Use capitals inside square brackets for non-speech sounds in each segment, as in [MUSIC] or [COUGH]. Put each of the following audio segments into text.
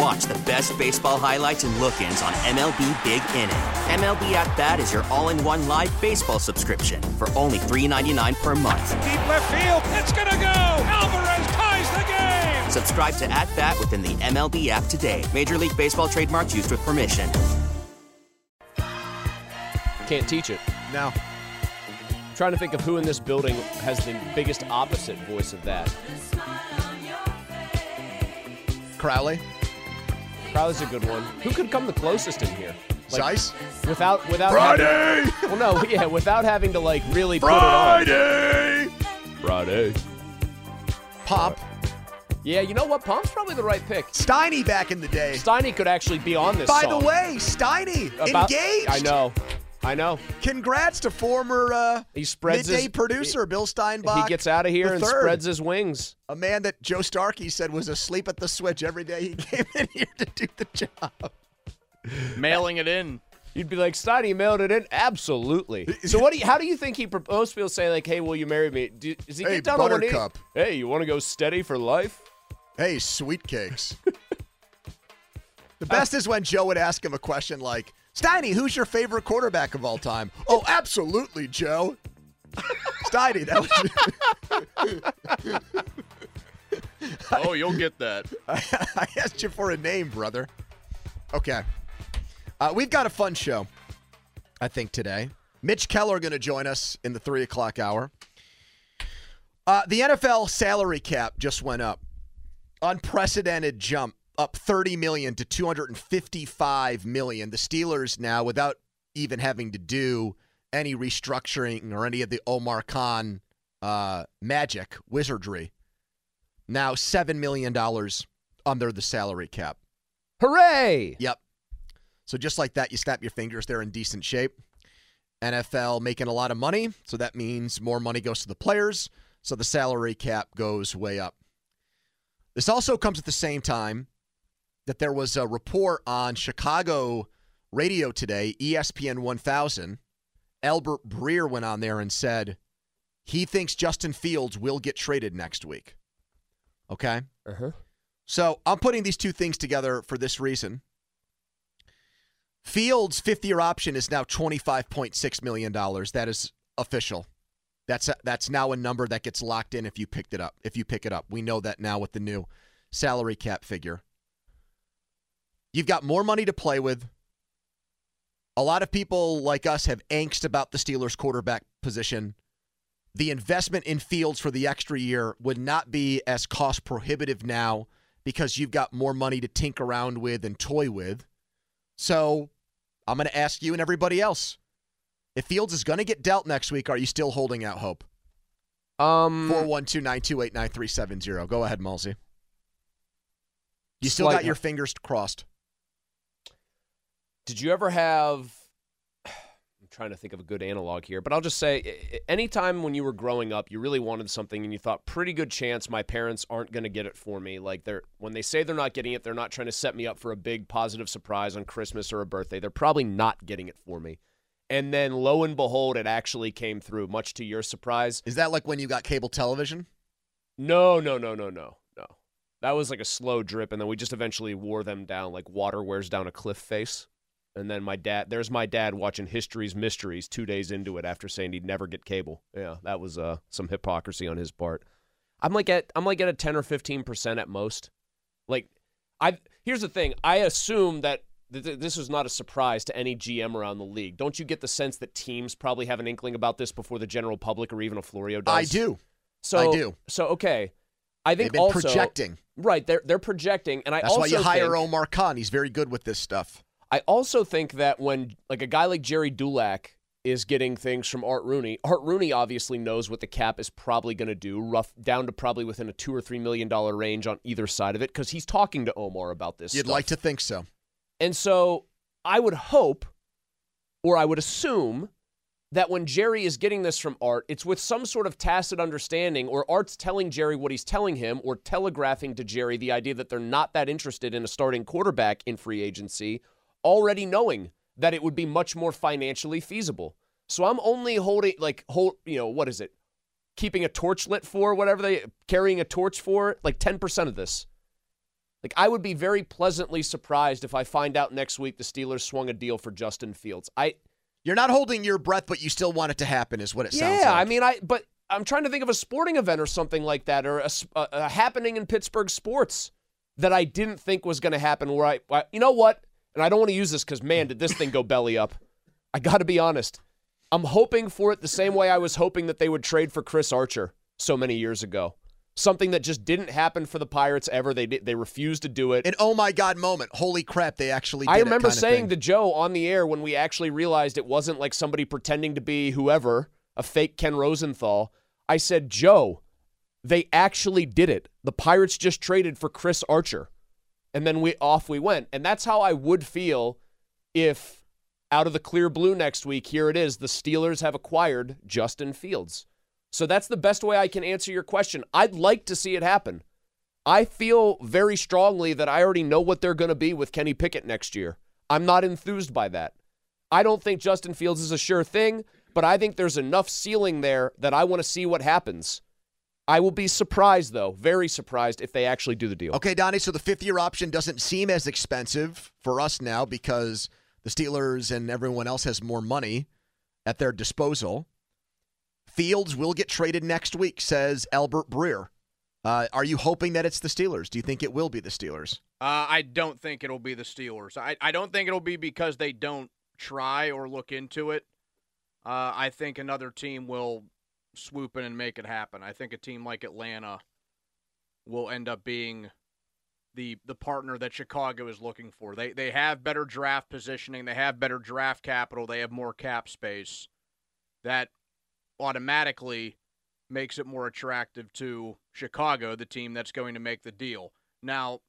And watch the best baseball highlights and look ins on MLB Big Inning. MLB At Bat is your all in one live baseball subscription for only $3.99 per month. Deep left field, it's going to go. Alvarez ties the game. Subscribe to At Bat within the MLB app today. Major League Baseball trademarks used with permission. Can't teach it. No. I'm trying to think of who in this building has the biggest opposite voice of that. Crowley. Crowley's a good one. Who could come the closest in here? Like, Zeiss. Without without Friday. Having, well, no, [LAUGHS] yeah, without having to like really Friday. put it on. Friday. Pop. Yeah, you know what? Pomp's probably the right pick. Steiny back in the day. Steiny could actually be on this. By song. the way, Steiny About- engaged. I know. I know. Congrats to former uh, He spreads midday his producer Bill Steinbach. He gets out of here and third. spreads his wings. A man that Joe Starkey said was asleep at the switch every day he [LAUGHS] came in here to do the job. Mailing it in. You'd be like, Steiny mailed it in. Absolutely. [LAUGHS] So what? Do you, how do you think he proposed? People say like, "Hey, will you marry me?" Do, does he Hey, get down on one knee? Buttercup. Hey, you want to go steady for life? Hey, sweet cakes. [LAUGHS] the best is when Joe would ask him a question like, Steiny, who's your favorite quarterback of all time? Oh, absolutely, Joe. Steiny, that was Oh, you'll get that. [LAUGHS] I asked you for a name, brother. Okay. Uh, we've got a fun show, I think, today. Mitch Keller going to join us in the 3 o'clock hour. Uh, the NFL salary cap just went up. Unprecedented jump, up 30 million to 255 million. The Steelers now, without even having to do any restructuring or any of the Omar Khan uh, magic, wizardry, now $7 million under the salary cap. Hooray! Yep. So just like that, you snap your fingers, they're in decent shape. NFL making a lot of money, so that means more money goes to the players, so the salary cap goes way up. This also comes at the same time that there was a report on Chicago radio today, ESPN 1000. Albert Breer went on there and said he thinks Justin Fields will get traded next week. Okay? Uh-huh. So I'm putting these two things together for this reason. Fields' fifth year option is now $25.6 million. That is official. That's a, that's now a number that gets locked in if you picked it up. If you pick it up, we know that now with the new salary cap figure. You've got more money to play with. A lot of people like us have angst about the Steelers quarterback position. The investment in Fields for the extra year would not be as cost prohibitive now because you've got more money to tinker around with and toy with. So I'm going to ask you and everybody else if Fields is going to get dealt next week, are you still holding out hope? Um, 412 928 9370. Go ahead, Malsey. You still got your fingers crossed. Did you ever have? [SIGHS] I'm trying to think of a good analog here, but I'll just say, anytime when you were growing up, you really wanted something, and you thought, pretty good chance my parents aren't going to get it for me. Like they're when they say they're not getting it, they're not trying to set me up for a big positive surprise on Christmas or a birthday. They're probably not getting it for me. And then lo and behold, it actually came through, much to your surprise. Is that like when you got cable television? No, no, no, no, no, no. That was like a slow drip, and then we just eventually wore them down like water wears down a cliff face. And then my dad, there's my dad watching History's Mysteries two days into it after saying he'd never get cable. Yeah, that was uh, some hypocrisy on his part. I'm like at I'm like at a 10 or 15 percent at most. Like, I here's the thing. I assume that th- th- this was not a surprise to any GM around the league. Don't you get the sense that teams probably have an inkling about this before the general public or even a Florio does? I do. So I do. So okay, I They've think been also projecting. right. They're they're projecting, and I That's also why you hire Omar Khan. He's very good with this stuff. I also think that when like a guy like Jerry Dulac is getting things from Art Rooney, Art Rooney obviously knows what the cap is probably going to do, rough down to probably within a two or three million dollar range on either side of it, because he's talking to Omar about this. You'd stuff. like to think so. And so I would hope, or I would assume, that when Jerry is getting this from Art, it's with some sort of tacit understanding, or Art's telling Jerry what he's telling him, or telegraphing to Jerry the idea that they're not that interested in a starting quarterback in free agency, already knowing that it would be much more financially feasible. So I'm only holding, like, hold, you know, what is it? Keeping a torch lit for whatever they carrying a torch for, like 10% of this. Like I would be very pleasantly surprised if I find out next week the Steelers swung a deal for Justin Fields. I You're not holding your breath, but you still want it to happen, is what it sounds like. yeah. I mean I but I'm trying to think of a sporting event or something like that or a happening in Pittsburgh sports that I didn't think was going to happen where I, I you know what? And I don't want to use this cuz man did this thing go belly up. I got to be honest. I'm hoping for it the same way I was hoping that they would trade for Chris Archer so many years ago. Something that just didn't happen for the Pirates ever. They did, they refused to do it. An oh my god moment. Holy crap, they actually did I remember saying to Joe on the air when we actually realized it wasn't like somebody pretending to be whoever, a fake Ken Rosenthal. I said, Joe, they actually did it. The Pirates just traded for Chris Archer. And then we off we went. And that's how I would feel if out of the clear blue next week, here it is, the Steelers have acquired Justin Fields. So that's the best way I can answer your question. I'd like to see it happen. I feel very strongly that I already know what they're going to be with Kenny Pickett next year. I'm not enthused by that. I don't think Justin Fields is a sure thing, but I think there's enough ceiling there that I want to see what happens. I will be surprised, though, very surprised if they actually do the deal. Okay, Donnie, so the fifth year option doesn't seem as expensive for us now because the Steelers and everyone else has more money at their disposal. Fields will get traded next week, says Albert Breer. Uh, are you hoping that it's the Steelers? Do you think it will be the Steelers? Uh, I don't think it'll be the Steelers. I, I don't think it'll be because they don't try or look into it. Uh, I think another team will swoop in and make it happen. I think a team like Atlanta will end up being the the partner that Chicago is looking for. They they have better draft positioning, they have better draft capital, they have more cap space. That automatically makes it more attractive to Chicago, the team that's going to make the deal. Now,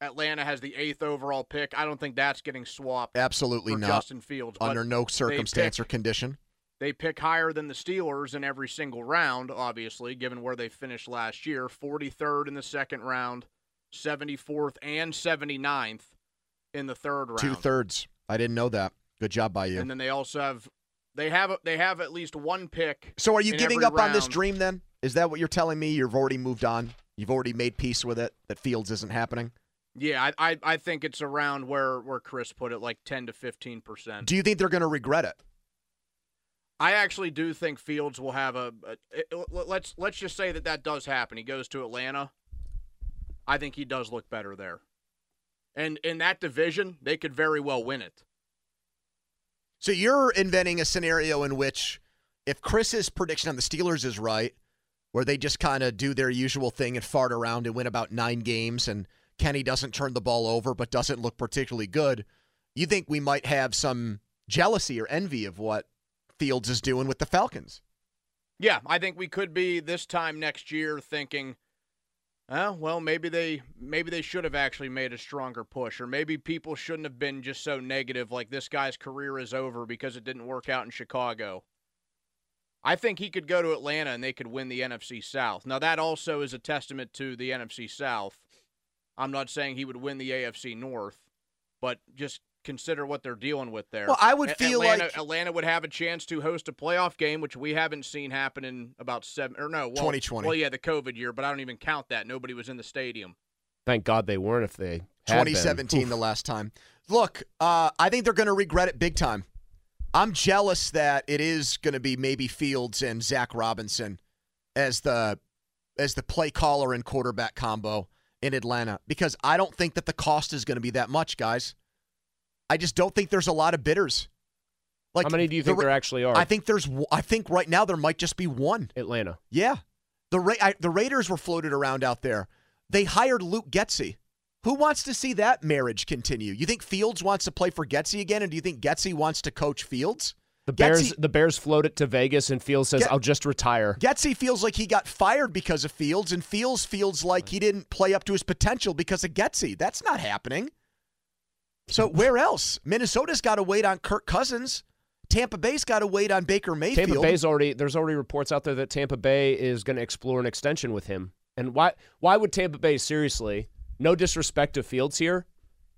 Atlanta has the eighth overall pick. I don't think that's getting swapped Absolutely not. Justin Fields. Under no circumstance pick- or condition. They pick higher than the Steelers in every single round, obviously, given where they finished last year. 43rd in the second round, 74th and 79th in the third round. Two thirds. I didn't know that. Good job by you. And then they also have they have they have at least one pick. So are you in giving up on this dream then? Is that what you're telling me? You've already moved on? You've already made peace with it that Fields isn't happening? Yeah, I, I I think it's around where where Chris put it, like 10 to 15 percent. Do you think they're going to regret it? I actually do think Fields will have a, a let's let's just say that that does happen. He goes to Atlanta. I think he does look better there. And in that division, they could very well win it. So you're inventing a scenario in which if Chris's prediction on the Steelers is right, where they just kind of do their usual thing and fart around and win about nine games, and Kenny doesn't turn the ball over but doesn't look particularly good, you think we might have some jealousy or envy of what Fields is doing with the Falcons? Yeah, I think we could be this time next year thinking, oh, well, maybe they maybe they should have actually made a stronger push, or maybe people shouldn't have been just so negative, like this guy's career is over because it didn't work out in Chicago. I think he could go to Atlanta and they could win the NFC South. Now that also is a testament to the NFC South. I'm not saying he would win the AFC North, but just consider what they're dealing with there. Well, I would A- feel Atlanta, like- Atlanta would have a chance to host a playoff game, which we haven't seen happen in about seven or no, well, 2020. Well, yeah, the COVID year, but I don't even count that. Nobody was in the stadium. Thank God they weren't if they 2017, the last time. Look, uh, I think they're going to regret it big time. I'm jealous that it is going to be maybe Fields and Zac Robinson as the as the play caller and quarterback combo in Atlanta because I don't think that the cost is going to be that much, guys. I just don't think there's a lot of bidders. Like How many do you think re- there actually are? I think there's. I think right now there might just be one. Atlanta. Yeah, The Ra- I, the Raiders were floated around out there. They hired Luke Getsy. Who wants to see that marriage continue? You think Fields wants to play for Getsy again, and do you think Getsy wants to coach Fields? The Bears, the Bears float it to Vegas, and Fields says, Get- "I'll just retire." Getsy feels like he got fired because of Fields, and Fields feels like he didn't play up to his potential because of Getsy. That's not happening. So where else? Minnesota's got to wait on Kirk Cousins. Tampa Bay's got to wait on Baker Mayfield. Tampa Bay's already there's already reports out there that Tampa Bay is going to explore an extension with him. And why why would Tampa Bay seriously? No disrespect to Fields here.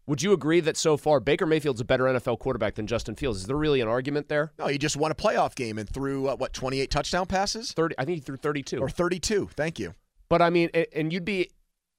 Would you agree that so far Baker Mayfield's a better NFL quarterback than Justin Fields? Is there really an argument there? no, he just won a playoff game and threw uh, what 28 touchdown passes 30 I think he threw 32. or 32. Thank you. But I mean, and you'd be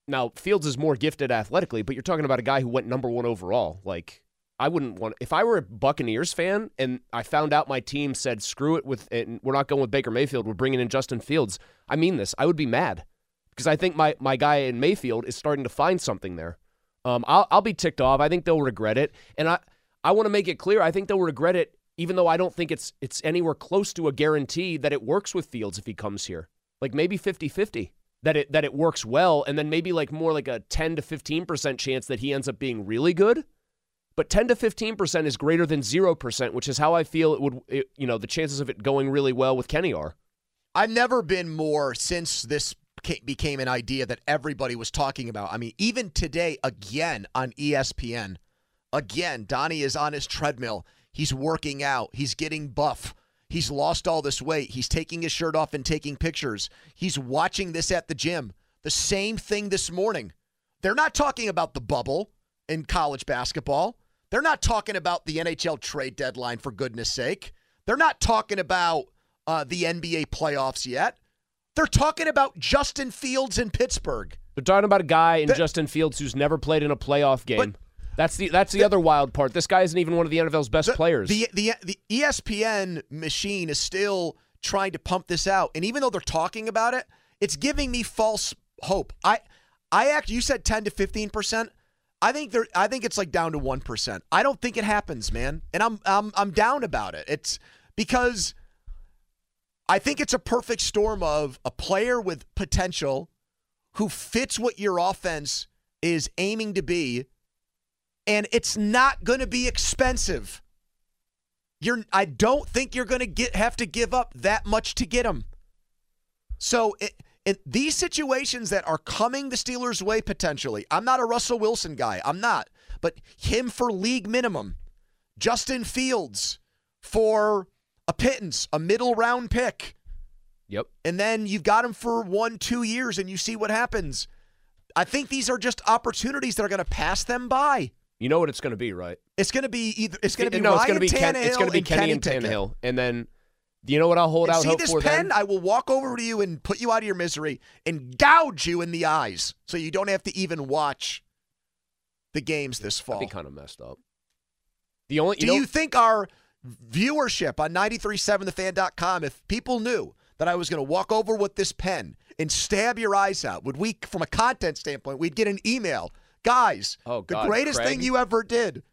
now Fields is more gifted athletically, but you're talking about a guy who went number one overall. Like I wouldn't want if I were a Buccaneers fan and I found out my team said screw it with and we're not going with Baker Mayfield, we're bringing in Justin Fields. I mean this. I would be mad because I think my my guy in Mayfield is starting to find something there. Um, I'll I'll be ticked off. I think they'll regret it, and I I want to make it clear. I think they'll regret it, even though I don't think it's it's anywhere close to a guarantee that it works with Fields if he comes here. Like maybe 50-50 that it that it works well, and then maybe like more like a ten to fifteen percent chance that he ends up being really good. But ten to fifteen percent is greater than zero percent, which is how I feel it would. It, you know, the chances of it going really well with Kenny are. I've never been more since this became an idea that everybody was talking about. I mean, even today, again on ESPN, again, Donnie is on his treadmill. He's working out. He's getting buff. He's lost all this weight. He's taking his shirt off and taking pictures. He's watching this at the gym. The same thing this morning. They're not talking about the bubble in college basketball. They're not talking about the NHL trade deadline, for goodness sake. They're not talking about uh, the NBA playoffs yet. They're talking about Justin Fields in Pittsburgh. They're talking about a guy in That- Justin Fields who's never played in a playoff game. But- that's the that's the, other wild part. This guy isn't even one of the NFL's best The- players. The, the the ESPN machine is still trying to pump this out, and even though they're talking about it, it's giving me false hope. I I act. You said ten to fifteen percent. I think they're. I think it's like down to one percent. I don't think it happens, man, and I'm I'm I'm down about it. It's because I think it's a perfect storm of a player with potential who fits what your offense is aiming to be, and it's not going to be expensive. You're I don't think you're going to get have to give up that much to get him. So it, in these situations that are coming the Steelers' way potentially, I'm not a Russell Wilson guy. I'm not. But him for league minimum, Justin Fields for a pittance, a middle round pick, yep. and then you've got him for one, two years, and you see what happens. I think these are just opportunities that are going to pass them by. You know what it's going to be, right? It's going to be either it's going to be no, it's going to be Ken, Tannehill it's going to be and Kenny, and Pickett. Tannehill, and then do you know what I'll hold And out see hope this for pen? then? I will walk over to you and put you out of your misery and gouge you in the eyes, so you don't have to even watch the games this fall. That'd be kind of messed up. The only Do you, know, you think our viewership on 937thefan.com, if people knew that I was going to walk over with this pen and stab your eyes out, would we, from a content standpoint, we'd get an email? Guys, Oh, the greatest Craig. thing you ever did.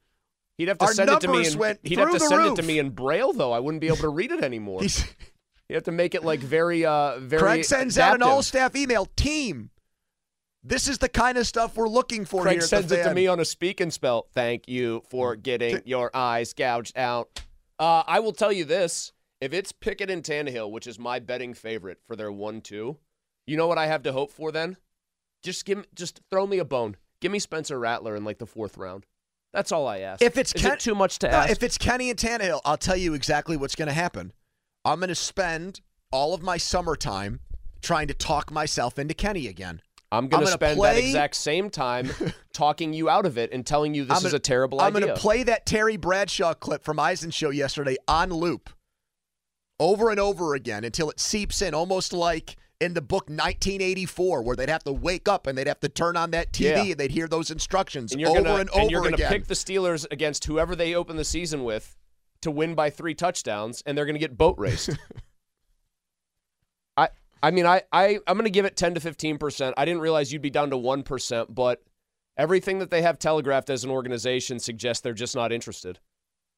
he'd have to our send it to me. In, went he'd have to send it to me in braille, though. I wouldn't be able to read it anymore. You have to make it like very, uh, very. Craig sends out an all staff email. Team, this is the kind of stuff we're looking for Craig here. at sends it to me on a speak and spell. Thank you for getting your eyes gouged out. Uh, I will tell you this: if it's Pickett and Tannehill, which is my betting favorite for their one-two, you know what I have to hope for then? Just give, just throw me a bone. Give me Spencer Rattler in like the fourth round. That's all I ask. If it's is Ken- it too much to No, ask? if it's Kenny and Tannehill, I'll tell you exactly what's going to happen. I'm going to spend all of my summertime trying to talk myself into Kenny again. I'm going to gonna spend that exact same time [LAUGHS] talking you out of it and telling you this I'm is gonna- a terrible idea. I'm going to play that Terry Bradshaw clip from Eisen Show yesterday on loop over and over again until it seeps in, almost like in the book 1984, where they'd have to wake up and they'd have to turn on that TV Yeah. and they'd hear those instructions and over gonna, and over you're gonna again. pick the Steelers against whoever they open the season with to win by three touchdowns, and they're gonna get boat raced. [LAUGHS] I I mean I, I I'm gonna give it ten to fifteen percent. I didn't realize you'd be down to one percent, but everything that they have telegraphed as an organization suggests they're just not interested.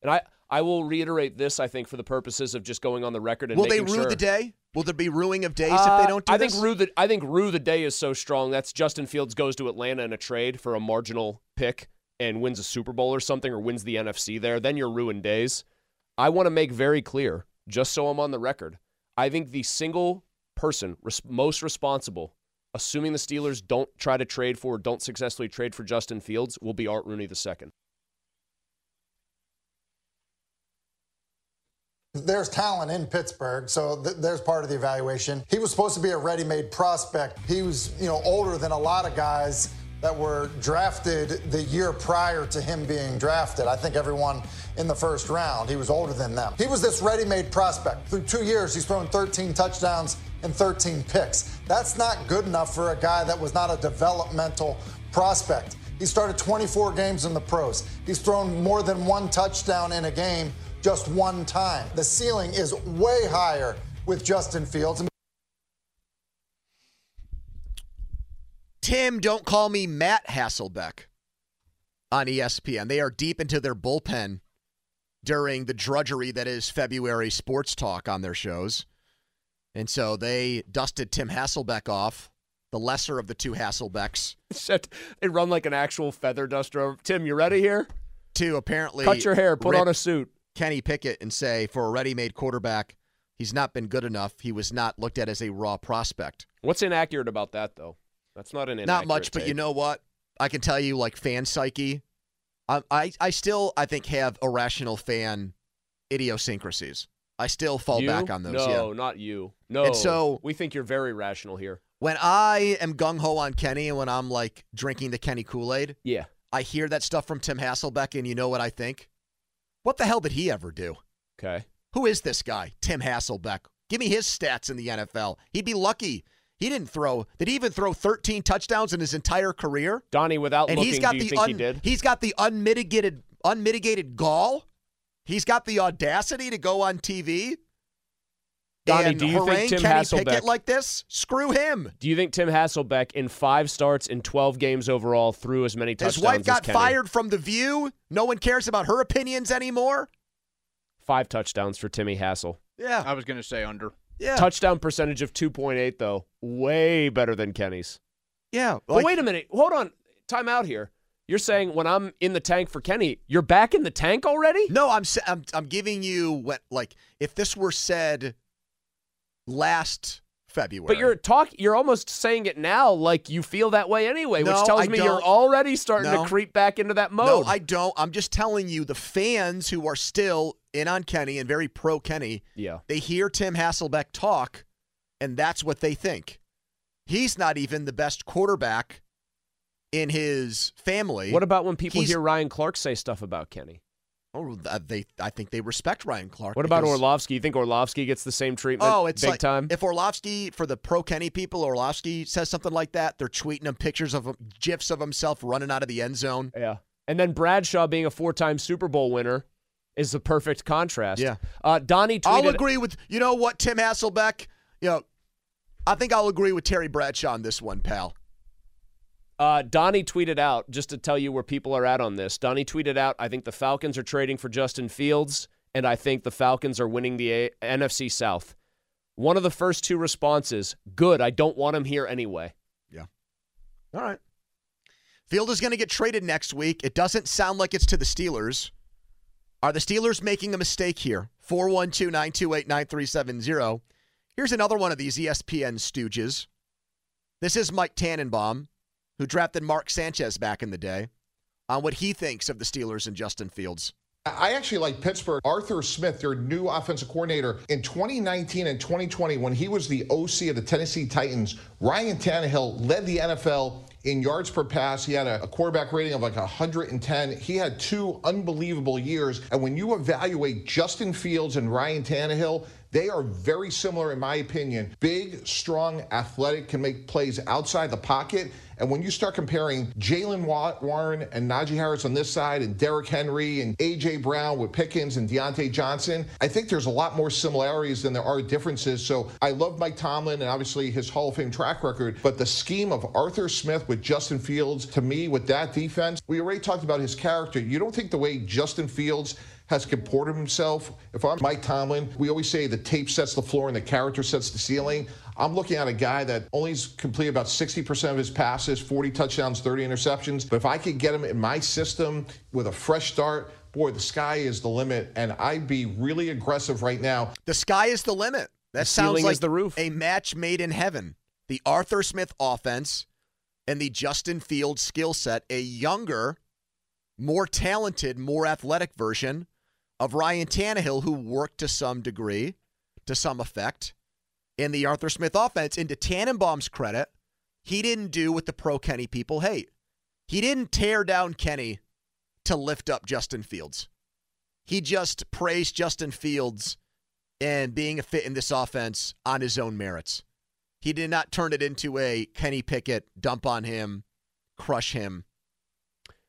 And I I will reiterate this. I think for the purposes of just going on the record and Will they rue sure. the day? Will there be ruining of days Uh, if they don't do I this? think rue the I think rue the day is so strong. That's Justin Fields goes to Atlanta in a trade for a marginal pick and wins a Super Bowl or something, or wins the NFC there. Then you're ruined days. I want to make very clear, just so I'm on the record. I think the single person res- most responsible, assuming the Steelers don't try to trade for, don't successfully trade for Justin Fields, will be Art Rooney II. There's talent in Pittsburgh, so th- there's part of the evaluation. He was supposed to be a ready-made prospect. He was, you know, older than a lot of guys that were drafted the year prior to him being drafted. I think everyone in the first round, he was older than them. He was this ready-made prospect. Through two years, he's thrown 13 touchdowns and 13 picks. That's not good enough for a guy that was not a developmental prospect. He started 24 games in the pros. He's thrown more than one touchdown in a game just one time. The ceiling is way higher with Justin Fields. Tim, don't call me Matt Hasselbeck on ESPN. They are deep into their bullpen during the drudgery that is February sports talk on their shows. And so they dusted Tim Hasselbeck off, the lesser of the two Hasselbecks, [LAUGHS] Except they run like an actual feather duster. Tim, you ready here? to apparently Cut your hair, put rip on a suit. Kenny Pickett and say for a ready-made quarterback, he's not been good enough. He was not looked at as a raw prospect. What's inaccurate about that, though? That's not an inaccurate Not much, but you know what? I can tell you, like fan psyche, I, I, I still, I think, have irrational fan idiosyncrasies. I still fall You? back on those. No, Yeah. not you. No. And so- we think you're very rational here. When I am gung ho on Kenny, and when I'm like drinking the Kenny Kool Aid, Yeah. I hear that stuff from Tim Hasselbeck, and you know what I think? What the hell did he ever do? Okay. Who is this guy, Tim Hasselbeck? Give me his stats in the NFL. He'd be lucky. He didn't throw. Did he even throw 13 touchdowns in his entire career? Donnie, without and looking, he's got the he un- did? he's got the unmitigated unmitigated gall. He's got the audacity to go on TV. Donnie, and do you think Tim Kenny Hasselbeck- Pickett like this? Screw him. Do you think Tim Hasselbeck in five starts in 12 games overall threw as many touchdowns His wife got fired from The View. No one cares about her opinions anymore. Five touchdowns for Timmy Hassel. Yeah, I was going to say under. yeah, Touchdown percentage of 2.8, though. Way better than Kenny's. yeah. but wait a minute. Hold on. Time out here. You're saying when I'm in the tank for Kenny, you're back in the tank already? No, I'm I'm I'm giving you what like if this were said last February. But you're talk. You're almost saying it now, like you feel that way anyway, No, which tells I me don't. you're already starting No. to creep back into that mode. No, I don't. I'm just telling you the fans who are still in on Kenny and very pro Kenny, yeah. they hear Tim Hasselbeck talk and that's what they think. He's not even the best quarterback in his family. What about when people He's- hear Ryan Clark say stuff about Kenny? Oh, they I think they respect Ryan Clark. What about because- Orlovsky? You think Orlovsky gets the same treatment? Oh, it's big like time. if Orlovsky for the pro Kenny people, Orlovsky says something like that, they're tweeting him pictures of him, gifs of himself running out of the end zone. yeah. And then Bradshaw being a four-time Super Bowl winner is the perfect contrast. Yeah. Uh, Donnie tweeted. I'll agree with you know what Tim Hasselbeck. You know, I think I'll agree with Terry Bradshaw on this one, pal. Uh, Donnie tweeted out just to tell you where people are at on this. Donnie tweeted out, "I think the Falcons are trading for Justin Fields, and I think the Falcons are winning the A- NFC South." One of the first two responses, "Good. I don't want him here anyway." Yeah. All right. Field is going to get traded next week. It doesn't sound like it's to the Steelers. Are the Steelers making a mistake here? 412 928 9370. Here's another one of these ESPN stooges. This is Mike Tannenbaum, who drafted Mark Sanchez back in the day, on what he thinks of the Steelers and Justin Fields. I actually like Pittsburgh. Arthur Smith, their new offensive coordinator, in 2019 and 2020, when he was the OC of the Tennessee Titans, Ryan Tannehill led the NFL in yards per pass. He had a, a quarterback rating of like 110. He had two unbelievable years. And when you evaluate Justin Fields and Ryan Tannehill, they are very similar, in my opinion. Big, strong, athletic, can make plays outside the pocket. And when you start comparing Jaylen Warren and Najee Harris on this side, and Derrick Henry and A.J. Brown with Pickens and Diontae Johnson, I think there's a lot more similarities than there are differences. So I love Mike Tomlin and obviously his Hall of Fame track record, but the scheme of Arthur Smith with Justin Fields, to me, with that defense, we already talked about his character. You don't think the way Justin Fields has comported himself. If I'm Mike Tomlin, we always say the tape sets the floor and the character sets the ceiling. I'm looking at a guy that only completed about 60% of his passes, 40 touchdowns, 30 interceptions. But if I could get him in my system with a fresh start, boy, the sky is the limit. And I'd be really aggressive right now. The sky is the limit. That The sounds like the roof. a match made in heaven. The Arthur Smith offense and the Justin Fields skill set, a younger, more talented, more athletic version of Ryan Tannehill, who worked to some degree, to some effect, in the Arthur Smith offense. And to Tannenbaum's credit, he didn't do what the pro Kenny people hate. He didn't tear down Kenny to lift up Justin Fields. He just praised Justin Fields and being a fit in this offense on his own merits. He did not turn it into a Kenny Pickett dump on him, crush him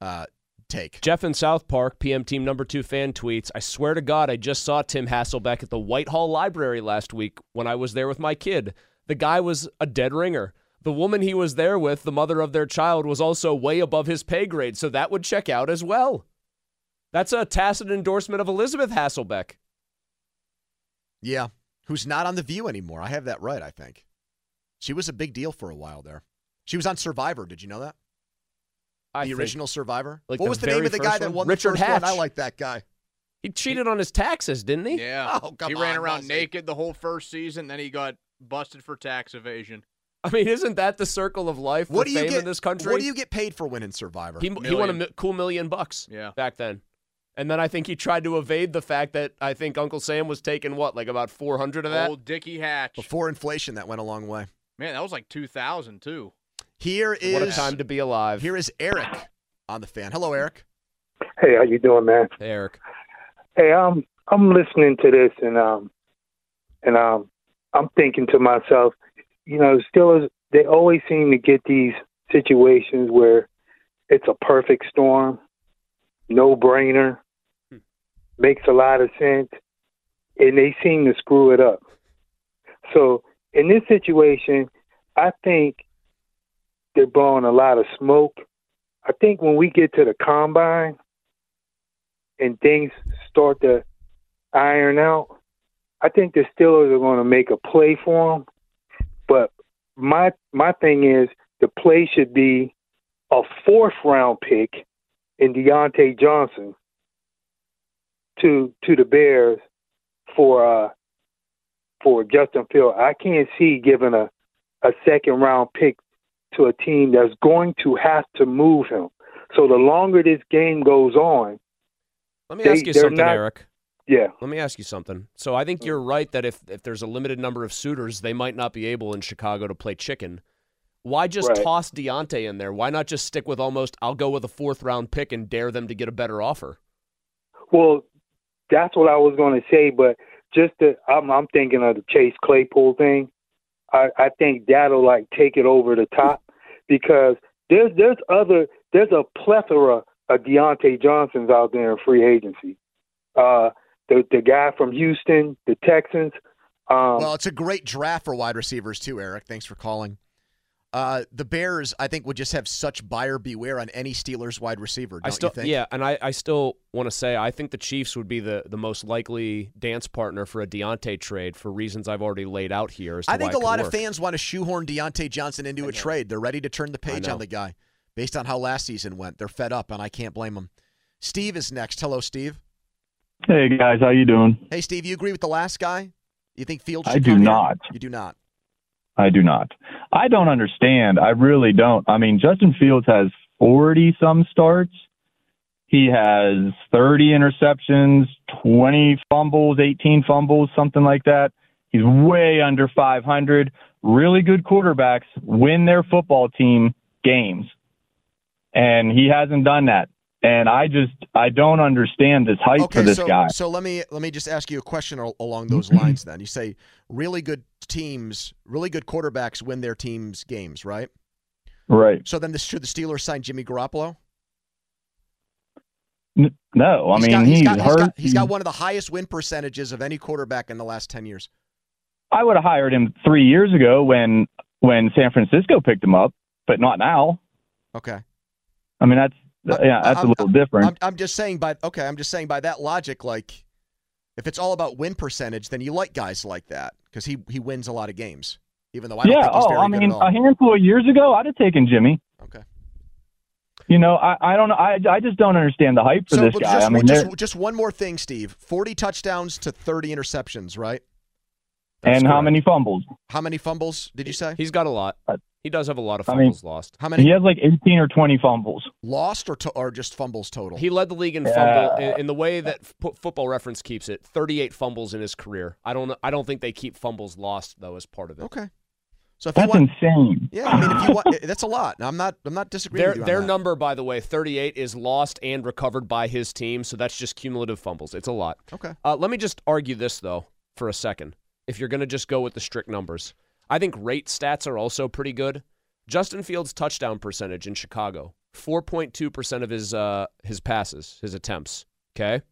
uh, take. Jeff in South Park, PM Team Number Two fan tweets: I swear to God, I just saw Tim Hasselbeck at the Whitehall Library last week when I was there with my kid. The guy was a dead ringer. The woman he was there with, the mother of their child, was also way above his pay grade, so that would check out as well. That's a tacit endorsement of Elisabeth Hasselbeck. Yeah, who's not on The View anymore. I have that right, I think. She was a big deal for a while there. She was on Survivor. Did you know that? I the think- original Survivor? like what the was the name of the guy first that won Richard the first Hatch. one? I like that guy. He cheated on his taxes, didn't he? Yeah. Oh, come he ran around Mussy. naked the whole first season, then he got busted for tax evasion. I mean, isn't that the circle of life for What do you get in this country? What do you get paid for winning Survivor? He, he won a mi- cool million bucks Yeah. back then. And then I think he tried to evade the fact that I think Uncle Sam was taking what, like about 400 of that? Old Dickie Hatch. Before inflation, that went a long way. Man, that was like 2000 too. Here is What a time to be alive. Here is Eric on the fan. Hello, Eric. Hey, how you doing, man? Hey, Eric. Hey, um, I'm listening to this and um, and um, I'm thinking to myself, you know, the Steelers they always seem to get these situations where it's a perfect storm, no brainer, makes a lot of sense, and they seem to screw it up. So in this situation, I think they're blowing a lot of smoke. I think when we get to the combine and things start to iron out, I think the Steelers are going to make a play for them. But my my thing is the play should be a fourth round pick in Diontae Johnson to to the Bears for uh for Justin Field. I can't see giving a a second round pick to a team that's going to have to move him. So the longer this game goes on, Let me They- ask you something, not- Eric. yeah, Let me ask you something. So I think you're right that if, if there's a limited number of suitors, they might not be able in Chicago to play chicken. Why just Right. toss Diontae in there? Why not just stick with almost, I'll go with a fourth round pick and dare them to get a better offer? Well, that's what I was going to say, but just the, I'm, I'm thinking of the Chase Claypool thing. I, I think that'll like take it over the top because there's there's other there's a plethora of Diontae Johnsons out there in free agency. Uh, the the guy from Houston, the Texans. Um, Well, it's a great draft for wide receivers too, Eric. Thanks for calling. Uh, the Bears, I think, would just have such buyer beware on any Steelers wide receiver. Don't I still, you think? yeah, and I, I still want to say I think the Chiefs would be the, the most likely dance partner for a Diontae trade for reasons I've already laid out here. I think a lot could of fans want to shoehorn Diontae Johnson into a trade. They're ready to turn the page on the guy based on how last season went. They're fed up, and I can't blame them. Steve is next. Hello, Steve. Hey guys, how you doing? Hey, Steve. You agree with the last guy? You think Fields? I should do come here? not. You do not. I do not. I don't understand. I really don't. I mean, Justin Fields has 40 some starts. He has 30 interceptions, 20 fumbles, 18 fumbles, something like that. He's way under 500. Really good quarterbacks win their football team games. And he hasn't done that. And I just I don't understand this hype Okay, for this so, guy. so let me let me just ask you a question along those mm-hmm. lines. Then you say really good teams, really good quarterbacks win their teams games, right? Right. So then, the, should the Steelers sign Jimmy Garoppolo? N- no, I He's mean got, he's, he's got, he's hurt. got, he's got one of the highest win percentages of any quarterback in the last ten years. I would have hired him three years ago when when San Francisco picked him up, but not now. Okay. I mean that's yeah, that's I'm- a little different. I'm, I'm just saying by okay, I'm just saying by that logic, like if it's all about win percentage, then you like guys like that because he he wins a lot of games, even though I don't yeah. think he's Oh, I mean, a handful of years ago, I'd have taken Jimmy. Okay. You know, I, I don't know. I, I just don't understand the hype for so this guy. just, I mean, just, just one more thing, Steve. Forty touchdowns to thirty interceptions, right? And how many fumbles? How many fumbles did you say? He's got a lot. He does have a lot of I mean- fumbles lost. How many He has like 18 or 20 fumbles. lost or to, or just fumbles total? He led the league in Yeah. fumble in, in the way that F- Football Reference keeps it. Thirty-eight fumbles in his career. I don't. I don't think they keep fumbles lost though as part of it. Okay. So if you That's want, insane. yeah, I mean, if you want, [LAUGHS] that's a lot. I'm not, I'm not disagreeing Their with you on their that. number, by the way, thirty-eight is lost and recovered by his team. So that's just cumulative fumbles. It's a lot. Okay. Uh, let me just argue this though for a second. If you're going to just go with the strict numbers, I think rate stats are also pretty good. Justin Fields' touchdown percentage in Chicago, four point two percent of his uh, his passes, his attempts, okay,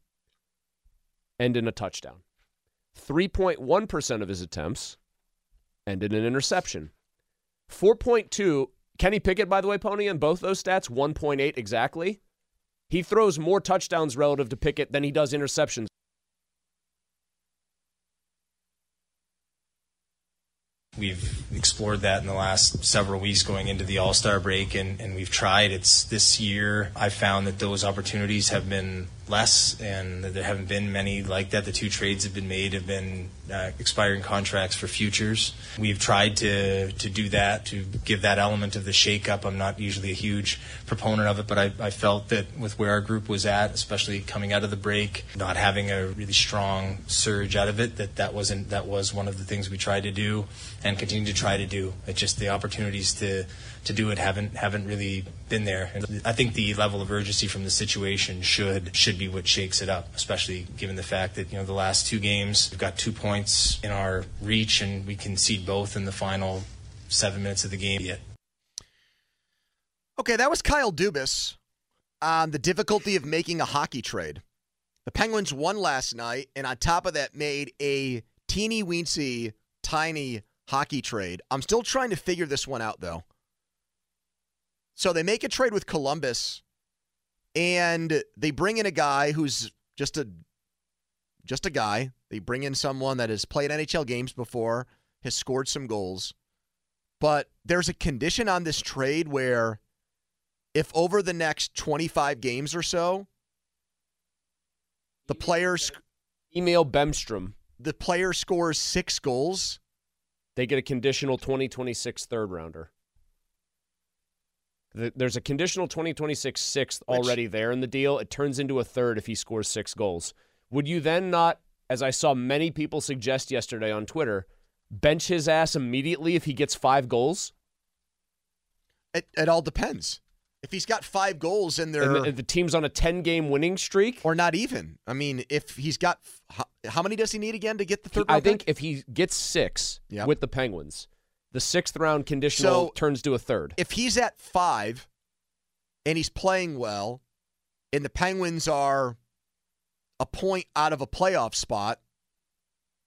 end in a touchdown. Three point one percent of his attempts end in an interception. Four point two. Kenny Pickett, by the way, Pony, in both those stats, one point eight exactly. He throws more touchdowns relative to Pickett than he does interceptions. We've explored that in the last several weeks going into the All Star break, and, and we've tried. It's this year I've found that those opportunities have been less, and there haven't been many like that. The two trades have been made have been uh, expiring contracts for futures. We've tried to to do that to give that element of the shakeup. I'm not usually a huge proponent of it, but I, I felt that with where our group was at, especially coming out of the break, not having a really strong surge out of it, that that wasn't that was one of the things we tried to do and continue to try to do. It's just the opportunities to to do it haven't haven't really been there. And I think the level of urgency from the situation should should be what shakes it up, especially given the fact that you know the last two games we've got two points in our reach and we concede both in the final seven minutes of the game. Yet Okay, that was Kyle Dubas on the difficulty of making a hockey trade. The Penguins won last night, and on top of that, made a teeny weensy, tiny hockey trade. I'm still trying to figure this one out, though. So they make a trade with Columbus, and they bring in a guy who's just a just a guy. They bring in someone that has played NHL games before, has scored some goals. But there's a condition on this trade where if over the next 25 games or so, the players Emil Bemstrom. the player scores six goals, They get a conditional 2026 third rounder. Th- There's a conditional 2026 sixth Which- already there in the deal. It turns into a third if he scores six goals. Would you then not, as I saw many people suggest yesterday on Twitter, bench his ass immediately if he gets five goals? it, it all depends. If he's got five goals and And they're the, the team's on a 10 game winning streak? or not even. I mean, if he's got how, how many does he need again to get the third? I think pick? if he gets six Yep. with the Penguins, the sixth round conditional So- turns to a third. if he's at five and he's playing well, and the Penguins are a point out of a playoff spot,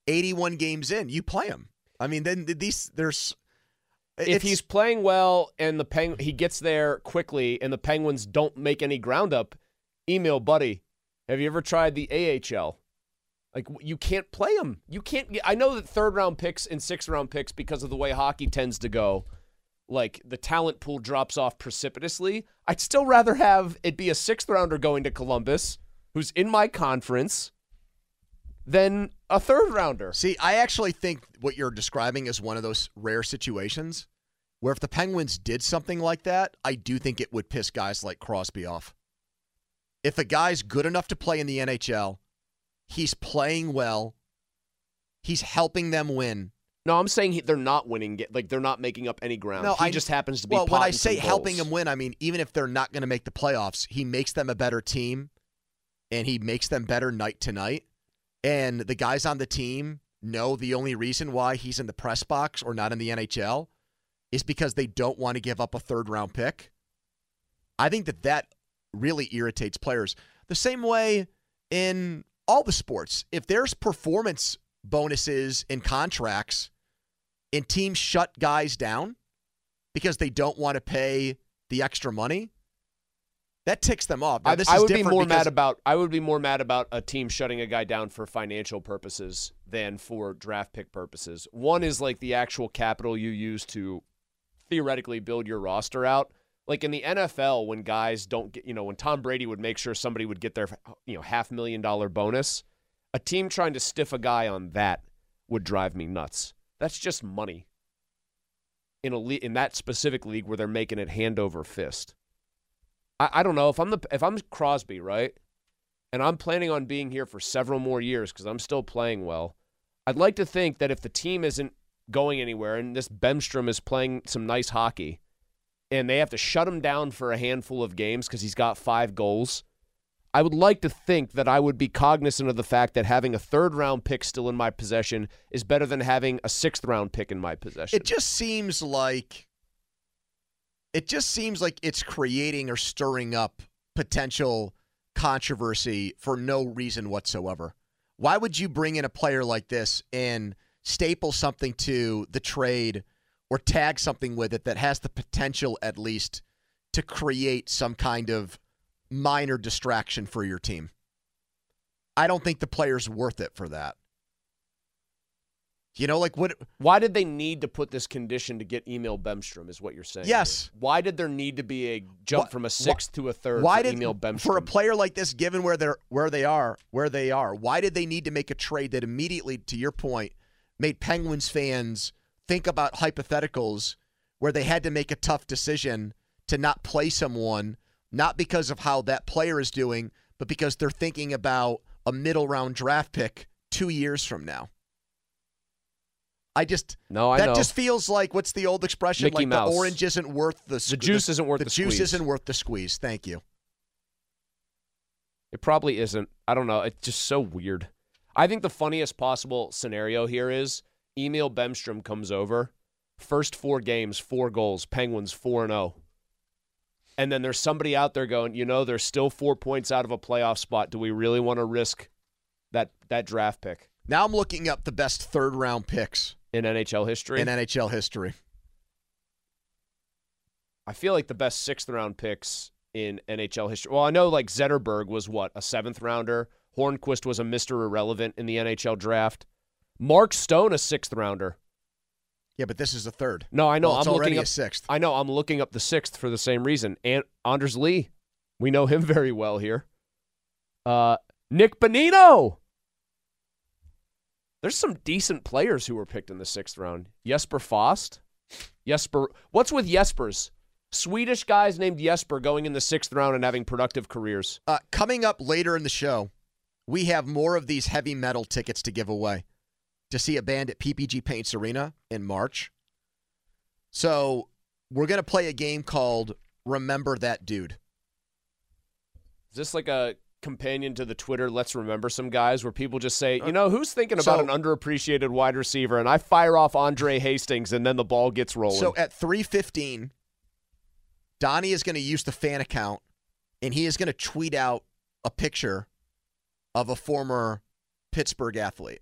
81 games in, you play him. I mean, then these there's if he's playing well and the Peng- he gets there quickly and the Penguins don't make any ground up, Emil buddy. Have you ever tried the AHL? Like you can't play them. You can't. I know that third round picks and sixth round picks because of the way hockey tends to go. Like the talent pool drops off precipitously. I'd still rather have it be a sixth rounder going to Columbus, who's in my conference, than a third rounder. See, I actually think what you're describing is one of those rare situations where if the Penguins did something like that, I do think it would piss guys like Crosby off. If a guy's good enough to play in the NHL, he's playing well, he's helping them win. No, I'm saying he, they're not winning. Like they're not making up any ground. No, he I just happens to be. Well, when I say helping them win, I mean even if they're not going to make the playoffs, he makes them a better team, and he makes them better night to night. And the guys on the team know the only reason why he's in the press box or not in the NHL is because they don't want to give up a third round pick, I think that that really irritates players. The same way in all the sports, if there's performance bonuses and contracts and teams shut guys down because they don't want to pay the extra money, that ticks them off. Now, I, this I is would be more mad about I would be more mad about a team shutting a guy down for financial purposes than for draft pick purposes. One is like the actual capital you use to theoretically build your roster out. Like in the NFL, when guys don't get, you know, when Tom Brady would make sure somebody would get their, you know, half million dollar bonus, a team trying to stiff a guy on that would drive me nuts. That's just money. In a le- in that specific league where they're making it hand over fist. I, I don't know if I'm the if I'm Crosby, right? And I'm planning on being here for several more years because I'm still playing well. I'd like to think that if the team isn't going anywhere and this Bemstrom is playing some nice hockey and they have to shut him down for a handful of games because he's got five goals, I would like to think that I would be cognizant of the fact that having a third round pick still in my possession is better than having a sixth round pick in my possession. It just seems like it just seems like it's creating or stirring up potential controversy for no reason whatsoever. Why would you bring in a player like this and staple something to the trade or tag something with it that has the potential at least to create some kind of minor distraction for your team? I don't think the player's worth it for that. You know, like what Why did they need to put this condition to get Emil Bemstrom? Is what you're saying? Yes. here. Why did there need to be a jump Why- from a sixth to a third Why for did Emil Bemstrom? for a player like this, given where they're where they are, where they are? Why did they need to make a trade that immediately, to your point, made Penguins fans think about hypotheticals where they had to make a tough decision to not play someone, not because of how that player is doing, but because they're thinking about a middle round draft pick two years from now. I just No, I that know. just feels like what's the old expression? Mickey like Mouse. the orange isn't worth the The juice isn't worth the juice squeeze. isn't worth the squeeze. Thank you. It probably isn't. I don't know. It's just so weird. I think the funniest possible scenario here is Emil Bemstrom comes over, first four games, four goals, Penguins 4 0. And then there's somebody out there going, you know, there's still four points out of a playoff spot. Do we really want to risk that that draft pick Now I'm looking up the best third round picks in NHL history? in NHL history. I feel like the best sixth round picks in NHL history. Well, I know like Zetterberg was what, a seventh rounder? Hornqvist was a Mr. Irrelevant in the NHL draft. Mark Stone, a sixth rounder. Yeah, but this is a third. No, I know. Well, it's I'm already looking a up sixth. I know. I'm looking up the sixth for the same reason. And Anders Lee, we know him [LAUGHS] very well here. Uh, Nick Bonino. There's some decent players who were picked in the sixth round. Jesper Fast. Jesper. What's with Jespers? Swedish guys named Jesper going in the sixth round and having productive careers. Uh, coming up later in the show, we have more of these heavy metal tickets to give away to see a band at PPG Paints Arena in March. So we're going to play a game called Remember That Dude. Is this like a companion to the Twitter Let's Remember Some Guys where people just say, you uh, know, who's thinking about So- an underappreciated wide receiver? And I fire off Andre Hastings and then the ball gets rolling. So at 3:15, Donnie is going to use the fan account and he is going to tweet out a picture of a former Pittsburgh athlete.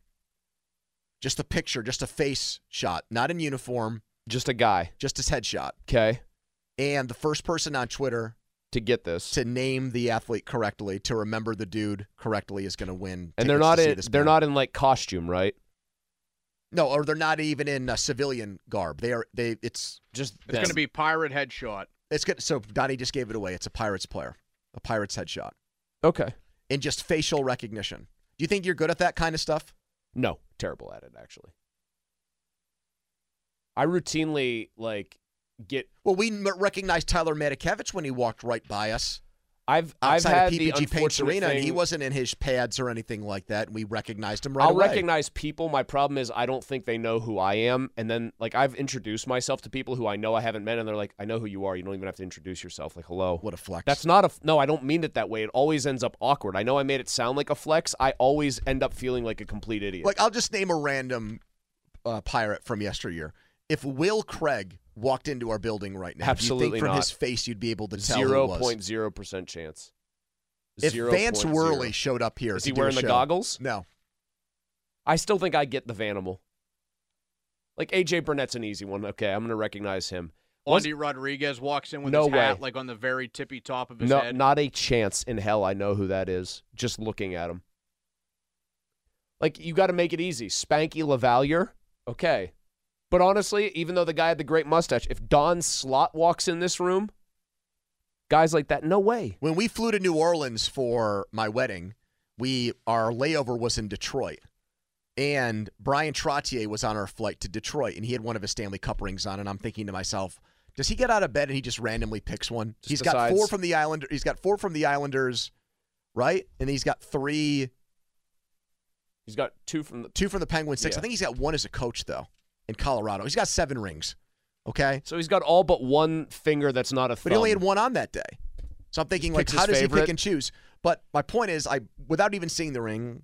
Just a picture, just a face shot, not in uniform, just a guy. just his headshot. Okay. And the first person on Twitter To get this. to name the athlete correctly, to remember the dude correctly, is going to win. and they're not in they're not in like costume, right? No, or they're not even in uh, civilian garb. They are. They. It's just. It's going to be pirate headshot. It's good. So Donnie just gave it away. It's a Pirates player, a Pirates headshot, Okay. and just facial recognition. Do you think you're good at that kind of stuff? No, terrible at it actually. I routinely like get Well, we recognized Tyler Matakevich when he walked right by us I've I've outside had of the PPG Paints Arena, and he wasn't in his pads or anything like that, and we recognized him right I'll away. recognize people. My problem is I don't think they know who I am. And then like I've introduced myself to people who I know I haven't met, and they're like, "I know who you are. You don't even have to introduce yourself." Like, hello. What a flex. That's not a no. I don't mean it that way. It always ends up awkward. I know I made it sound like a flex. I always end up feeling like a complete idiot. Like I'll just name a random uh, pirate from yesteryear. If Will Craig walked into our building right now, do you Absolutely think from not. his face you'd be able to tell who it Zero was? point zero percent chance. If Zero Vance point Worley showed up here, is he wearing the show- goggles? No. I still think I get the Vanimal. Like AJ Burnett's an easy one. Okay, I'm going to recognize him. Andy Rodriguez walks in with No his hat way. like on the very tippy top of his no, head. not a chance in hell. I know who that is. Just looking at him. Like you got to make it easy. Spanky LaValliere, okay. But honestly, even though the guy had the great mustache, if Don Slaught walks in this room, guys like that, no way. When we flew to New Orleans for my wedding, we our layover was in Detroit. And Bryan Trottier was on our flight to Detroit and he had one of his Stanley Cup rings on and I'm thinking to myself, does he get out of bed and he just randomly picks one? Just he's got four from the Islander he's got four from the Islanders, right? And he's got 3 He's got two from the two from the Penguins, six. Yeah. I think he's got one as a coach though in Colorado. He's got 7 rings. Okay? So he's got all but one finger that's not a thumb. But he only had one on that day. So I'm thinking, like, how does he pick and choose? But my point is, I without even seeing the ring,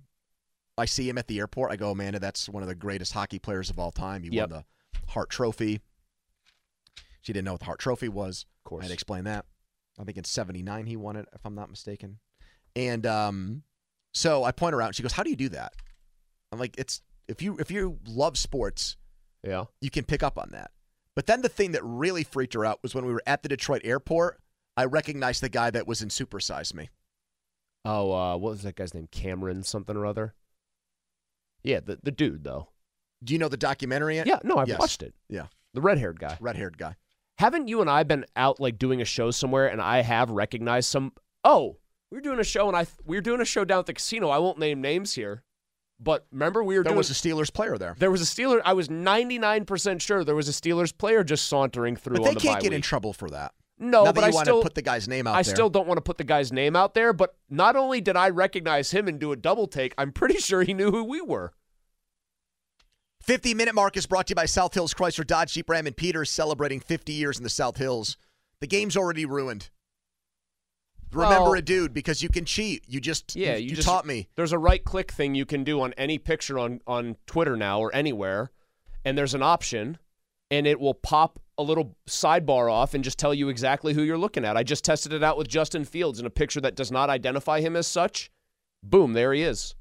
I see him at the airport. I go, Amanda, that's one of the greatest hockey players of all time. He Yep. won the Hart Trophy. She didn't know what the Hart Trophy was. Of course. I had to explain that. I think in '79 he won it, if I'm not mistaken. And um, so I point her out, and she goes, "How do you do that?" I'm like, "It's if you if you love sports, Yeah. you can pick up on that. But then the thing that really freaked her out was when we were at the Detroit airport, I recognized the guy that was in Supersize Me. Oh, uh, what was that guy's name? Cameron something or other. Yeah, the the dude though. Do you know the documentary yet? Yeah, no, I've Yes. watched it. Yeah. The red haired guy. Red haired guy. Haven't you and I been out like doing a show somewhere and I have recognized some? Oh, we were doing a show and I we were doing a show down at the casino. I won't name names here, but remember we were There doing. was a Steelers player there. there was a Steeler. I was ninety nine percent sure there was a Steelers player just sauntering through. But they on the can't get in trouble for that. No, Not but I still put the guy's name out I there. still don't want to put the guy's name out there. But not only did I recognize him and do a double take, I'm pretty sure he knew who we were. 50 minute mark is brought to you by South Hills Chrysler Dodge Jeep Ram and Peters celebrating 50 years in the South Hills. The game's already ruined. Remember Well- a dude because you can cheat. You just Yeah, you, you, just, taught me. There's a right click thing you can do on any picture on on Twitter now or anywhere, and there's an option, and it will pop a little sidebar off and just tell you exactly who you're looking at. I just tested it out with Justin Fields in a picture that does not identify him as such. Boom, there he is.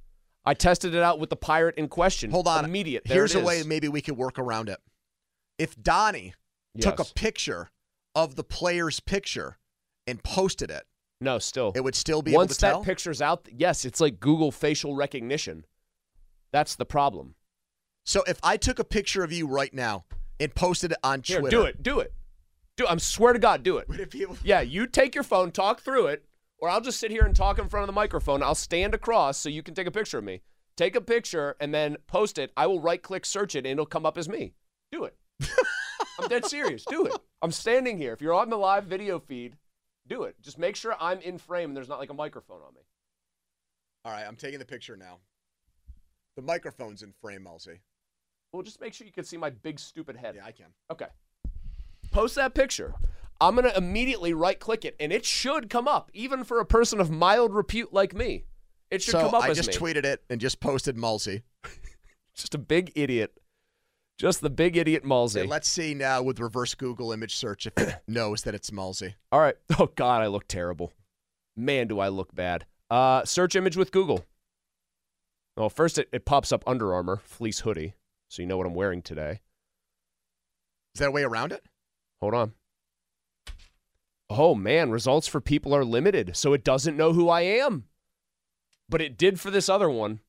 I tested it out with the pirate in question. Hold on. immediate. There Here's a way maybe we could work around it. If Donnie took a picture of the player's picture and posted it, No, still. it would still be Once able to that tell. picture's out, yes, it's like Google facial recognition. That's the problem. so if I took a picture of you right now and posted it on Here, Twitter, do it. Do it. Do. I'm swear to God, do it. Would it be able? Yeah, you take your phone, talk through it, or I'll just sit here and talk in front of the microphone. I'll stand across so you can take a picture of me. Take a picture and then post it. I will right click search it and it'll come up as me. Do it. [LAUGHS] I'm dead serious. Do it. I'm standing here. If you're on the live video feed, do it. Just make sure I'm in frame and there's not like a microphone on me. All right, I'm taking the picture now. The microphone's in frame, Elsie. Well, just make sure you can see my big stupid head. Yeah, I can. Okay. Post that picture. I'm going to immediately right click it and it should come up, even for a person of mild repute like me. It should so come up I as just me. tweeted it and just posted Mulsey. [LAUGHS] Just a big idiot. Just the big idiot Malsey. Okay, let's see now with reverse Google image search if it [COUGHS] knows that it's Mulsey. All right. [LAUGHS] Oh God, I look terrible. Man, do I look bad. Uh, search image with Google. Well, first it, it pops up Under Armour fleece hoodie, so you know what I'm wearing today. Is that a way around it? Hold on. Oh man, results for people are limited, so it doesn't know who I am. But it did for this other one.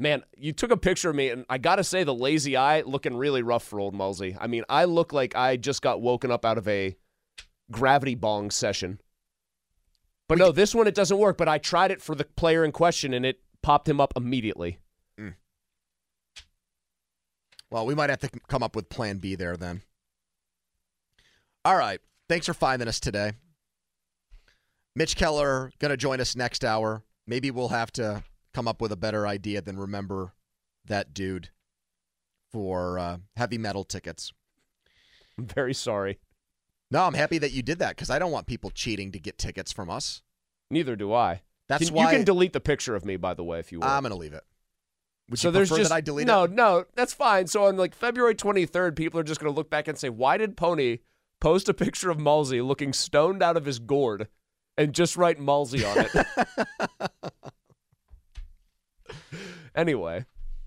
Man, you took a picture of me, and I gotta say, the lazy eye looking really rough for old Mulsey. I mean, I look like I just got woken up out of a gravity bong session. But no, this one it doesn't work. But I tried it for the player in question, and it popped him up immediately. Mm. Well, we might have to come up with plan B there then. All right. Thanks for finding us today. Mitch Keller going to join us next hour. Maybe we'll have to come up with a better idea than remember that dude for uh, heavy metal tickets. I'm very sorry. No, I'm happy that you did that because I don't want people cheating to get tickets from us. Neither do I. That's Can- why you can delete the picture of me, by the way, if you want. I'm going to leave it. Would so you there's just that I delete no, it? no, that's fine. So on like February 23rd, people are just going to look back and say, "Why did Pony post a picture of Mulsey looking stoned out of his gourd and just write Mulsey on it?" [LAUGHS] [LAUGHS] anyway,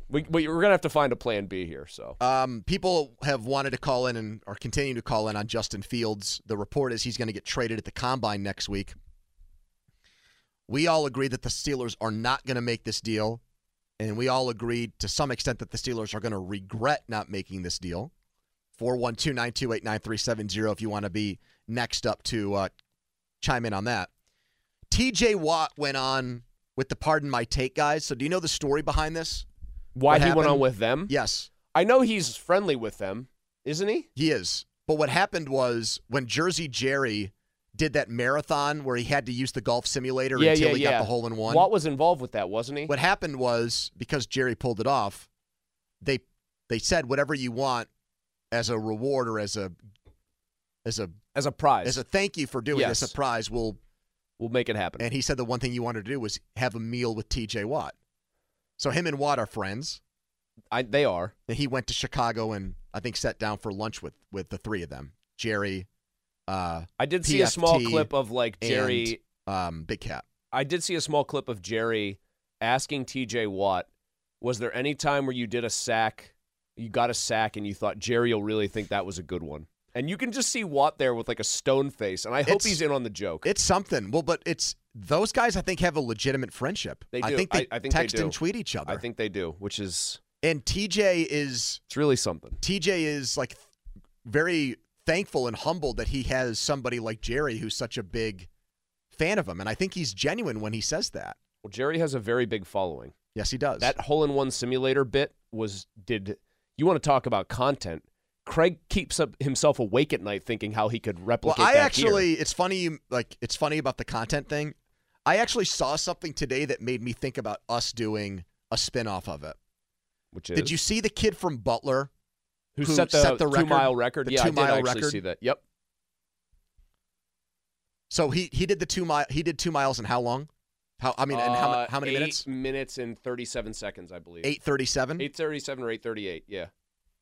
we, we we're gonna have to find a plan B here. So Um, people have wanted to call in and are continuing to call in on Justin Fields. The report is he's going to get traded at the combine next week. We all agree that the Steelers are not going to make this deal, and we all agreed to some extent that the Steelers are going to regret not making this deal. 412 928 9370 if you want to be next up to uh, chime in on that. TJ Watt went on with the Pardon My Take guys. So, do you know the story behind this? why What he went on with them? Yes. I know he's friendly with them, isn't he? He is. But what happened was when Jersey Jerry did that marathon where he had to use the golf simulator yeah, until yeah, he yeah. got the hole in one. Watt was involved with that, wasn't he? What happened was because Jerry pulled it off, they they said whatever you want as a reward or as a as a As a prize. as a thank you for doing Yes. this a prize will we'll make it happen. and he said the one thing you wanted to do was have a meal with TJ Watt. So him and Watt are friends. I, they are. And he went to Chicago and I think sat down for lunch with with the three of them. Jerry, uh, I did see a small clip of like Jerry. and, um, Big Cat. I did see a small clip of Jerry asking TJ Watt, "Was there any time where you did a sack, you got a sack, and you thought Jerry will really think that was a good one?" And you can just see Watt there with like a stone face, and I hope It's- he's in on the joke. It's something. Well, but it's those guys. I think have a legitimate friendship. They do. I think they I, think text they and tweet each other. I think they do, which is and TJ is it's really something. TJ is like very thankful and humbled that he has somebody like Jerry who's such a big fan of him, and I think he's genuine when he says that. Well, Jerry has a very big following. Yes, he does. That hole in one simulator bit was did you want to talk about content? Craig keeps up himself awake at night thinking how he could replicate. Well, I actually, here. it's funny. You like, it's funny about the content thing. I actually saw something today that made me think about us doing a spin-off of it. Which is Did you see the kid from Butler who, set the, two mile record? The yeah, two I did mile actually record. see that. Yep. So he he did the two mile. He did two miles in how long? How I mean, and how, Uh, how many eight minutes? Minutes and thirty-seven seconds, I believe. Eight thirty-seven. Eight thirty-seven or eight thirty-eight. Yeah.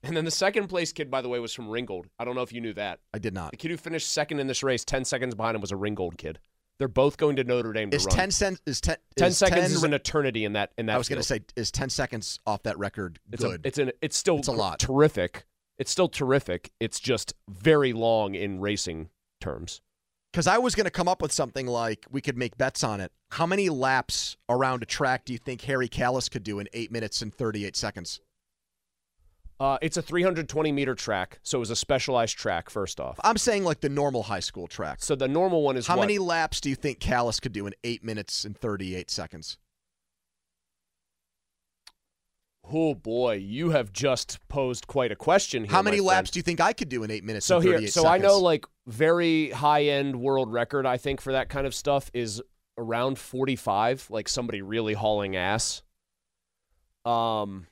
And then the second place kid, by the way, was from Ringgold. I don't know if you knew that. I did not. The kid who finished second in this race, ten seconds behind him, was a Ringgold kid. They're both going to Notre Dame to Is run. ten cents? Is ten? Ten is seconds 10 is an eternity in that. In that. I was going to say, is ten seconds off that record It's good? A, it's an. It's still It's a lot. terrific. It's still terrific. It's just very long in racing terms. Because I was going to come up with something like we could make bets on it. How many laps around a track do you think Harry Callis could do in eight minutes and thirty-eight seconds? Uh, it's a 320 meter track, so it was a specialized track. First off, I'm saying like the normal high school track. so the normal one is How what? many laps do you think Callis could do in eight minutes and thirty-eight seconds? Oh boy, you have just posed quite a question here. How many laps do you think I could do in eight minutes So and here, 38 so seconds? I know like very high end world record. I think for that kind of stuff is around 45. Like somebody really hauling ass. Um,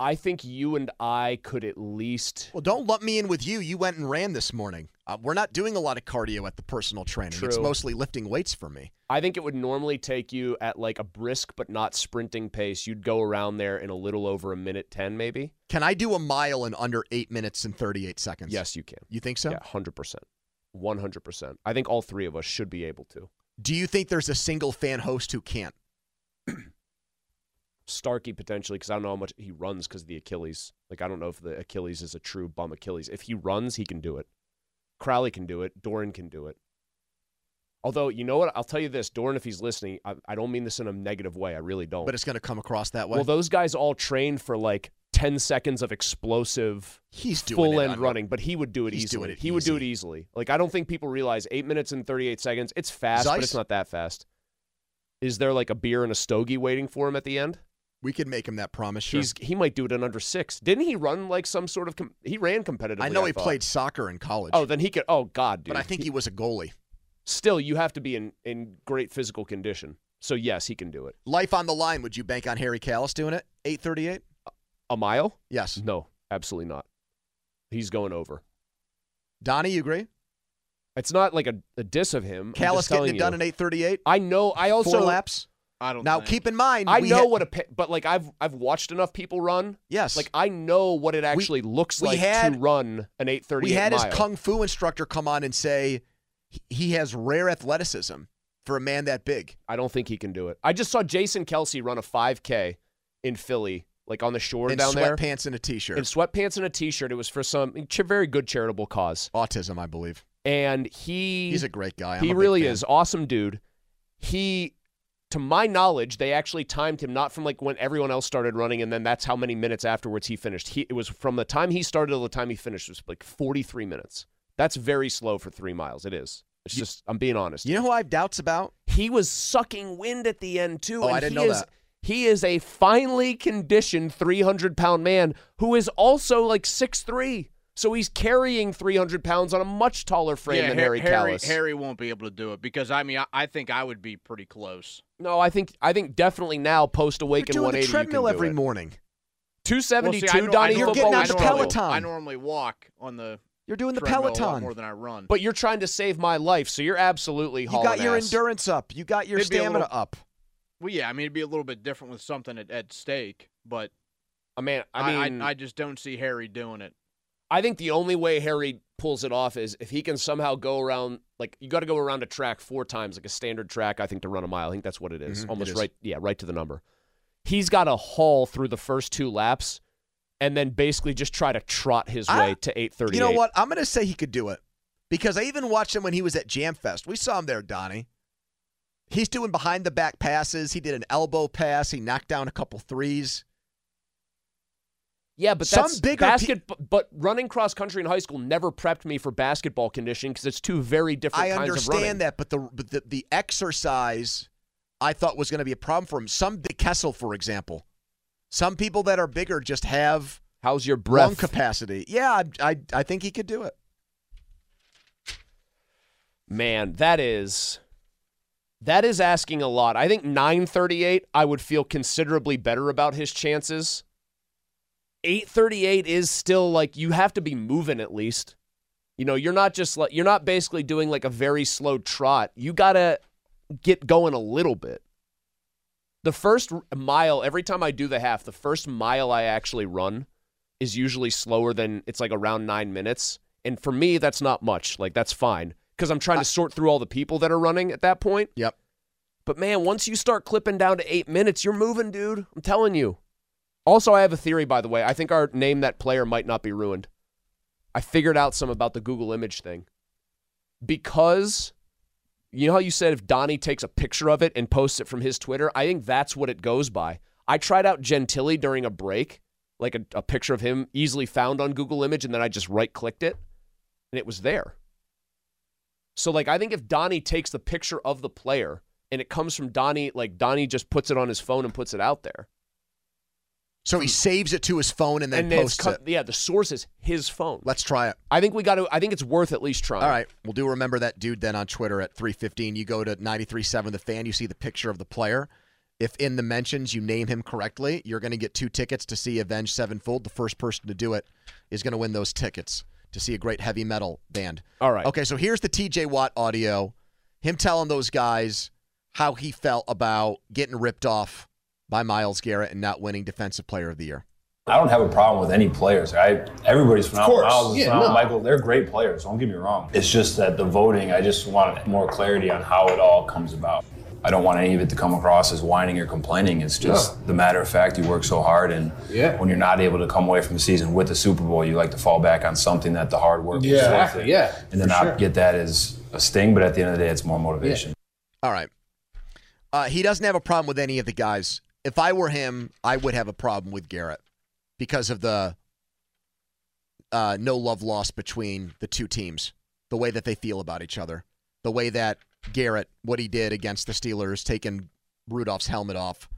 I think you and I could at least. Well, don't lump me in with you. You went and ran this morning. Uh, we're not doing a lot of cardio at the personal training. It's mostly lifting weights for me. I think it would normally take you at like a brisk but not sprinting pace. You'd go around there in a little over a minute 10, maybe. Can I do a mile in under eight minutes and 38 seconds? Yes, you can. You think so? Yeah, 100%. 100%. I think all three of us should be able to. Do you think there's a single fan host who can't? [CLEARS THROAT] Starkey potentially because I don't know how much he runs because of the Achilles. Like I don't know if the Achilles is a true bum Achilles. If he runs, he can do it. Crowley can do it. Doran can do it. Although you know what, I'll tell you this, Doran, if he's listening, I, I don't mean this in a negative way. I really don't. But it's going to come across that way. well, those guys all trained for like ten seconds of explosive, He's doing full end running, but he would do it He's easily. it he would do it easily. Like I don't think people realize eight minutes and thirty eight seconds. It's fast, but it's not that fast. Is there like a beer and a stogie waiting for him at the end? We could make him that promise. Sure. He's he might do it in under six. Didn't he run like some sort of? Com- he ran competitively. I know he thought. played soccer in college. Oh, then he could. Oh God, dude. but I think he was a goalie. still you have to be in in great physical condition. So yes, he can do it. Life on the line. Would you bank on Harry Callis doing it? 838? A mile? Yes. No, absolutely not. He's going over. Donnie, you agree? It's not like a, a diss of him. I'm Callis getting it done in 838? I know. I also Four laps? I don't. Now, think. keep in mind, I we know had- what a pi- but like I've I've watched enough people run. Yes. Like I know what it actually looks we like had- to run an 8:38 we had mile. his kung fu instructor come on and say he- he has rare athleticism for a man that big. I don't think he can do it. I just saw Jason Kelce run a 5K in Philly, like on the shore in down there. sweatpants and a t-shirt. In sweatpants and a t-shirt. It was for some very good charitable cause. Autism, I believe. And he He's a great guy. I'm he really fan. is awesome dude. He to my knowledge, they actually timed him not from like when everyone else started running and then that's how many minutes afterwards he finished. He it was from the time he started to the time he finished was like 43 minutes. That's very slow for 3 miles. It is. It's just I'm being honest. You know who I have doubts about? He was sucking wind at the end too. Oh, and I didn't he know is, that. He is a finely conditioned 300 pound man who is also like 6'3". So he's carrying 300 pounds on a much taller frame yeah, than Harry Harry, Callis. Harry won't be able to do it because I mean I, I think I would be pretty close. No, I think I think definitely now post You're awaken doing 180 the treadmill you can do every it. morning. Well, 272 see, I nor- I Donnie You're getting on the normally- Peloton. I normally walk on the. You're doing the treadmill a lot Peloton. more than I run. But you're trying to save my life, so you're absolutely You got your ass. endurance up. You got your It'd stamina little- up. well, yeah, I mean it'd be a little bit different with something at, at stake, but I mean, I I, mean, I, I just don't see Harry doing it. I think the only way Harry pulls it off is if he can somehow go around like you got to go around a track four times like a standard track I think to run a mile. I think that's what it is. Mhm, Almost is. right yeah, right to the number. He's got to haul through the first two laps and then basically just try to trot his I- way to 830 You know what? I'm going to say he could do it because I even watched him when he was at Jam Fest. We saw him there, Donnie. He's doing behind the back passes. He did an elbow pass. He knocked down a couple threes. Yeah, but Some that's bigger pe- basket but running cross country in high school never prepped me for basketball conditioning because it's two very different I kinds of understand that, but the, but the the exercise I thought was going to be a problem for him. Some De Kessel, for example, some people that are bigger just have How's your lung breath? capacity. Yeah, I, I I think he could do it. Man, that is that is asking a lot. I think 938 I would feel considerably better about his chances. 838 is still like you have to be moving at least. You know, you're not just like you're not basically doing like a very slow trot. You got to get going a little bit. The first mile, every time I do the half, the first mile I actually run is usually slower than it's like around 9 minutes. And for me that's not much. Like that's fine because I'm trying to sort through all the people that are running at that point. Yep. But man, once you start clipping down to eight minutes, you're moving, dude. I'm telling you. Also, I have a theory, by the way. I think our name that player might not be ruined. I figured out some about the Google image thing. Because you know how you said if Donnie takes a picture of it and posts it from his Twitter? I think that's what it goes by. I tried out Gentili during a break, like a, a picture of him easily found on Google Image, and then I just right clicked it, and it was there. So, like, I think if Donnie takes the picture of the player and it comes from Donnie, like, Donnie just puts it on his phone and puts it out there. So he hmm. saves it to his phone and then and posts co- it. Yeah, the source is his phone. Let's try it. I think we got to, I think it's worth at least trying. All right. Well, do remember that dude then on Twitter at 315. You go to 93.7 The Fan, you see the picture of the player. If in the mentions you name him correctly, you're going to get two tickets to see Avenged Sevenfold. The first person to do it is going to win those tickets to see a great heavy metal band. All right. Okay, so here's the TJ Watt audio. Him telling those guys how he felt about getting ripped off by Myles Garrett and not winning Defensive Player of the Year. I don't have a problem with any players. I everybody's phenomenal. course. Myles is Yeah, phenomenal. no. Michael, they're great players. Don't get me wrong. It's just that the voting. I just want more clarity on how it all comes about. I don't want any of it to come across as whining or complaining. It's just the matter of fact. You work so hard, and yeah. when you're not able to come away from the season with the Super Bowl, you like to fall back on something that the hard work was Yeah, worth it. yeah, and then for not sure. get that as a sting. But at the end of the day, it's more motivation. All right. Uh, he doesn't have a problem with any of the guys. If I were him, I would have a problem with Garrett because of the uh, no love lost between the two teams, the way that they feel about each other, the way that Garrett, what he did against the Steelers, taking Rudolph's helmet off.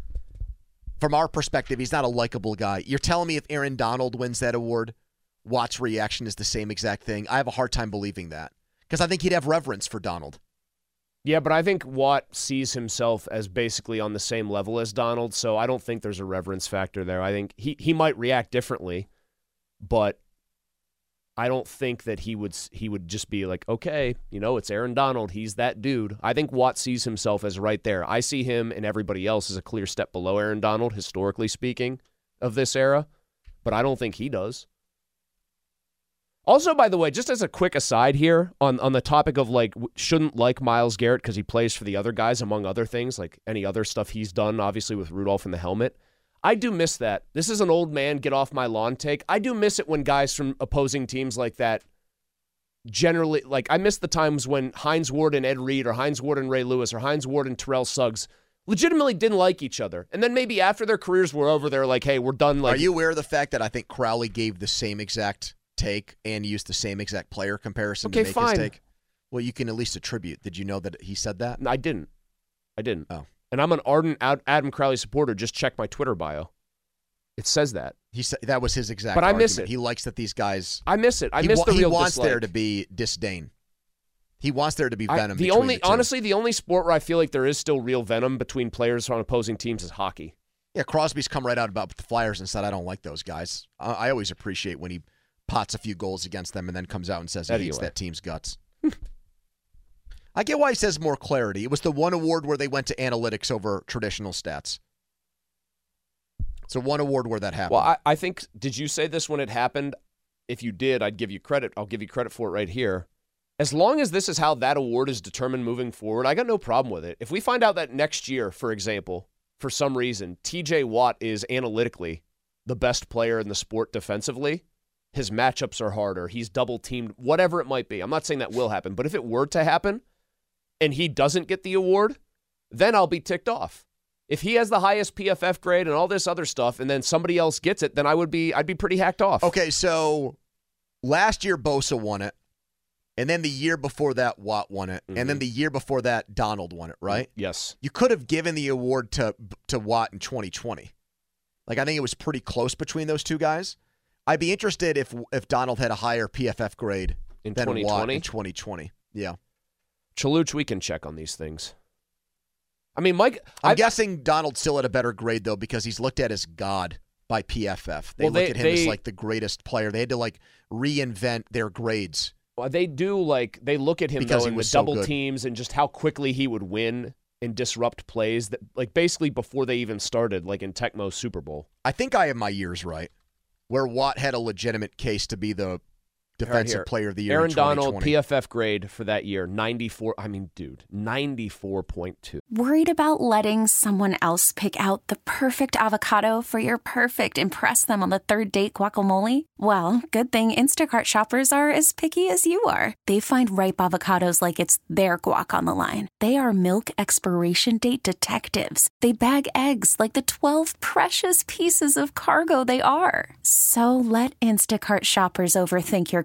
From our perspective, he's not a likable guy. You're telling me if Aaron Donald wins that award, Watt's reaction is the same exact thing? I have a hard time believing that because I think he'd have reverence for Donald. Yeah, but I think Watt sees himself as basically on the same level as Donald, so I don't think there's a reverence factor there. I think he, he might react differently, but I don't think that he would he would just be like, okay, you know, it's Aaron Donald, he's that dude. I think Watt sees himself as right there. I see him and everybody else as a clear step below Aaron Donald, historically speaking, of this era, but I don't think he does. Also, by the way, just as a quick aside here on, on the topic of like shouldn't like Myles Garrett because he plays for the other guys, among other things, like any other stuff he's done, obviously with Rudolph and the helmet. I do miss that. This is an old man get off my lawn take. I do miss it when guys from opposing teams like that generally like I miss the times when Hines Ward and Ed Reed or Hines Ward and Ray Lewis or Hines Ward and Terrell Suggs legitimately didn't like each other. And then maybe after their careers were over, they're like, hey, we're done like Are you aware of the fact that I think Crowley gave the same exact take and use the same exact player comparison Okay, to make fine. his take? Well, you can at least attribute. Did you know that he said that? I didn't. I didn't. Oh. And I'm an ardent Adam Crowley supporter. Just check my Twitter bio. It says that. He said that was his exact. But I miss it. He likes that these guys. I miss it. I he miss wa- the He real wants there to be disdain. He wants there to be I- venom. the only, the honestly, the only sport where I feel like there is still real venom between players on opposing teams is hockey. Yeah, Crosby's come right out about the Flyers and said, "I don't like those guys." I, I always appreciate when he pots a few goals against them and then comes out and says he Anyway. hates that team's guts. [LAUGHS] I get why he says more clarity. It was the one award where they went to analytics over traditional stats. It's a one award where that happened. Well, I, I think, did you say this when it happened? If you did, I'd give you credit. I'll give you credit for it right here. As long as this is how that award is determined moving forward, I got no problem with it. If we find out that next year, for example, for some reason, TJ Watt is analytically the best player in the sport defensively, his matchups are harder, he's double teamed, whatever it might be. I'm not saying that will happen, but if it were to happen and he doesn't get the award, then I'll be ticked off. If he has the highest PFF grade and all this other stuff, and then somebody else gets it, then I would be I'd be pretty hacked off. Okay, so last year Bosa won it, and then the year before that Watt won it, and Mm-hmm. then the year before that Donald won it. Right? Yes. You could have given the award to to Watt in 2020. Like I think it was pretty close between those two guys. I'd be interested if if Donald had a higher PFF grade In than Watt in 2020. Yeah, Chaluch, we can check on these things. I mean, Mike, I'm I- guessing Donald still had a better grade though because he's looked at as God by PFF. They Well, look they- at him as like the greatest player. They had to like reinvent their grades. Well, they do like they look at him Because though he in the so double good. teams and just how quickly he would win and disrupt plays that like basically before they even started, like in Tecmo Super Bowl. I think I have my years right, where Watt had a legitimate case to be the defensive Here. player of the year. Aaron in Donald PFF grade for that year 94. I mean, dude, 94.2. Worried about letting someone else pick out the perfect avocado for your perfect impress them on the third date guacamole? Well, good thing Instacart shoppers are as picky as you are. They find ripe avocados like it's their guac on the line. They are milk expiration date detectives. They bag eggs like the 12 precious pieces of cargo they are. So let Instacart shoppers overthink your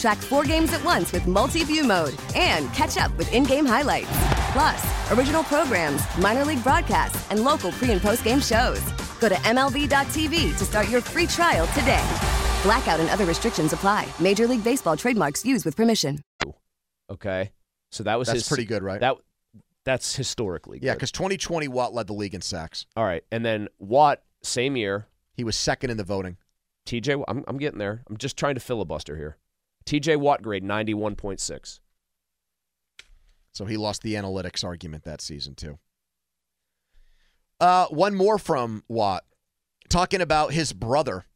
Track four games at once with multi view mode and catch up with in game highlights. Plus, original programs, minor league broadcasts, and local pre and post game shows. Go to MLB.tv to start your free trial today. Blackout and other restrictions apply. Major League Baseball trademarks used with permission. Okay, so that was That's his, pretty good, right? That that's historically Yeah, because 2020 Watt led the league in sacks. All right, and then Watt same year. He was second in the voting. TJ, I'm I'm getting there. I'm just trying to filibuster here. TJ Watt grade 91.6. So he lost the analytics argument that season too. Uh, one more from Watt, talking about his brother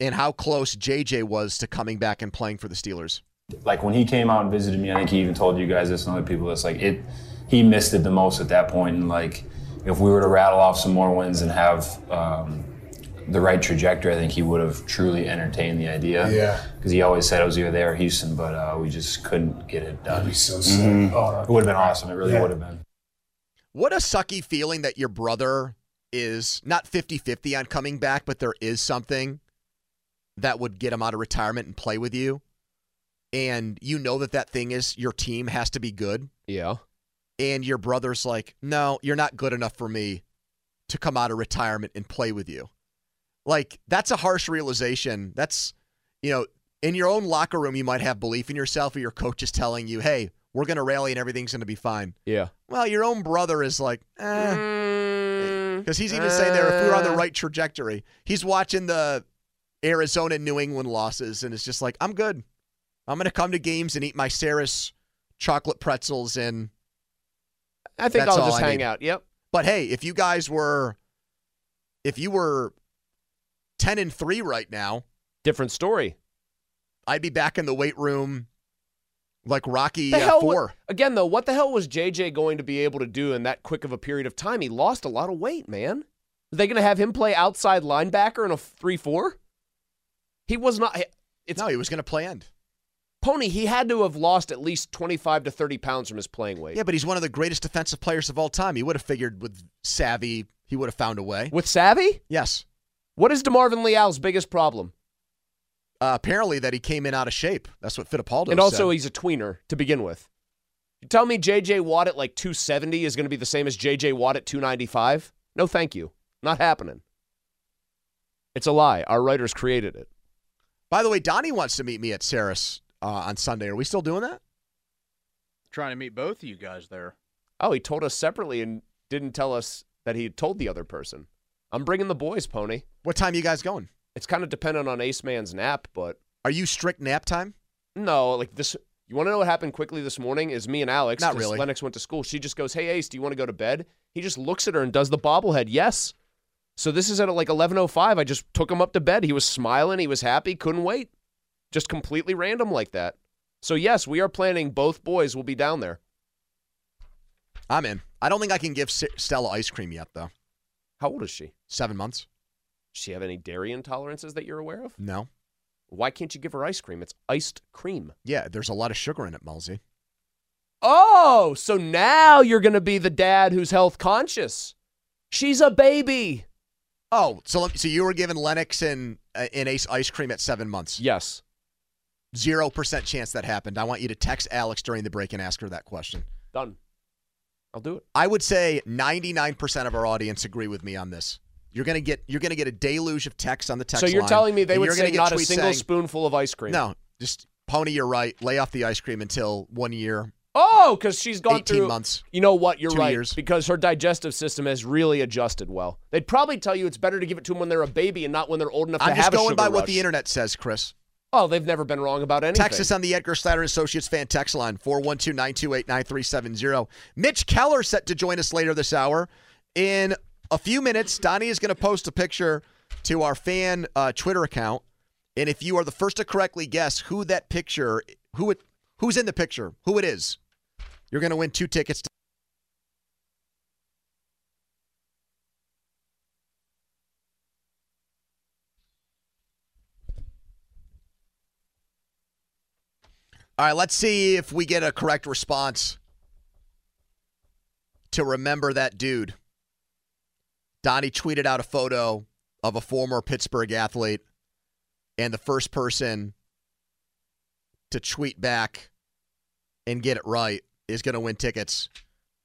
and how close JJ was to coming back and playing for the Steelers. Like when he came out and visited me, I think he even told you guys this and other people. It's like it. He missed it the most at that point. point, and like if we were to rattle off some more wins and have um, the right trajectory, I think he would have truly entertained the idea. Yeah. Because he always said it was either there or Houston, but uh, we just couldn't get it done. That'd be so sick. Mhm. Oh, it would have been awesome. It really Yeah. would have been. What a sucky feeling that your brother is not 50 50 on coming back, but there is something that would get him out of retirement and play with you. and you know that that thing is your team has to be good, Yeah. and your brother's like, no, you're not good enough for me to come out of retirement and play with you. Like, that's a harsh realization. That's, you know, in your own locker room, you might have belief in yourself, or your coach is telling you, hey, we're going to rally and everything's going to be fine. Yeah. Well, your own brother is like, eh. Because he's even saying there, if we were on the right trajectory, he's watching the Arizona New England losses, and it's just like, I'm good. I'm going to come to games and eat my Sarris chocolate pretzels, and I think I'll just I hang need. out. Yep. But hey, if you guys were, if you were ten and three right now, different story. I'd be back in the weight room like Rocky The hell Four. again though, what the hell was JJ going to be able to do in that quick of a period of time? He lost a lot of weight, man. Are they going to have him play outside linebacker in a three-four? He was not. It's no, he was going to play end. Pony. He had to have lost at least twenty-five to thirty pounds from his playing weight. Yeah, but he's one of the greatest defensive players of all time. He would have figured with savvy, he would have found a way. With savvy? Yes. What is DeMarvin Leal's biggest problem? Uh, apparently, that he came in out of shape. That's what Fittipaldo and also, said. he's a tweener to begin with. You tell me JJ Watt at like 270 is going to be the same as JJ Watt at 295? No, thank you. Not happening. It's a lie. Our writers created it. By the way, Donnie wants to meet me at Sarris uh, on Sunday. Are we still doing that? Trying to meet both of you guys there. Oh, he told us separately and didn't tell us that he had told the other person. I'm bringing the boys, Pony. What time you guys going? It's kind of dependent on Ace Man's nap, but Are you strict nap time? no, like this. You want to know what happened quickly this morning? Is me and Alex. Not really. Lennox went to school. She just goes, "Hey Ace, do you want to go to bed?" He just looks at her and does the bobblehead. Yes. So this is at like 11:05. I just took him up to bed. He was smiling. He was happy. Couldn't wait. Just completely random like that. So yes, we are planning. Both boys will be down there. I'm in. I don't think I can give Stella ice cream yet, though. How old is she? Seven months. Does she have any dairy intolerances that you're aware of? No. Why can't you give her ice cream? It's iced cream. Yeah, there's a lot of sugar in it, Mulsey. Oh, so now you're going to be the dad who's health conscious. She's a baby. Oh, so let- so you were giving Lennox and uh, and Ace ice cream at seven months? Yes. Zero percent chance that happened. I want you to text Alex during the break and ask her that question. Done. I'll do it. I would say 99% of our audience agree with me on this. You're gonna get you're gonna get a deluge of texts on the text so you're line, telling me they would say not a single saying, spoonful of ice cream? No, just pony. You're right. Lay off the ice cream until one year. Oh, because she's gone 18 through months. You know what? You're Two right. years. Because her digestive system has really adjusted well. They'd probably tell you it's better to give it to them when they're a baby and not when they're old enough I'm to just have a going sugar by what the internet says, Chris. Oh, they've never been wrong about anything. Texas on the Edgar Snyder Associates fan text line 412-928-9370. Mitch Keller set to join us later this hour. In a few minutes, Donnie is going to post a picture to our fan uh, Twitter account, and if you are the first to correctly guess who that picture, who it, who's in the picture, who it is, you're going to win two tickets. To- All right, let's see if we get a correct response to remember that dude. Donnie tweeted out a photo of a former Pittsburgh athlete, and the first person to tweet back and get it right is going to win tickets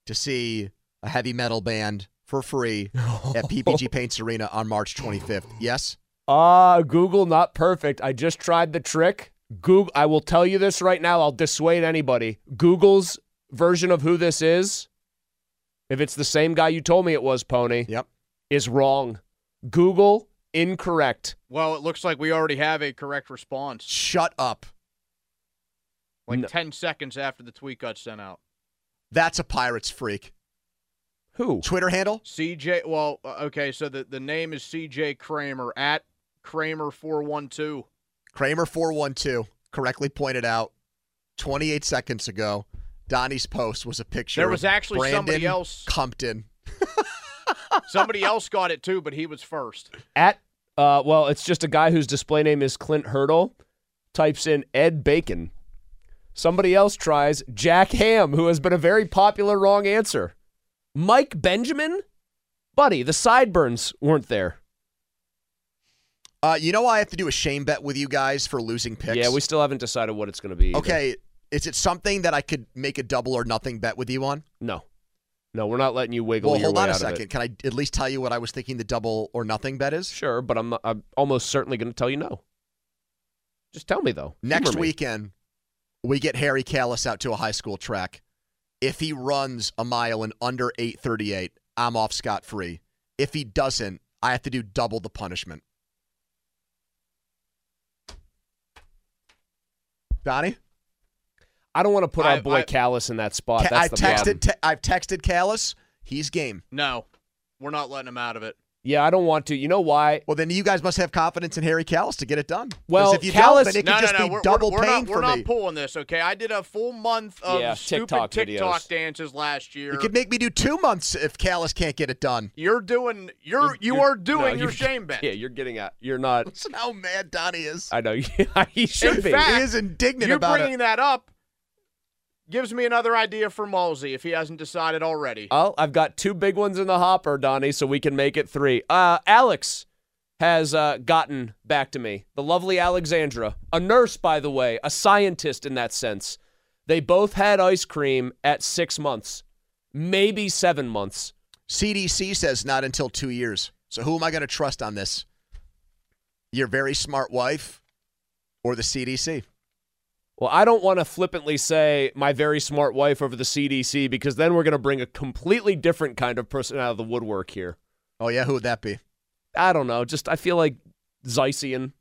to see a heavy metal band for free at PPG [LAUGHS] Paints Arena on March 25th. Yes? Ah, Google not perfect. I just tried the trick. Google I will tell you this right now, I'll dissuade anybody. Google's version of who this is, if it's the same guy you told me it was, Pony, yep. is wrong. Google incorrect. Well, it looks like we already have a correct response. Shut up. Like 10 seconds after the tweet got sent out. That's a Pirates freak. Who? Twitter handle? CJ. Well, uh, okay, so the, the name is CJ Kramer at Kramer412. Kramer412 correctly pointed out 28 seconds ago. Donnie's post was a picture. There was of actually Brandon somebody else- Compton. [LAUGHS] Somebody else got it too, but he was first. At uh well, it's just a guy whose display name is Clint Hurdle, types in Ed Bacon. Somebody else tries Jack Ham, who has been a very popular wrong answer. Mike Benjamin? Buddy, the sideburns weren't there. Uh, you know I have to do a shame bet with you guys for losing picks. Yeah, we still haven't decided what it's going to be. either. Okay, is it something that I could make a double or nothing bet with you on? No. No, we're not letting you wiggle Well, hold on a second. Can I at least tell you what I was thinking the double or nothing bet is? Sure, but I'm I'm almost certainly going to tell you no. Just tell me though. Next me. weekend, we get Harry Callis out to a high school track. If he runs a mile in under 8:38, I'm off scot free. If he doesn't, I have to do double the punishment. Donnie, I don't want to put I- our boy I- Callis in that spot. Ca- That's I've the texted. Te- I've texted Callis. He's game. No, we're not letting him out of it. Yeah, I don't want to. You know why? Well, then you guys must have confidence in Harry Callis to get it done. Well, if you Callis- don't, then it no, could just no, no. be We're, double we're, we're pain not, for we're not me. pulling this, okay? I did a full month of Yeah, stupid TikTok TikTok, videos. dances last year. You could make me do two months if Callis can't get it done. You're doing. You're, you You're- doing no, your you're- shame bet. [LAUGHS] Yeah, you're getting out. You're not. Listen how mad Donnie is. I know. [LAUGHS] he should In be. fact, he is indignant you about bringing it. that up gives me another idea for Mulsey if he hasn't decided already. Oh, I've got two big ones in the hopper, Donnie, so we can make it three. Uh, Alex has uh, gotten back to me. The lovely Alexandra, a nurse, by the way, a scientist in that sense. They both had ice cream at six months, maybe seven months. CDC says not until two years. So who am I going to trust on this? Your very smart wife or the CDC? Well, I don't want to flippantly say my very smart wife over the CDC because then we're going to bring a completely different kind of person out of the woodwork here. Oh, yeah, who would that be? I don't know. Just I feel like Zeisian.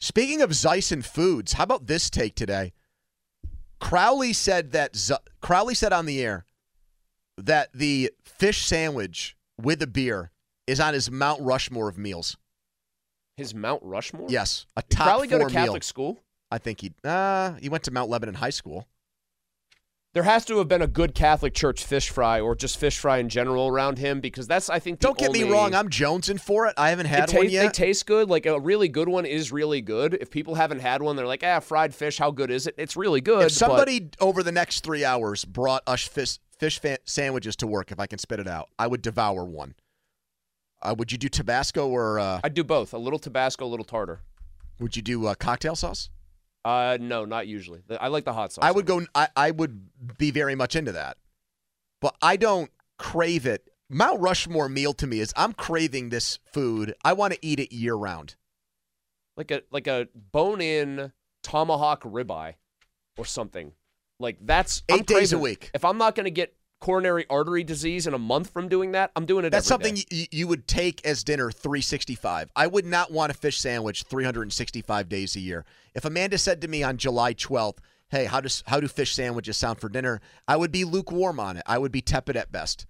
Speaking of Zeise and foods, how about this take today? Crowley said that Z- Crowley said on the air that the fish sandwich with a beer is on his Mount Rushmore of meals. His Mount Rushmore? Yes, a Did top Crowley go four to Catholic meal. school? I think he uh, he went to Mount Lebanon High School. There has to have been a good Catholic church fish fry or just fish fry in general around him because that's I think the Don't get me wrong, I'm jonesing for it. I haven't had They one yet. They taste good. Like a really good one is really good. If people haven't had one, they're like, ah, fried fish. How good is it? It's really good. if but- somebody over the next three hours brought us fish fish fa- sandwiches to work, if I can spit it out, I would devour one. Uh, would you do Tabasco or uh, I do both. A little Tabasco, a little tartar. would you do uh, cocktail sauce? Uh, no, not usually. I like the hot sauce. I would go. I, I would be very much into that, but I don't crave it. Mount Rushmore meal to me is I'm craving this food. I want to eat it year round. like a like a bone-in tomahawk ribeye or something. Like that's I'm Eight days a week. If I'm not going to get coronary artery disease in a month from doing that, I'm doing it. That's every something day. you, you would take as dinner 365. I would not want a fish sandwich 365 days a year. If Amanda said to me on July 12th, "Hey, how does how do fish sandwiches sound for dinner?" I would be lukewarm on it. I would be tepid at best.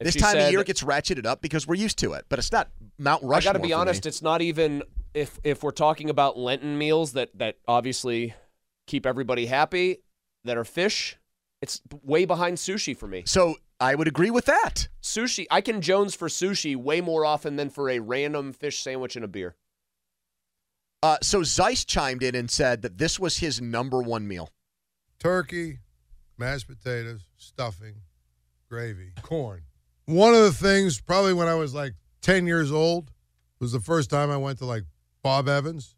If this time of year it gets ratcheted up because we're used to it, but it's not Mount Rushmore. I got to be for me. honest. It's not even if if we're talking about Lenten meals that that obviously keep everybody happy that are fish. It's way behind sushi for me. So I would agree with that. Sushi, I can Jones for sushi way more often than for a random fish sandwich and a beer. Uh, so Zeise chimed in and said that this was his number one meal. turkey, mashed potatoes, stuffing, gravy, corn. One of the things, probably when I was like 10 years old, was the first time I went to like Bob Evans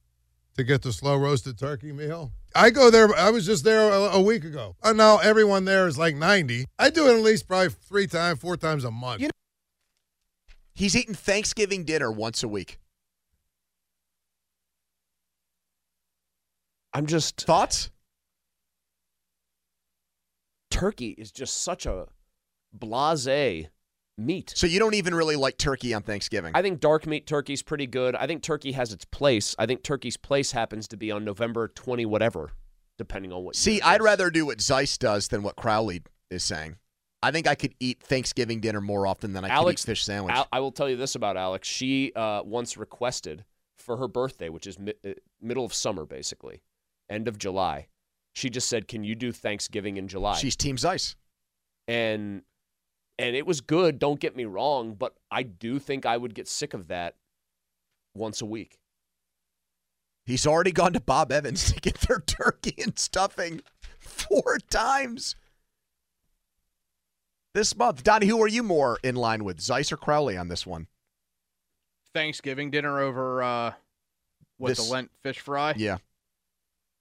to get the slow roasted turkey meal. I go there, I was just there a, a week ago. And now everyone there is like 90. I do it at least probably three times, four times a month. You know, He's eating Thanksgiving dinner once a week. I'm just thoughts. Turkey is just such a blase meat. So you don't even really like turkey on Thanksgiving. I think dark meat turkey's pretty good. I think turkey has its place. I think turkey's place happens to be on November 20 whatever, depending on what See, I'd rather do what Zeise does than what Crowley is saying. I think I could eat Thanksgiving dinner more often than I Alex could eat fish sandwich. Al- I will tell you this about Alex. She uh, once requested for her birthday, which is mi- uh, middle of summer, basically, end of July. She just said, "Can you do Thanksgiving in July?" She's Team Zeise. and and it was good. Don't get me wrong, but I do think I would get sick of that once a week. He's already gone to Bob Evans to get their turkey and stuffing four times this month. Donnie, who are you more in line with, Zeise or Crowley on this one? Thanksgiving dinner over uh, What This- the Lent fish fry? Yeah.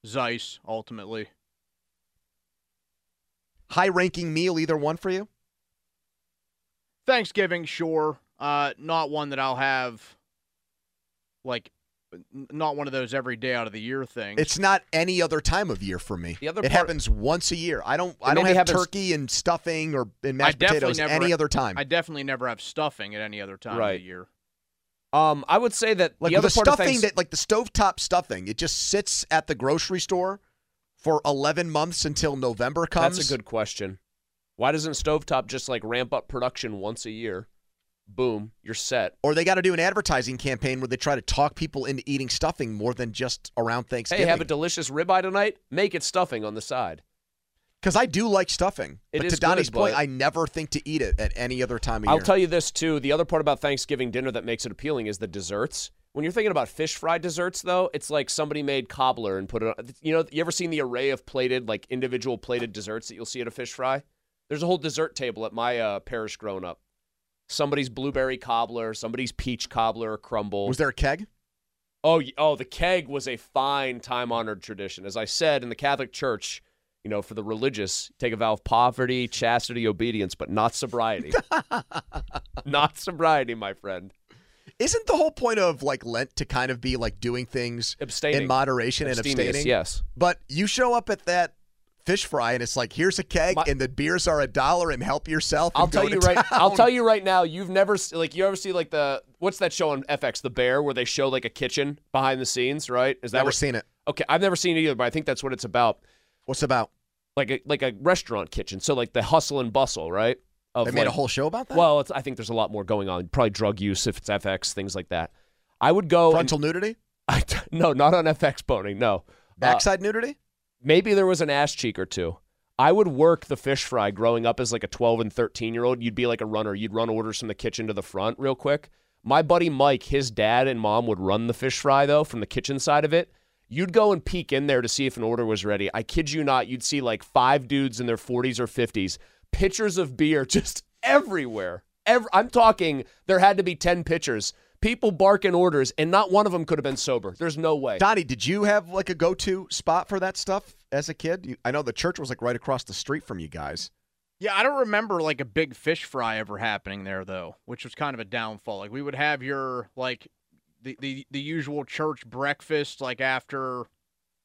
Zeise ultimately. High ranking meal, either one for you? Thanksgiving, sure. Uh, not one that I'll have. Like, n- not one of those every day out of the year things. It's not any other time of year for me. The other it part- happens once a year. I don't. I don't have happens- turkey and stuffing or and mashed potatoes never any other time. I definitely never have stuffing at any other time of the year. Um, I would say that like the other the part of stuffing thanks- that, like the stovetop stuffing, it just sits at the grocery store for 11 months until November comes. That's a good question. Why doesn't Stovetop just like ramp up production once a year? Boom, you're set. Or they got to do an advertising campaign where they try to talk people into eating stuffing more than just around Thanksgiving. Hey, have a delicious ribeye tonight. Make it stuffing on the side. Because I do like stuffing. It but to Donnie's good, point, I never think to eat it at any other time of year. I'll tell you this too. The other part about Thanksgiving dinner that makes it appealing is the desserts. When you're thinking about fish fry desserts, though, it's like somebody made cobbler and put it. on. You know, you ever seen the array of plated, like individual plated desserts that you'll see at a fish fry? There's a whole dessert table at my uh, parish growing up. Somebody's blueberry cobbler, somebody's peach cobbler or crumble. Was there a keg? Oh, oh, the keg was a fine, time-honored tradition. As I said, in the Catholic Church, you know, for the religious, take a vow of poverty, chastity, obedience, but not sobriety. [LAUGHS] not sobriety, my friend. Isn't the whole point of like Lent to kind of be like doing things Abstaining. in moderation and abstaining? yes. But you show up at that fish fry and it's like, here's a keg and the beers are a dollar and help yourself. I'll tell you right. I'll tell you right now. You've never like you ever see like the what's that show on FX, The Bear, where they show like a kitchen behind the scenes, right? Is that Never what- seen it. Okay, I've never seen it either, but I think that's what it's about. What's about? Like a like a restaurant kitchen. So like the hustle and bustle, right? Of They made a whole show about that? Well, it's, I think there's a lot more going on. Probably drug use if it's FX, things like that. I would go Frontal and, nudity? [LAUGHS] I, no, not on FX boning. No, Uh, Backside nudity? Maybe there was an ass cheek or two. I would work the fish fry growing up as like a 12 and 13 year old. You'd be like a runner. You'd run orders from the kitchen to the front real quick. My buddy Mike, his dad and mom would run the fish fry though from the kitchen side of it. You'd go and peek in there to see if an order was ready. I kid you not, you'd see like five dudes in their 40s or 50s, pitchers of beer [LAUGHS] just everywhere. Every, I'm talking, there had to be 10 pitchers. People barking orders, and not one of them could have been sober. There's no way. Donnie, did you have like a go to spot for that stuff as a kid? You, I know the church was like right across the street from you guys. Yeah, I don't remember like a big fish fry ever happening there though, which was kind of a downfall. Like we would have your like the the, the usual church breakfast like after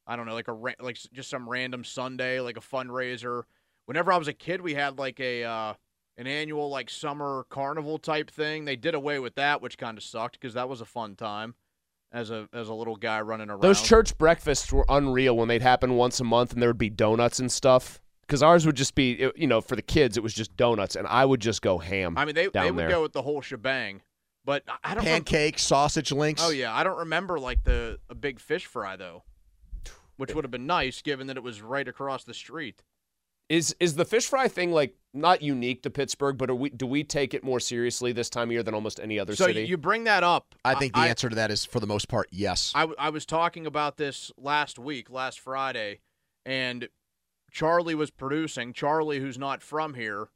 I don't know, like a like just some random Sunday, like a fundraiser. Whenever I was a kid, we had like a uh an annual like summer carnival type thing. They did away with that, which kind of sucked because that was a fun time as a as a little guy running around. Those church breakfasts were unreal when they'd happen once a month and there would be donuts and stuff. Because ours would just be, you know, for the kids, it was just donuts, and I would just go ham. I mean, they down they would there. go with the whole shebang. But I- I don't rem- Pancake, sausage links. Oh yeah, I don't remember like the a big fish fry though, which would have been nice given that it was right across the street. Is is the fish fry thing like not unique to Pittsburgh, but are we do we take it more seriously this time of year than almost any other so city? you bring that up. I think the I, answer to that is for the most part, yes. I, w- I was talking about this last week, last Friday, and Charlie was producing. Charlie, who's not from here,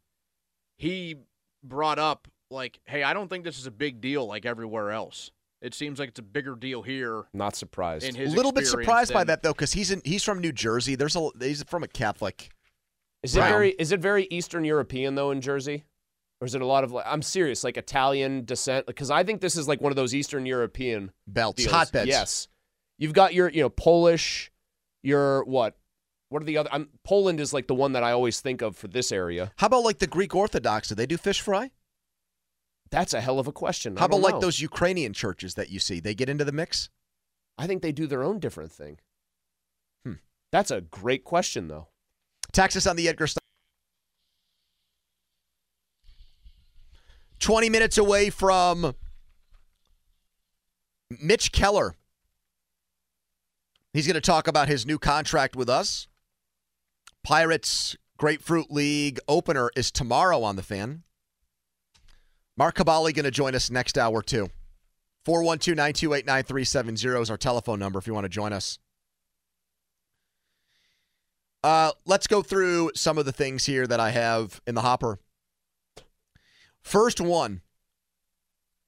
he brought up like, "Hey, I don't think this is a big deal like everywhere else. It seems like it's a bigger deal here." Not surprised. A little bit experience surprised by that though, because he's in, he's from New Jersey. There's a he's from a Catholic. Is it very is it very Eastern European though in Jersey? Or is it a lot of like I'm serious, like Italian descent? Because I think this is like one of those Eastern European belts, deals. hotbeds. Yes. You've got your, you know, Polish, your what? What are the other I'm Poland is like the one that I always think of for this area. How about like the Greek Orthodox? Do they do fish fry? That's a hell of a question. How about don't like know. those Ukrainian churches that you see? They get into the mix. I think they do their own different thing. Hmm. That's a great question though. Texas on the Edgar. Stein. Twenty minutes away from Mitch Keller. He's going to talk about his new contract with us. Pirates Grapefruit League opener is tomorrow on the fan. Mark Kaboly going to join us next hour, too. 412 928 9370 is our telephone number if you want to join us. Uh, let's go through some of the things here that I have in the hopper. First one.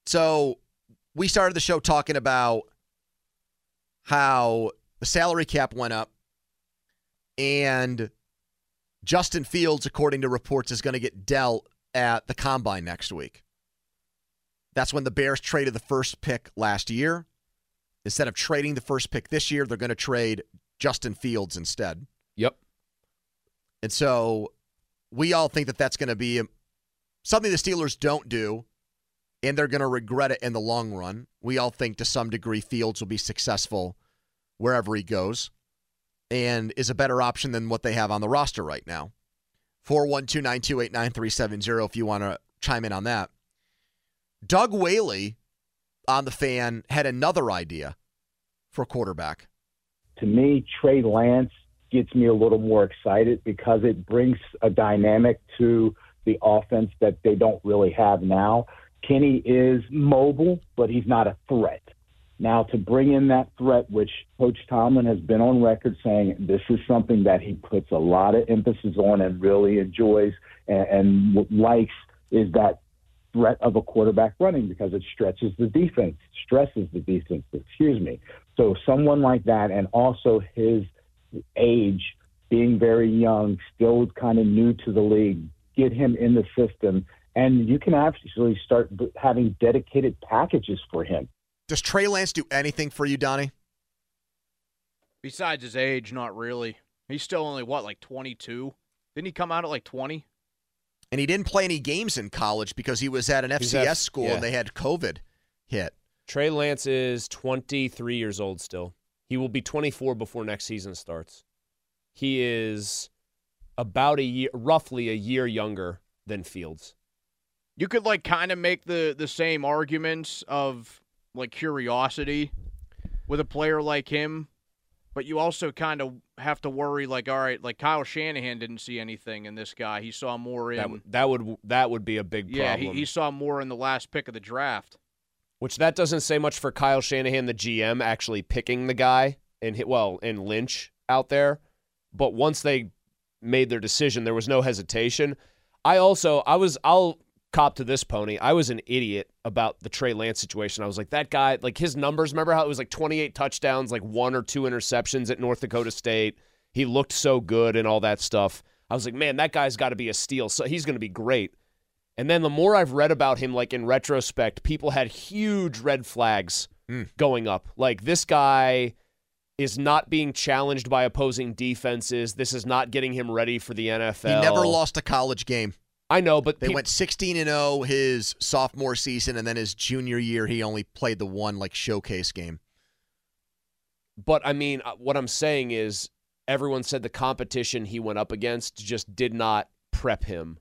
So we started the show talking about how the salary cap went up and Justin Fields, according to reports, is going to get dealt at the combine next week. That's when the Bears traded the first pick last year. Instead of trading the first pick this year, they're going to trade Justin Fields instead. And so we all think that that's going to be something the Steelers don't do, and they're going to regret it in the long run. We all think to some degree Fields will be successful wherever he goes and is a better option than what they have on the roster right now. 412 928 9370 if you want to chime in on that. Doug Whaley on the fan had another idea for quarterback. To me, Trey Lance gets me a little more excited because it brings a dynamic to the offense that they don't really have now. Kenny is mobile, but he's not a threat. Now, to bring in that threat, which Coach Tomlin has been on record saying this is something that he puts a lot of emphasis on and really enjoys and, and likes, is that threat of a quarterback running because it stretches the defense, stresses the defense, excuse me. So, someone like that, and also his age, being very young, still kind of new to the league, get him in the system, and you can actually start having dedicated packages for him does Trey Lance do anything for you, Donnie? Besides his age, not really. He's still only what, like 22? Didn't he come out at like 20? And he didn't play any games in college because he was at an FCS at, school yeah. and they had COVID hit. Trey Lance is 23 years old still. He will be 24 before next season starts. He is about a year, roughly a year younger than Fields. You could like kind of make the the same arguments of like curiosity with a player like him, but you also kind of have to worry like all right, like Kyle Shanahan didn't see anything in this guy. He saw more in that, would, that would that would be a big yeah, problem. he, he saw more in the last pick of the draft. Which that doesn't say much for Kyle Shanahan, the GM, actually picking the guy and well and Lynch out there. But once they made their decision, there was no hesitation. I also I was I'll cop to this pony. I was an idiot about the Trey Lance situation. I was like, that guy, like his numbers, remember how it was like 28 touchdowns, like one or two interceptions at North Dakota State? He looked so good and all that stuff. I was like, man, that guy's got to be a steal. So he's going to be great. And then the more I've read about him, like in retrospect, people had huge red flags mm. going up. Like this guy is not being challenged by opposing defenses. This is not getting him ready for the NFL. He never lost a college game. I know, but they pe- went 16 and 0 his sophomore season, and then his junior year he only played the one like showcase game. But I mean, uh, what I'm saying is, everyone said the competition he went up against just did not prep him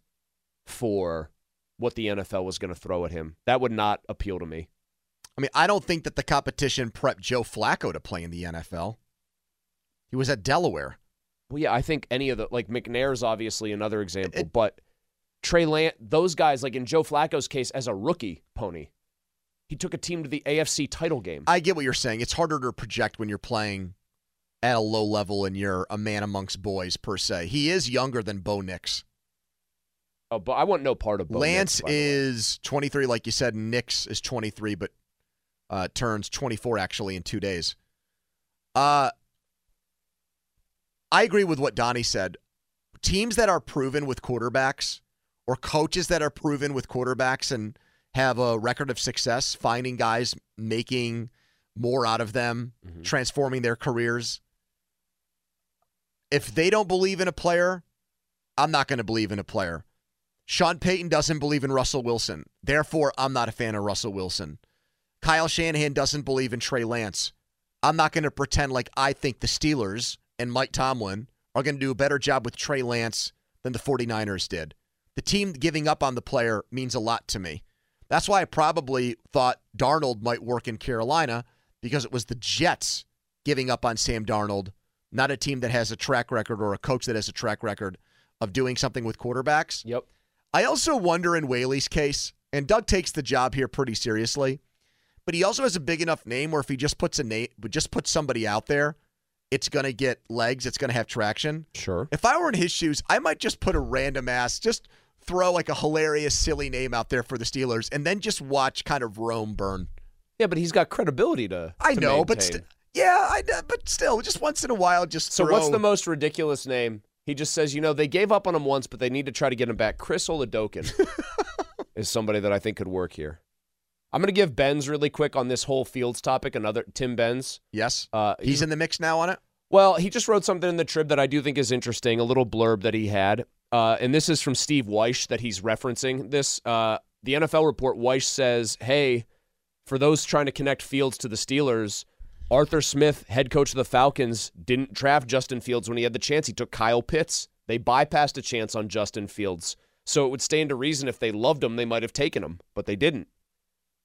for what the NFL was going to throw at him. That would not appeal to me. I mean, I don't think that the competition prepped Joe Flacco to play in the NFL. He was at Delaware. Well, yeah, I think any of the like McNair's obviously another example, it, but Trey Lance, those guys, like in Joe Flacco's case, as a rookie pony, he took a team to the AFC title game. I get what you're saying. It's harder to project when you're playing at a low level and you're a man amongst boys, per se. He is younger than Bo Nix. Oh, but I want no part of Bo Lance Nix, is 23, like you said. Nix is 23, but uh, turns 24 actually in two days. Uh, I agree with what Donnie said. Teams that are proven with quarterbacks or coaches that are proven with quarterbacks and have a record of success finding guys making more out of them, mm-hmm. transforming their careers. If they don't believe in a player, I'm not going to believe in a player. Sean Payton doesn't believe in Russell Wilson. Therefore, I'm not a fan of Russell Wilson. Kyle Shanahan doesn't believe in Trey Lance. I'm not going to pretend like I think the Steelers and Mike Tomlin are going to do a better job with Trey Lance than the 49ers did the team giving up on the player means a lot to me. That's why I probably thought Darnold might work in Carolina because it was the Jets giving up on Sam Darnold, not a team that has a track record or a coach that has a track record of doing something with quarterbacks. Yep. I also wonder in Whaley's case, and Doug takes the job here pretty seriously, but he also has a big enough name where if he just puts a name, just puts somebody out there, it's going to get legs, it's going to have traction. Sure. If I were in his shoes, I might just put a random ass, just throw like a hilarious, silly name out there for the Steelers, and then just watch kind of Rome burn. Yeah, but he's got credibility to. I to know, maintain. but st- Yeah, I know, but still, just once in a while, just So throw- what's the most ridiculous name? He just says, you know, they gave up on him once, but they need to try to get him back. Chris Oladokun [LAUGHS] is somebody that I think could work here. I'm going to give Benz really quick on this whole Fields topic. Another Tim Benz. Yes, uh, he's in the mix now on it. Well, he just wrote something in the trib that I do think is interesting. A little blurb that he had, uh, and this is from Steve Wyche that he's referencing. This uh, the NFL report. Wyche says, "Hey, for those trying to connect Fields to the Steelers." Arthur Smith, head coach of the Falcons, didn't draft Justin Fields when he had the chance. He took Kyle Pitts. They bypassed a chance on Justin Fields. So it would stand to reason if they loved him, they might have taken him, but they didn't.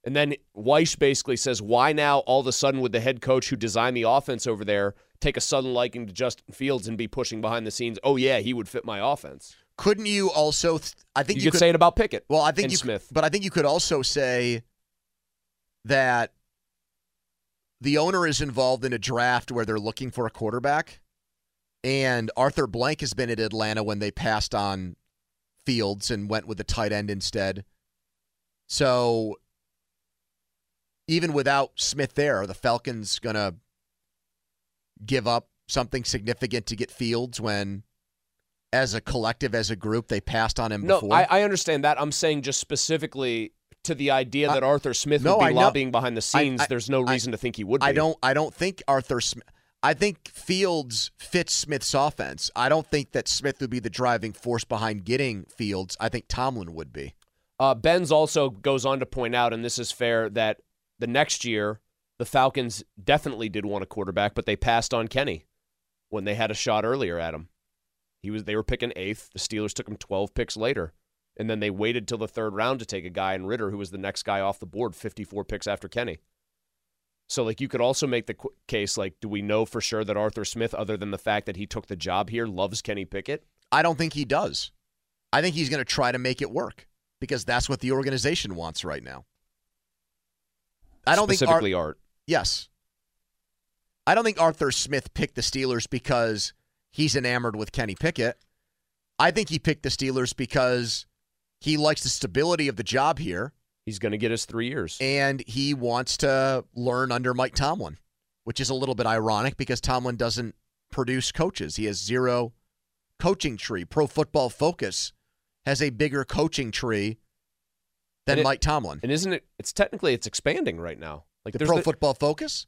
And then Wyche basically says, why now all of a sudden would the head coach who designed the offense over there take a sudden liking to Justin Fields and be pushing behind the scenes? Oh, yeah, he would fit my offense. Couldn't you also? Th- I think You you, could say it about Pickett Well, I think and you, Smith. but I think you could also say that the owner is involved in a draft where they're looking for a quarterback, and Arthur Blank has been at Atlanta when they passed on Fields and went with the tight end instead. So even without Smith there, are the Falcons gonna give up something significant to get Fields when? As a collective, as a group, they passed on him No, before. I, I understand that. I'm saying just specifically to the idea that Arthur Smith no, would I be know- lobbying behind the scenes. I- There's no I- reason to think he would be. I don't. I don't think Arthur Smith. I think Fields fits Smith's offense. I don't think that Smith would be the driving force behind getting Fields. I think Tomlin would be. Uh, Benz also goes on to point out, and this is fair, that the next year the Falcons definitely did want a quarterback, but they passed on Kenny when they had a shot earlier at him. He was they were picking eighth. The Steelers took him twelve picks later, and then they waited till the third round to take a guy in Ritter, who was the next guy off the board, fifty-four picks after Kenny. So, like, you could also make the case, like, do we know for sure that Arthur Smith, other than the fact that he took the job here, loves Kenny Pickett? I don't think he does. I think he's going to try to make it work because that's what the organization wants right now. I don't think Ar- Specifically Art. Yes. I don't think Arthur Smith picked the Steelers because he's enamored with Kenny Pickett. I think he picked the Steelers because he likes the stability of the job here. He's going to get us three years. And he wants to learn under Mike Tomlin, which is a little bit ironic because Tomlin doesn't produce coaches. He has zero coaching tree. Pro Football Focus has a bigger coaching tree than it- Mike Tomlin. And isn't it? It's technically it's expanding right now. Like The Pro Football Focus?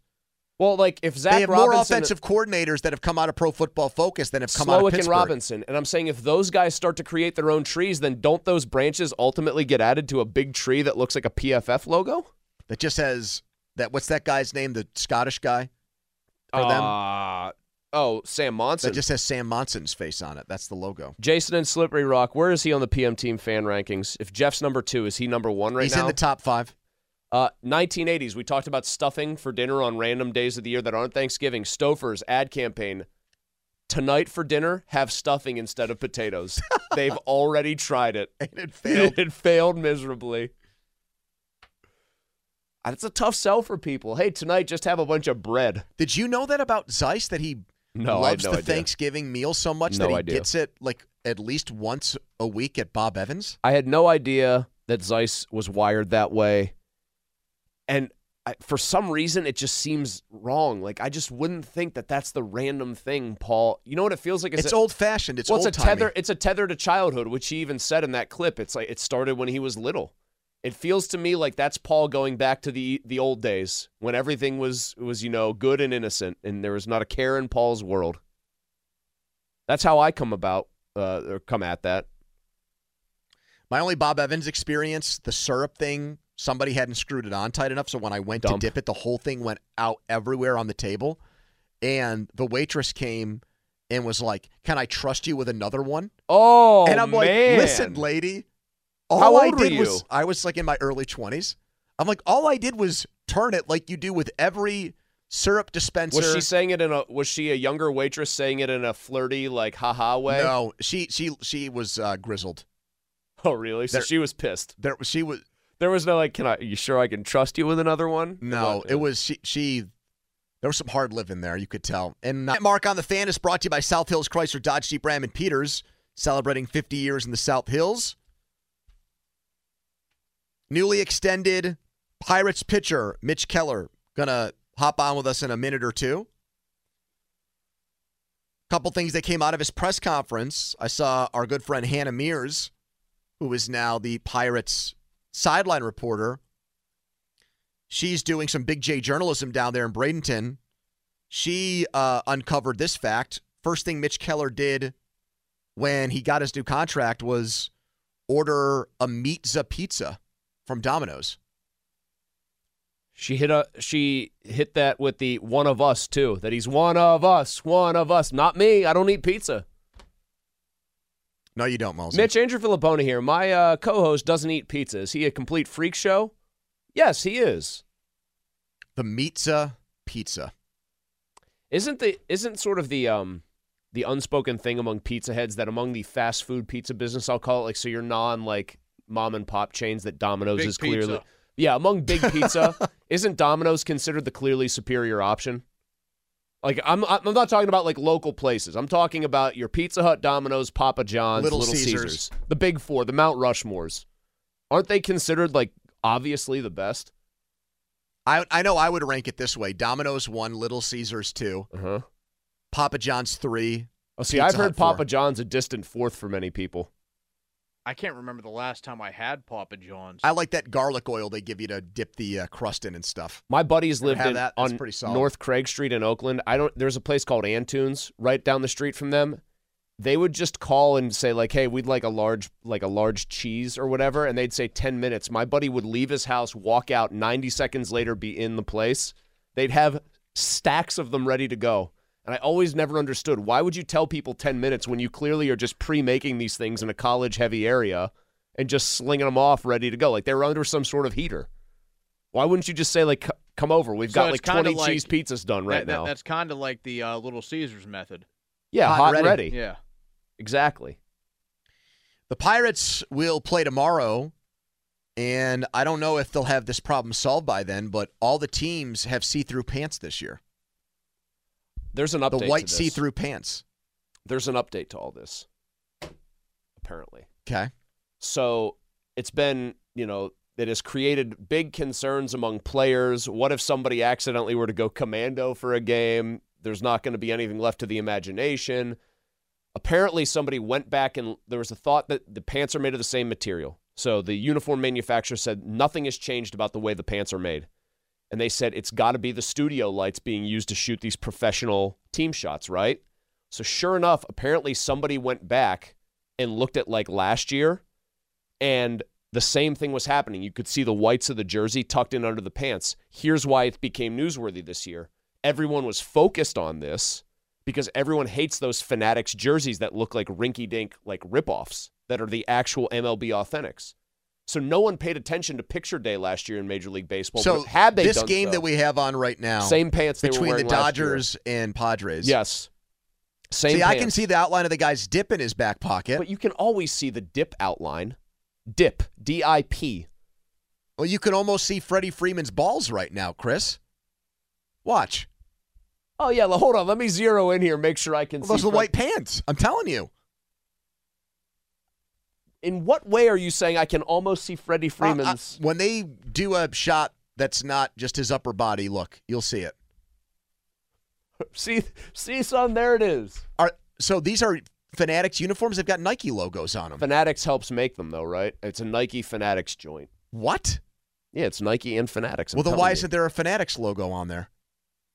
Well, like if Zac they have Robinson, more offensive coordinators that have come out of Pro Football Focus than have come out of Slowik and Pittsburgh. Robinson, and I'm saying if those guys start to create their own trees, then don't those branches ultimately get added to a big tree that looks like a PFF logo? That just has that. What's that guy's name? The Scottish guy for them. Uh, oh, Sam Monson. That just has Sam Monson's face on it. That's the logo. Jason and Slippery Rock. Where is he on the PM Team fan rankings? If Jeff's number two, is he number one right He's now? He's in the top five. Uh, 1980s. We talked about stuffing for dinner on random days of the year that aren't Thanksgiving. Stouffer's ad campaign. Tonight for dinner, have stuffing instead of potatoes. [LAUGHS] They've already tried it. And it failed. [LAUGHS] it failed miserably. That's a tough sell for people. Hey, tonight just have a bunch of bread. Did you know that about Zeise that he No, loves no the idea. Thanksgiving meal so much No that he idea. gets it like at least once a week at Bob Evans? I had no idea that Zeise was wired that way. And I, for some reason, it just seems wrong. Like, I just wouldn't think that that's the random thing, Paul. You know what it feels like? It's old fashioned. It's well, it's a tether. It's a tether to childhood, which he even said in that clip. It's like it started when he was little. It feels to me like that's Paul going back to the the old days when everything was was you know good and innocent, and there was not a care in Paul's world. That's how I come about uh, or come at that. My only Bob Evans experience, the syrup thing, somebody hadn't screwed it on tight enough. So when I went Dump. to dip it, the whole thing went out everywhere on the table. And the waitress came and was like, Can I trust you with another one? Oh, and I'm like, man. Listen, lady. All How I did was I was like in my early 20s. I'm like, all I did was turn it like you do with every syrup dispenser. Was she saying it in a? Was she a younger waitress saying it in a flirty, like haha way? No, she she she was uh, grizzled. Oh, really? So There- she was pissed. There she was. There was no like, can I? You sure I can trust you with another one? No, What? it was she. She there was some hard living there, you could tell. And uh, Mark on the fan is brought to you by South Hills Chrysler Dodge Jeep Ram and Peters, celebrating 50 years in the South Hills. Newly extended Pirates pitcher Mitch Keller gonna hop on with us in a minute or two. Couple things that came out of his press conference. I saw our good friend Hannah Mears, who is now the Pirates sideline reporter. She's doing some Big J journalism down there in Bradenton. She uh, uncovered this fact. First thing Mitch Keller did when he got his new contract was order a Meatza pizza from Domino's. She hit a she hit that with the one of us too. That he's one of us, one of us, not me. I don't eat pizza. No, you don't, Moses. Mitch Andrew Filipponi here. My uh, co-host doesn't eat pizza. Is he a complete freak show? Yes, he is. The Meatza pizza. Isn't the isn't sort of the um the unspoken thing among pizza heads that among the fast food pizza business, I'll call it like so your non like mom and pop chains that Domino's Big is clearly pizza. yeah among big pizza [LAUGHS] isn't Domino's considered the clearly superior option? Like I'm I'm not talking about like local places. I'm talking about your Pizza Hut, Domino's, Papa John's, Little Little, Caesars. Caesars, the big four, the Mount Rushmores. Aren't they considered like obviously the best? I I know I would rank it this way: Domino's one, Little Caesars two, uh-huh. Papa John's three. Oh, see, Pizza I've heard Hut four. Papa John's a distant fourth for many people. I can't remember the last time I had Papa John's. I like that garlic oil they give you to dip the uh, crust in and stuff. My buddies Ever lived in that? That's on pretty solid. North Craig Street in Oakland. I don't. There's a place called Antoon's right down the street from them. They would just call and say like, "Hey, we'd like a large, like a large cheese or whatever," and they'd say ten minutes. My buddy would leave his house, walk out, ninety seconds later, be in the place. They'd have stacks of them ready to go. And I always never understood why would you tell people 10 minutes when you clearly are just pre-making these things in a college heavy area and just slinging them off ready to go like they were under some sort of heater. Why wouldn't you just say like come over, we've So got like 20 like- cheese pizzas done right That- that- now. that's kind of like the uh, Little Caesars method. yeah, hot hot, and and ready. ready. Yeah. Exactly. The Pirates will play tomorrow, and I don't know if they'll have this problem solved by then. But all the teams have see-through pants this year. There's an update The white see-through pants. There's an update to all this. Apparently. Okay. So it's been, you know, it has created big concerns among players. What if somebody accidentally were to go commando for a game? There's not going to be anything left to the imagination. Apparently, somebody went back and there was a thought that the pants are made of the same material. So the uniform manufacturer said nothing has changed about the way the pants are made. And they said it's got to be the studio lights being used to shoot these professional team shots, right? So sure enough, apparently somebody went back and looked at like last year and the same thing was happening. You could see the whites of the jersey tucked in under the pants. Here's why it became newsworthy this year. Everyone was focused on this because everyone hates those fanatics jerseys that look like rinky dink like ripoffs that are the actual MLB authentics. So no one paid attention to picture day last year in Major League Baseball. so but had they this game so- that we have on right now, Same pants between the wearing last year. Dodgers and Padres. Yes. Same see, I can see the outline of the guy's dip in his back pocket. But you can always see the dip outline. Dip, D I P. Well, you can almost see Freddie Freeman's balls right now, Chris. Watch. Oh yeah, well, hold on. Let me zero in here. Make sure I can Well, see. those are the Fred- white pants. I'm telling you. In what way are you saying I can almost see Freddie Uh, uh, Freeman's? when they do a shot that's not just his upper body, look, you'll see it. [LAUGHS] see, see, son, there it is. Are so these are Fanatics uniforms. They've got Nike logos on them. Fanatics helps make them though, right? It's a Nike Fanatics joint. What? Yeah, it's Nike and Fanatics. I'm well, then why you. isn't there a Fanatics logo on there?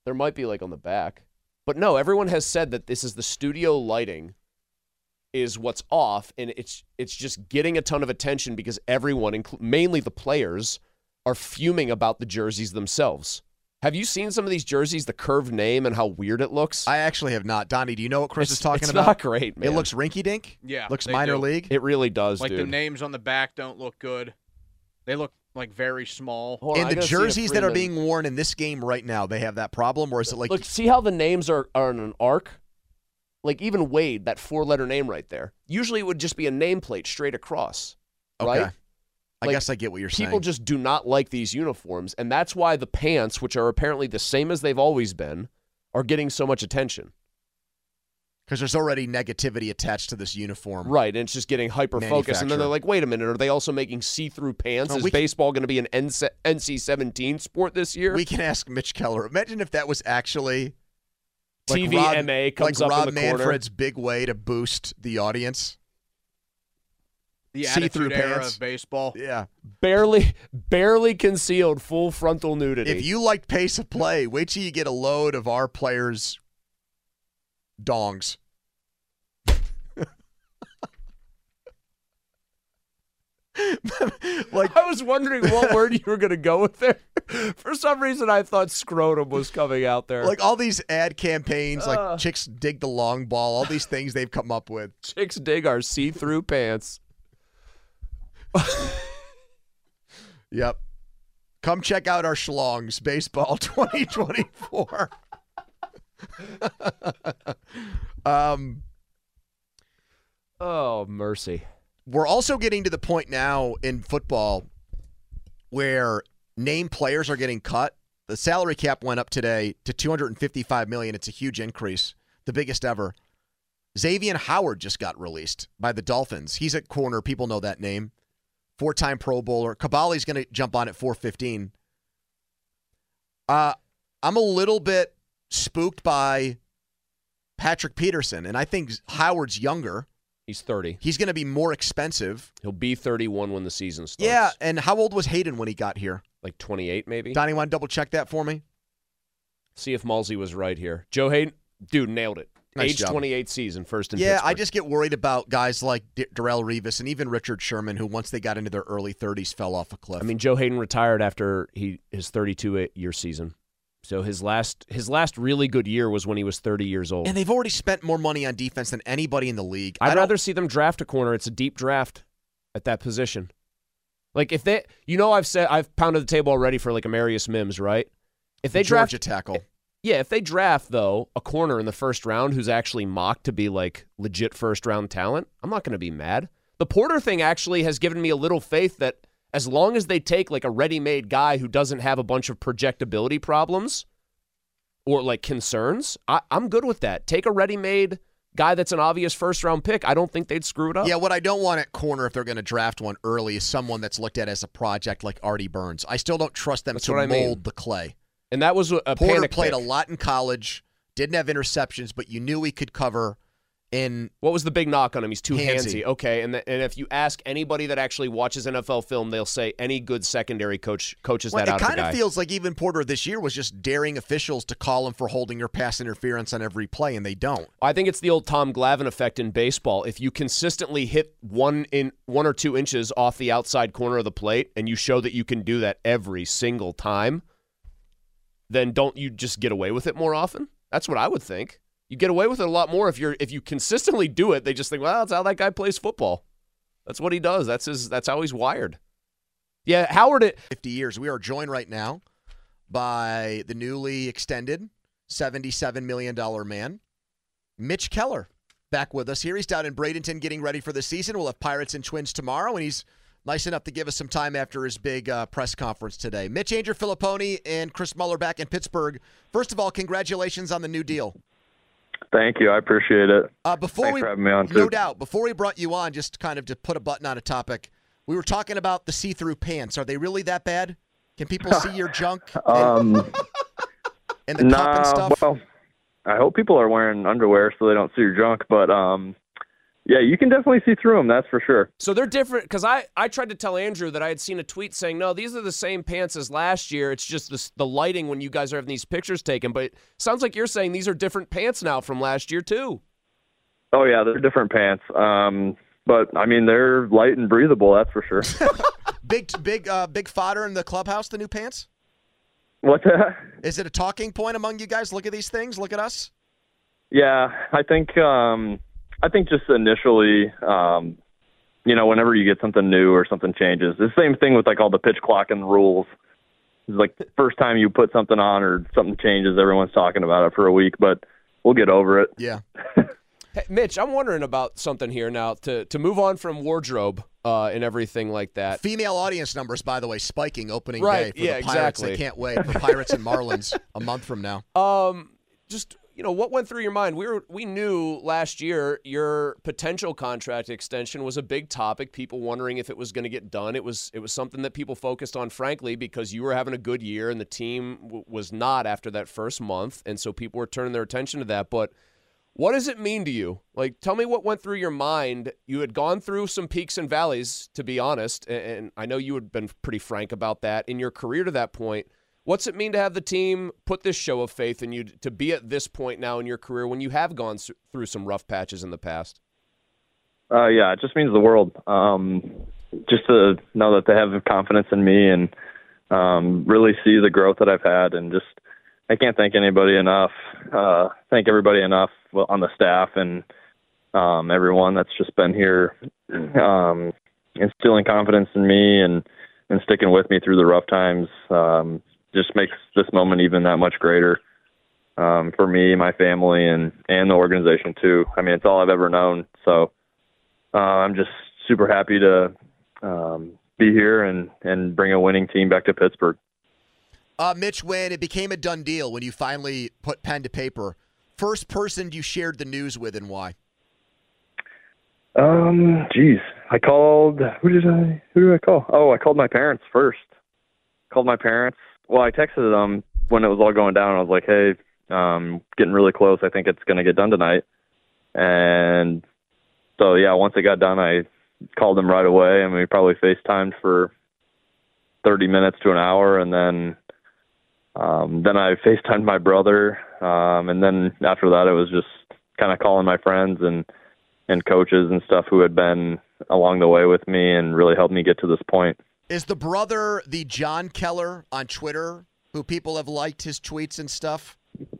There might be like on the back. But no, everyone has said that this is the studio lighting is what's off and it's it's just getting a ton of attention because everyone inclu- mainly the players are fuming about the jerseys themselves. Have you seen some of these jerseys the curved name and how weird it looks? I actually have not. Donnie, do you know what Chris It's- is talking it's about? not great, man. It looks rinky dink. Yeah, Looks minor do. league. It really does, Like dude. the names on the back don't look good. They look like very small. Hold and I the gotta see if jerseys that are being worn in this game right now, they have that problem, or is it like Look, see how the names are, are in an arc? Like even Wade, that four letter name right there. Usually it would just be a nameplate straight across. Okay. Right? I Like, guess I get what you're People saying. People just do not like these uniforms, and that's why the pants, which are apparently the same as they've always been, are getting so much attention. because there's already negativity attached to this uniform. Right, and it's just getting hyper focused. And then they're like, wait a minute, are they also making see through pants? Oh, Is baseball going to be an NC 17 sport this year? We can ask Mitch Keller. Imagine if that was actually like TVMA Rob, comes like up Rob in the corner. Manfred's big way to boost the audience. The See-through attitude era pants. of baseball. Yeah. barely, barely concealed full frontal nudity. If you like pace of play, wait till you get a load of our players' dongs. Like I was wondering what [LAUGHS] word you were going to go with there. For some reason, I thought scrotum was coming out there. Like all these ad campaigns, like Uh. chicks dig the long ball, all these things they've come up with. [LAUGHS] chicks dig our see-through pants. [LAUGHS] Yep. Come check out our schlongs, baseball 2024. um, oh mercy. We're also getting to the point now in football where name players are getting cut. The salary cap went up today to 255 million. It's a huge increase, the biggest ever. Xavier Howard just got released by the Dolphins. He's at corner. People know that name. Four-time Pro Bowler. Kaboly's going to jump on at 415. Uh, I'm a little bit spooked by Patrick Peterson, and I think Howard's younger. He's 30. He's going to be more expensive. He'll be 31 when the season starts. Yeah, and how old was Haden when he got here? Like 28 maybe. Donnie, want to double check that for me? See if Malsey was right here. Joe Haden, dude, nailed it. Nice Age job. 28 season, first in yeah, Pittsburgh. I just get worried about guys like D- Darrelle Revis and even Richard Sherman, who once they got into their early 30s fell off a cliff. I mean, Joe Haden retired after he his 32 year season. So his last his last really good year was when he was 30 years old. and they've already spent more money on defense than anybody in the league. I'd rather see them draft a corner. It's a deep draft at that position. Like if they, you know, I've said I've pounded the table already for like Amarius Mims, right? If they Georgia draft tackle. Eh, yeah, if they draft though a corner in the first round who's actually mocked to be like legit first round talent, I'm not going to be mad. The Porter thing actually has given me a little faith that as long as they take like a ready-made guy who doesn't have a bunch of projectability problems or like concerns, I, I'm good with that. Take a ready-made guy that's an obvious first round pick. I don't think they'd screw it up. Yeah, what I don't want at corner if they're going to draft one early is someone that's looked at as a project like Artie Burns. I still don't trust them That's to mold mean. the clay. And that was a, Porter played pick. a lot in college, didn't have interceptions, but you knew he could cover in What was the big knock on him? He's too Handsy. handsy. Okay, and th- and if you ask anybody that actually watches NFL film, they'll say any good secondary coach coaches Well, that it out of kind of guy. feels like even Porter this year was just daring officials to call him for holding or pass interference on every play, and they don't. I think it's the old Tom Glavine effect in baseball. If you consistently hit one in one or two inches off the outside corner of the plate, and you show that you can do that every single time, then don't you just get away with it more often? That's what I would think. You get away with it a lot more if you're if you consistently do it. They just think, well, that's how that guy plays football. That's what he does. That's his. That's how he's wired. Yeah, Howard. It, 50 years. We are joined right now by the newly extended $77 million man, Mitch Keller, back with us here. He's down in Bradenton getting ready for the season. We'll have Pirates and Twins tomorrow, and he's nice enough to give us some time after his big uh, press conference today. Mitch Anger Filipponi and Chris Muller back in Pittsburgh. First of all, congratulations on the new deal. Thank you. I appreciate it. Uh, before Thanks we, for having me on, no doubt. Before we brought you on, just kind of to put a button on a topic, we were talking about the see-through pants. Are they really that bad? Can people see your junk [LAUGHS] Um, [LAUGHS] and the cup nah, and stuff? well, I hope people are wearing underwear so they don't see your junk. But um, yeah, you can definitely see through them. That's for sure. So they're different because I, I tried to tell Andrew that I had seen a tweet saying, no, these are the same pants as last year. It's just this, the lighting when you guys are having these pictures taken. But it sounds like you're saying these are different pants now from last year, too. Oh yeah, they're different pants. Um, but I mean, they're light and breathable. That's for sure. [LAUGHS] Big, big, uh, big fodder in the clubhouse. The new pants. What's that? Is it a talking point among you guys? Look at these things. Look at us. Yeah, I think um, I think just initially, um, you know, whenever you get something new or something changes, the same thing with like all the pitch clock and rules. It's like first time you put something on or something changes, everyone's talking about it for a week, but we'll get over it. Yeah. [LAUGHS] Hey, Mitch, I'm wondering about something here now to, to move on from wardrobe uh, and everything like that. Female audience numbers, by the way, spiking opening Right, day for yeah, the Pirates. exactly. They can't wait for Pirates and Marlins a month from now. [LAUGHS] Um, just you know, what went through your mind? We were we knew last year your potential contract extension was a big topic. People wondering if it was going to get done. It was it was something that people focused on, frankly, because you were having a good year and the team w- was not after that first month, and so people were turning their attention to that. But what does it mean to you? Like, tell me what went through your mind. You had gone through some peaks and valleys, to be honest, and, and I know you had been pretty frank about that in your career to that point. What's it mean to have the team put this show of faith in you to be at this point now in your career when you have gone through some rough patches in the past? Uh, yeah, it just means the world. Um, just to know that they have confidence in me and um, really see the growth that I've had, and just I can't thank anybody enough. Uh, thank everybody enough on the staff and um, everyone that's just been here, um, instilling confidence in me and and sticking with me through the rough times. Um, just makes this moment even that much greater um, for me, my family, and and the organization too. I mean, it's all I've ever known. So uh, I'm just super happy to um, be here and and bring a winning team back to Pittsburgh. Uh, Mitch, when it became a done deal, when you finally put pen to paper, first person you shared the news with and why? Um, geez, I called. Who did I? Who did I call? Oh, I called my parents first. Called my parents. Well, I texted them when it was all going down. I was like, "Hey, um, getting really close. I think it's going to get done tonight." And so, yeah, once it got done, I called them right away, and we probably FaceTimed for thirty minutes to an hour, and then um, then I FaceTimed my brother, um, and then after that, it was just kind of calling my friends and and coaches and stuff who had been along the way with me and really helped me get to this point. Is the brother the John Keller on Twitter, who people have liked his tweets and stuff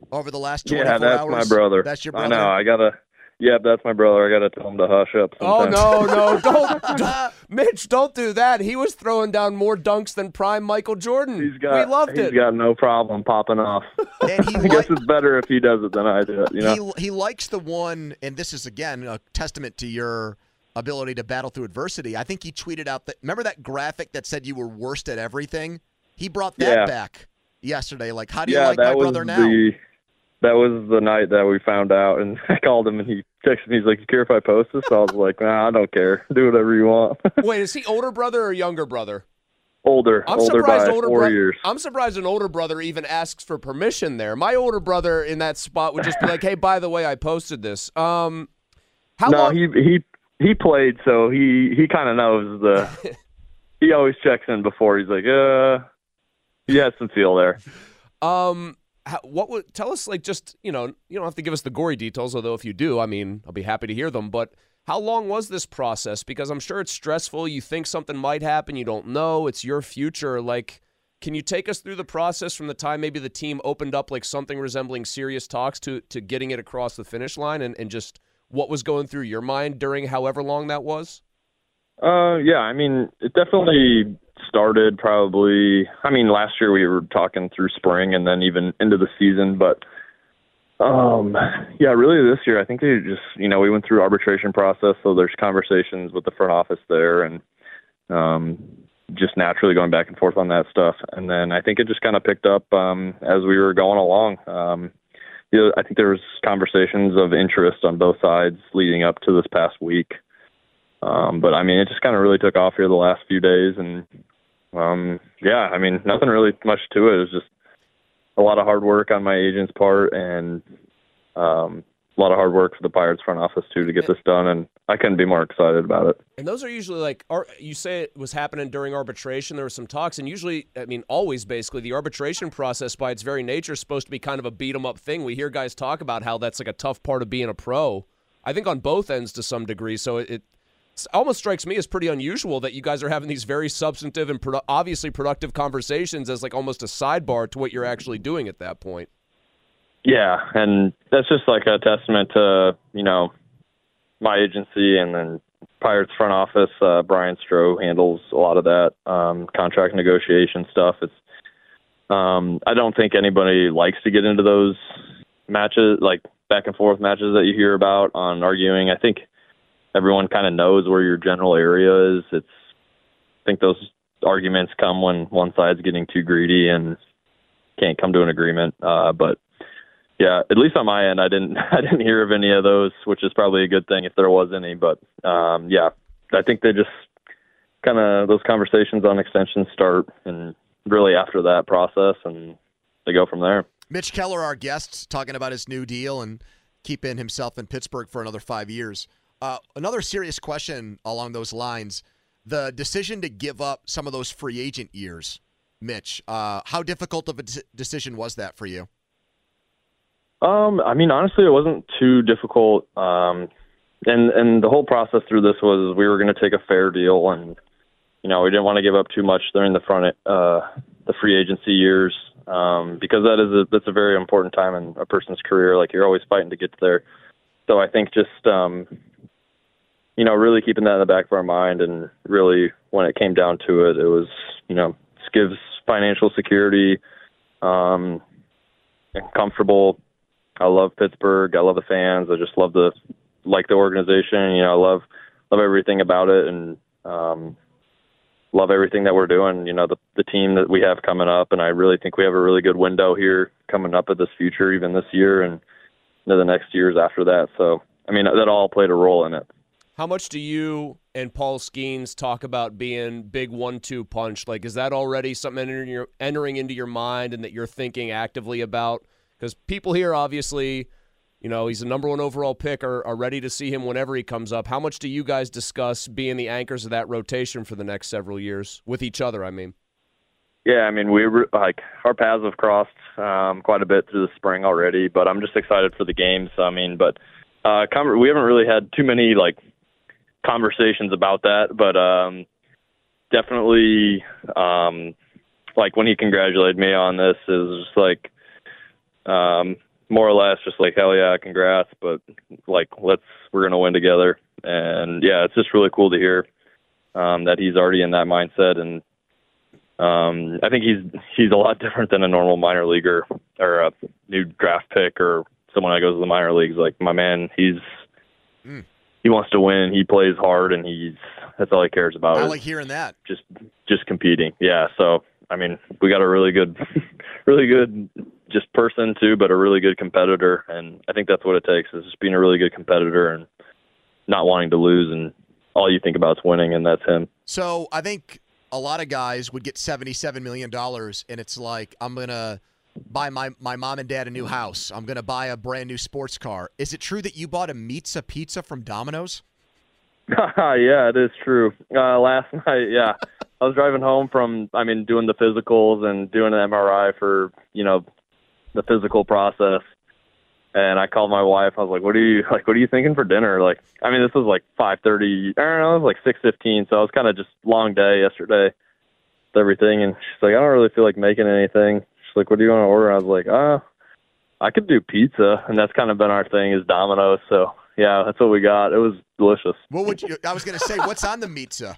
over the last 24 hours? Yeah, that's hours? my brother. That's your I brother? know. I gotta. Yeah, that's my brother. I gotta tell him to hush up. Oh no, no, don't, [LAUGHS] don't, Mitch, don't do that. He was throwing down more dunks than prime Michael Jordan. He's got, we loved he's it. He's got no problem popping off. And [LAUGHS] he I guess it's better if he does it than I do it. You know. He, he likes the one, and this is, again, a testament to your ability to battle through adversity. I think he tweeted out that, remember that graphic that said you were worst at everything? He brought that Yeah. back yesterday. Like, how do you yeah, like that my was brother now? the that was the night that we found out, and [LAUGHS] I called him and he texted me. He's like, "You care if I post this?" So I was like, "Nah, I don't care. [LAUGHS] Do whatever you want." [LAUGHS] Wait, is he older brother or younger brother? older, I'm older surprised by older four brother. years. I'm surprised an older brother even asks for permission there. My older brother in that spot would just be like, "Hey, by the way, I posted this." Um, how no, long? he he he played, so he he kind of knows the. [LAUGHS] he always checks in before. He's like, uh, he has some feel there. [LAUGHS] Um, how, what would tell us like just you know you don't have to give us the gory details, although if you do, I mean, I'll be happy to hear them. But how long was this process? Because I'm sure it's stressful. You think something might happen, you don't know. It's your future. Like, can you take us through the process from the time maybe the team opened up like something resembling serious talks to to getting it across the finish line, and and just what was going through your mind during however long that was? Uh, yeah, I mean, it definitely started probably. I mean, last year we were talking through spring and then even into the season, but um, yeah, really this year I think they just you know we went through arbitration process, so there's conversations with the front office there and um, just naturally going back and forth on that stuff, and then I think it just kind of picked up um, as we were going along. Um, you know, I think there was conversations of interest on both sides leading up to this past week. Um, but I mean, it just kind of really took off here the last few days, and um, yeah, I mean, nothing really much to it. It was just a lot of hard work on my agent's part, and um, a lot of hard work for the Pirates front office too to get this done. And I couldn't be more excited about it. And those are usually like, you say it was happening during arbitration. There were some talks, and usually, I mean, always basically, the arbitration process by its very nature is supposed to be kind of a beat 'em up thing. We hear guys talk about how that's like a tough part of being a pro. I think on both ends to some degree. So it, it almost strikes me as pretty unusual that you guys are having these very substantive and produ- obviously productive conversations as like almost a sidebar to what you're actually doing at that point. Yeah, and that's just like a testament to you know my agency and then Pirates front office. Uh, Bryan Stroh handles a lot of that um, contract negotiation stuff. It's um, I don't think anybody likes to get into those matches, like back and forth matches that you hear about on arguing. I think everyone kind of knows where your general area is. It's I think those arguments come when one side's getting too greedy and can't come to an agreement. Uh, but yeah, at least on my end, I didn't [LAUGHS] I didn't hear of any of those, which is probably a good thing if there was any. But um, yeah, I think they just kind of those conversations on extensions start, and really after that process, and they go from there. Mitch Keller, our guest, talking about his new deal and keeping himself in Pittsburgh for another five years. Uh, another serious question along those lines: the decision to give up some of those free agent years, Mitch. Uh, how difficult of a de- decision was that for you? Um, I mean, honestly, it wasn't too difficult. Um, and and the whole process through this was we were going to take a fair deal, and you know we didn't want to give up too much during the front uh, the free agency years um, because that is a that's a very important time in a person's career. Like you're always fighting to get there. So I think just um, you know really keeping that in the back of our mind, and really when it came down to it, it was you know gives financial security, um, and comfortable I love Pittsburgh. I love the fans. I just love the like the organization. You know, I love love everything about it, and um, love everything that we're doing. You know, the the team that we have coming up, and I really think we have a really good window here coming up at this future, even this year and into the next years after that. So, I mean, that all played a role in it. How much do you and Paul Skenes talk about being big one-two punch? Like, is that already something entering, your, entering into your mind and that you're thinking actively about? Because people here obviously, you know, he's a number one overall pick, are, are ready to see him whenever he comes up. How much do you guys discuss being the anchors of that rotation for the next several years with each other? I mean. Yeah, I mean we like our paths have crossed um, quite a bit through the spring already, but I'm just excited for the games. I mean, but uh, we haven't really had too many like conversations about that, but um, definitely um, like when he congratulated me on this is just like um, more or less just like hell yeah, congrats, but like let's we're gonna win together. And yeah, it's just really cool to hear um, that he's already in that mindset, and um, I think he's he's a lot [LAUGHS] different than a normal minor leaguer or a new draft pick or someone that goes to the minor leagues. Like my man, he's mm. he wants to win. He plays hard, and he's that's all he cares about. I like hearing that. Just just competing. Yeah. So I mean, we got a really good, [LAUGHS] really good just person too, but a really good competitor. And I think that's what it takes is just being a really good competitor and not wanting to lose. And all you think about is winning, and that's him. So I think a lot of guys would get seventy-seven million dollars, and it's like I'm gonna buy my my mom and dad a new house. I'm gonna buy a brand new sports car. Is it true that you bought a pizza pizza from Domino's? [LAUGHS] yeah, it is true. Uh, last [LAUGHS] night, yeah, I was driving home from, I mean, doing the physicals and doing an MRI for, you know, the physical process. And I called my wife. I was like, "What are you [LAUGHS] like? What are you thinking for dinner?" Like, I mean, this was like five thirty. I don't know. It was like six fifteen. So it was kind of just long day yesterday. With everything, and she's like, "I don't really feel like making anything." She's like, "What do you want to order?" I was like, "Ah, uh, I could do pizza," and that's kind of been our thing is Domino's. So yeah, that's what we got. It was delicious. What would you? I was gonna say, what's on the pizza?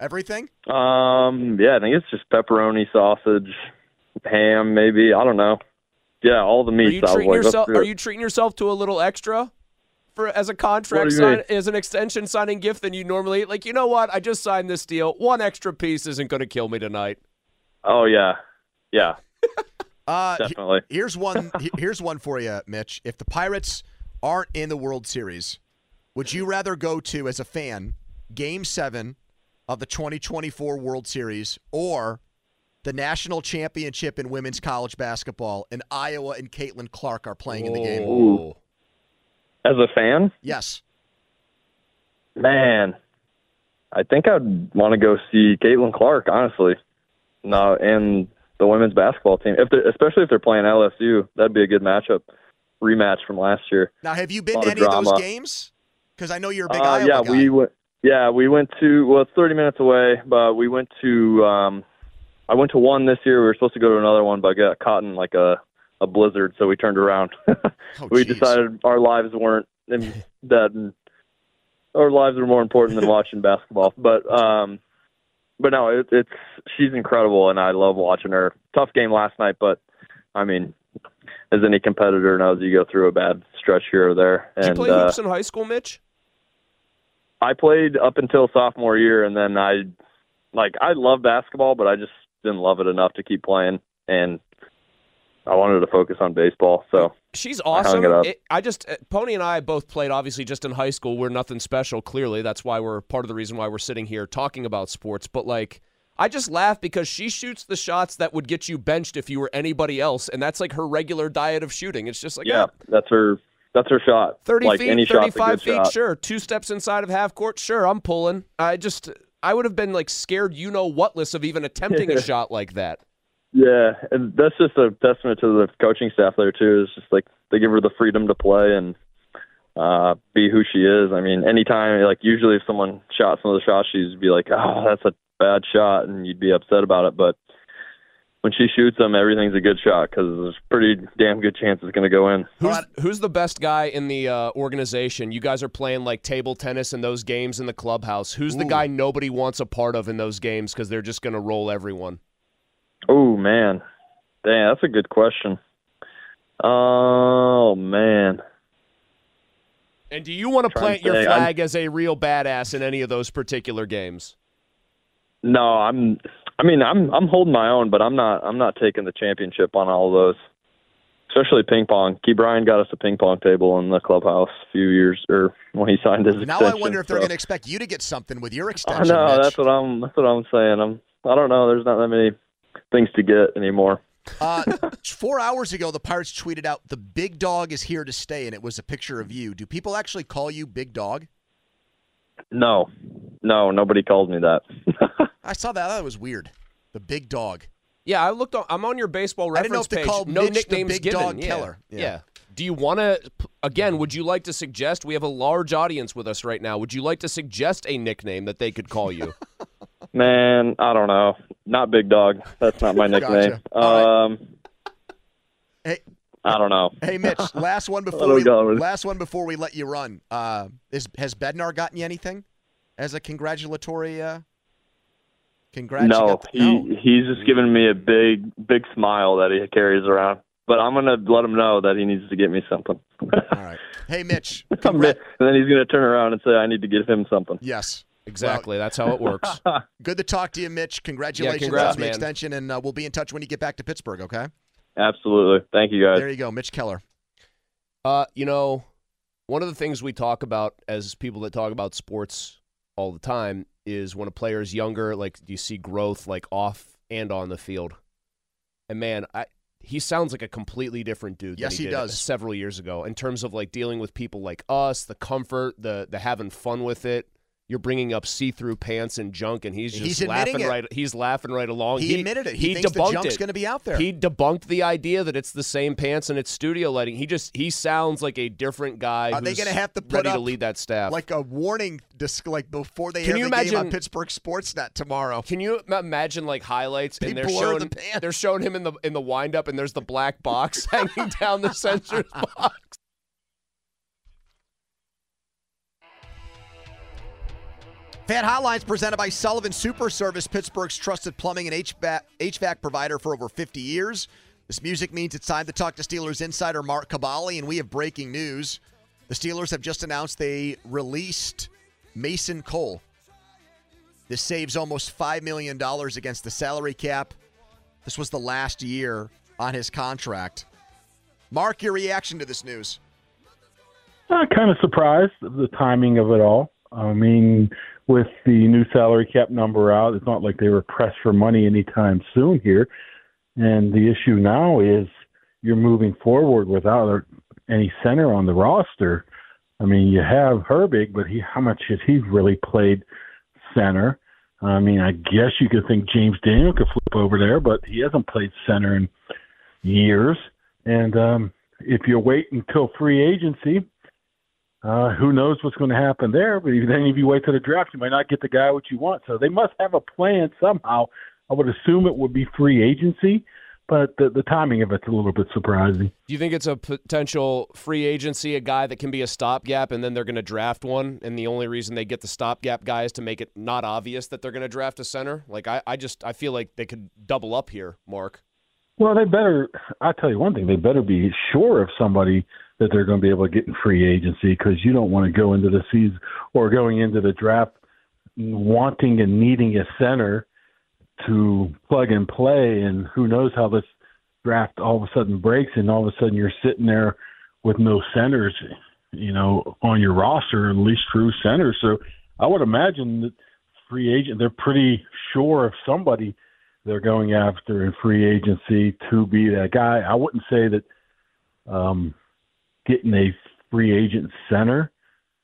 Everything? Um, yeah, I think it's just pepperoni, sausage, ham, maybe. I don't know yeah, all the meats. Are you treating like, yourself? Are you treating yourself to a little extra? For, as a contract sign, as an extension signing gift than you normally like you know what I just signed this deal one extra piece isn't going to kill me tonight oh yeah yeah [LAUGHS] uh, definitely here's one [LAUGHS] here's one for you Mitch if the Pirates aren't in the World Series would you rather go to as a fan game 7 of the 2024 World Series or the national championship in women's college basketball, and Iowa and Caitlin Clark are playing in the game. Ooh. As a fan? Yes. Man, I think I'd want to go see Caitlin Clark, honestly. No, and the women's basketball team, if especially if they're playing LSU, that'd be a good matchup, rematch from last year. Now, have you been to any of, of those games? Because I know you're a big uh, Iowa yeah, guy. we went. Yeah, we went to. Well, it's 30 minutes away, but we went to um, I went to one this year. We were supposed to go to another one, but got caught in like a a blizzard, so we turned around. [LAUGHS] oh, we decided our lives weren't [LAUGHS] that. And our lives are more important than watching basketball. But um, but no, it, it's she's incredible, and I love watching her. Tough game last night, but I mean, as any competitor knows, you go through a bad stretch here or there. Did and, you play uh, hoops in high school, Mitch? I played up until sophomore year, and then I like I love basketball, but I just didn't love it enough to keep playing. And I wanted to focus on baseball. So She's I awesome. up. It- I just uh, Pony and I both played obviously just in high school. We're nothing special. Clearly, that's why we're part of the reason why we're sitting here talking about sports. But like, I just laugh because she shoots the shots that would get you benched if you were anybody else, and that's like her regular diet of shooting. It's just like yeah, ah, that's her. That's her shot. thirty like feet, any shot's a thirty-five feet, shot. sure. Two steps inside of half court, sure. I'm pulling. I just I would have been like scared, you know whatless of even attempting a [LAUGHS] shot like that. Yeah, and that's just a testament to the coaching staff there too. It's just like they give her the freedom to play and uh be who she is. I mean, anytime like usually if someone shot some of the shots, she'd be like, "Oh, that's a bad shot," and you'd be upset about it. But when she shoots them, everything's a good shot because there's a pretty damn good chance it's going to go in. Who's, who's the best guy in the uh, organization? You guys are playing like table tennis in those games in the clubhouse. Who's the guy nobody wants a part of in those games because they're just going to roll everyone? Oh man, dang, that's a good question. Oh man, And do you want to plant to your say, I'm- flag as a real badass in any of those particular games? no, I'm. I mean, I'm I'm holding my own, but I'm not. I'm not taking the championship on all of those. Especially ping pong. Ke'Bryan got us a ping pong table in the clubhouse a few years, or when he signed his Now extension. I wonder if they're so- going to expect you to get something with your I extension. know Mitch. that's what I'm. That's what I'm saying. I'm. I don't know. There's not that many things to get anymore. Uh, [LAUGHS] four hours ago, the Pirates tweeted out, "The big dog is here to stay," and it was a picture of you. Do people actually call you Big Dog? No, no, nobody called me that. [LAUGHS] I saw that. That was weird. The Big Dog. Yeah, I looked. On, I'm on your baseball reference I reference didn't know if they page. called no Mitch the nicknames Big given. Dog yeah. Keller. Yeah. Yeah. Do you want to? Again, would you like to suggest? We have a large audience with us right now. Would you like to suggest a nickname that they could call you? [LAUGHS] Man, I don't know. Not Big Dog. That's not my [LAUGHS] nickname. Gotcha. Um, Hey, I don't know. hey, Mitch. [LAUGHS] Last one before we know. last one before we let you run. Uh, is has Bednar gotten you anything as a congratulatory? Uh, congrats. no, the- he he's just giving me a big big smile that he carries around. But I'm gonna let him know that he needs to get me something. [LAUGHS] All right. Hey, Mitch. [LAUGHS] and then he's gonna turn around and say I need to give him something. Yes. Exactly. That's how it works. Good to talk to you, Mitch. Congratulations congrats, on the man. extension, and uh, we'll be in touch when you get back to Pittsburgh. Okay. Absolutely. Thank you guys. There you go, Mitch Keller. Uh, you know, one of the things we talk about as people that talk about sports all the time is when a player is younger, like you see growth like off and on the field. And man, I he sounds like a completely different dude Yes, than he, he did does. several years ago in terms of like dealing with people like us, the comfort, the the having fun with it. You're bringing up see-through pants and junk, and he's just He's laughing it. right. He's laughing right along. He admitted it. He thinks the debunked junk's gonna be out there. He debunked the idea that it's the same pants and it's studio lighting. He just he sounds like a different guy. Are they going to have to put ready up to lead that staff? like a warning disc, like before they Can air you the game on imagine- Pittsburgh Sportsnet tomorrow? Can you imagine like highlights They and they're the showing pants. they're showing him in the in the windup and there's the black box [LAUGHS] hanging down the [LAUGHS] censor's box. Fan Hotlines presented by Sullivan Super Service, Pittsburgh's trusted plumbing and HVAC, HVAC provider for over 50 years. This music means it's time to talk to Steelers insider Mark Kaboly, and we have breaking news. The Steelers have just announced they released Mason Cole. This saves almost $5 million against the salary cap. This was the last year on his contract. Mark, your reaction to this news? Uh, kind of surprised the timing of it all. I mean, with the new salary cap number out, it's not like they were pressed for money anytime soon here. And the issue now is you're moving forward without any center on the roster. I mean, you have Herbig, but he how much has he really played center? I mean, I guess you could think James Daniel could flip over there, but he hasn't played center in years. And um, if you wait until free agency, uh, who knows what's going to happen there? But then if you wait till the draft, you might not get the guy what you want. So they must have a plan somehow. I would assume it would be free agency, but the, the timing of it's a little bit surprising. Do you think it's a potential free agency, a guy that can be a stopgap, and then they're going to draft one, and the only reason they get the stopgap guy is to make it not obvious that they're going to draft a center? Like I, I just I feel like they could double up here, Mark. Well, they better. I tell you one thing: they better be sure of somebody that they're going to be able to get in free agency because you don't want to go into the season or going into the draft wanting and needing a center to plug and play, and who knows how this draft all of a sudden breaks and all of a sudden you're sitting there with no centers, you know, on your roster, at least true centers. So I would imagine that free agent they're pretty sure of somebody they're going after in free agency to be that guy. I wouldn't say that um, getting a free agent center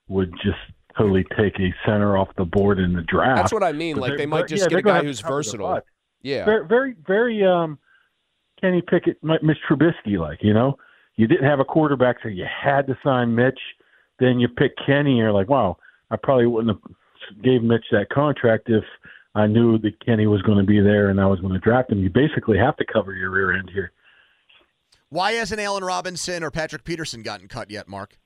would just totally take a center off the board in the draft. That's what I mean. Like they might just yeah, get a guy who's versatile. Yeah. Very, very, very. Um, Kenny Pickett, Mitch Trubisky, like you know, you didn't have a quarterback, so you had to sign Mitch. Then you pick Kenny, and you're like, wow, I probably wouldn't have gave Mitch that contract if I knew that Kenny was going to be there and I was going to draft him. You basically have to cover your rear end here. Why hasn't Allen Robinson or Patrick Peterson gotten cut yet, Mark?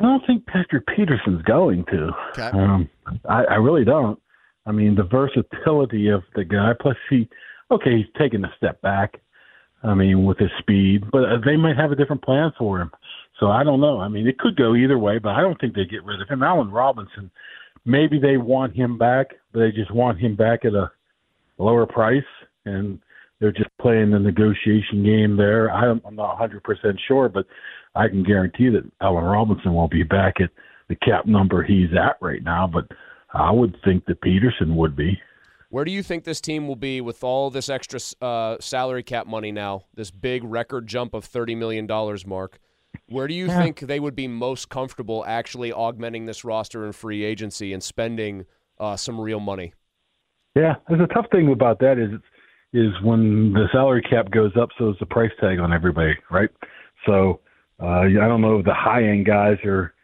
I don't think Patrick Peterson's going to. Okay. Um, I, I really don't. I mean, the versatility of the guy. Plus, he okay, he's taking a step back. I mean, with his speed, but uh, they might have a different plan for him. So I don't know. I mean, it could go either way, but I don't think they get rid of him. Allen Robinson, maybe they want him back, but they just want him back at a lower price, and they're just playing the negotiation game there. I'm not 100% sure, but I can guarantee that Allen Robinson won't be back at the cap number he's at right now, but I would think that Peterson would be. Where do you think this team will be with all this extra uh, salary cap money now? This big record jump of thirty million dollars, Mark. Where do you Yeah. think they would be most comfortable actually augmenting this roster in free agency and spending uh, some real money? Yeah, there's a tough thing about that is is when the salary cap goes up, so is the price tag on everybody, right? So uh, I don't know if the high end guys are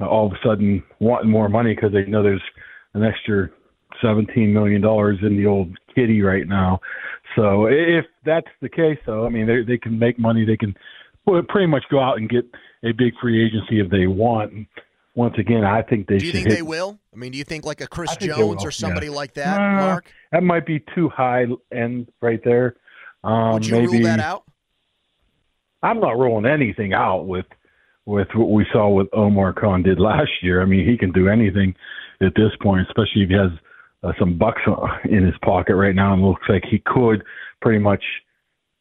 all of a sudden wanting more money because they know there's an extra seventeen million dollars in the old kitty right now. So if that's the case, though, I mean they they can make money. They can pretty much go out and get a big free agency if they want. Once again, I think they Do you should think hit they will? I mean, do you think like a Chris I think they Jones or somebody yeah. like that, Uh, Mark? That might be too high end right there. Um, Would you maybe, rule that out? I'm not ruling anything out with with what we saw with Omar Khan did last year. I mean, he can do anything at this point, especially if he has uh, some bucks in his pocket right now, and looks like he could pretty much,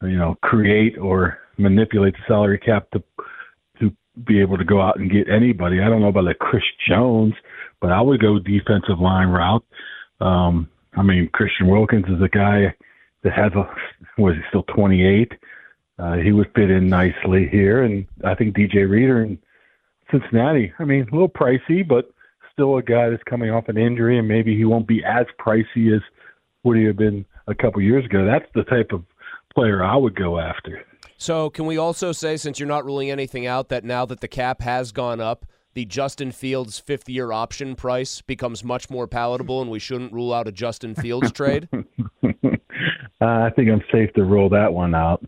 you know, create or manipulate the salary cap to be able to go out and get anybody. I don't know about like Chris Jones, but I would go defensive line route. Um, I mean, Christian Wilkins is a guy that has a was he still 28? Uh, he would fit in nicely here, and I think DJ Reader in Cincinnati. I mean, a little pricey, but still a guy that's coming off an injury, and maybe he won't be as pricey as would he have been a couple years ago. That's the type of player I would go after. So, can we also say, since you're not ruling anything out, that now that the cap has gone up, the Justin Fields fifth year option price becomes much more palatable, and we shouldn't rule out a Justin Fields [LAUGHS] trade? uh, I think I'm safe to rule that one out.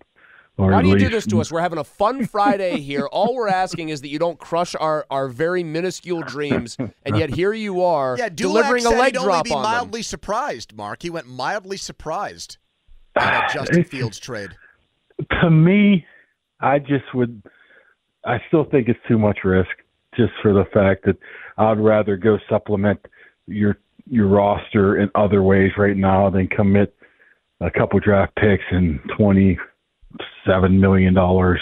Or Why do you do this to us? We're having a fun Friday here. All we're asking is that you don't crush our, our very minuscule dreams, and yet here you are Yeah, Dulac delivering a said leg he'd only drop be on them. mildly surprised, Mark. He went mildly surprised [SIGHS] at a Justin Fields trade. To me, I just would. I still think it's too much risk, just for the fact that I'd rather go supplement your your roster in other ways right now than commit a couple draft picks and twenty seven million dollars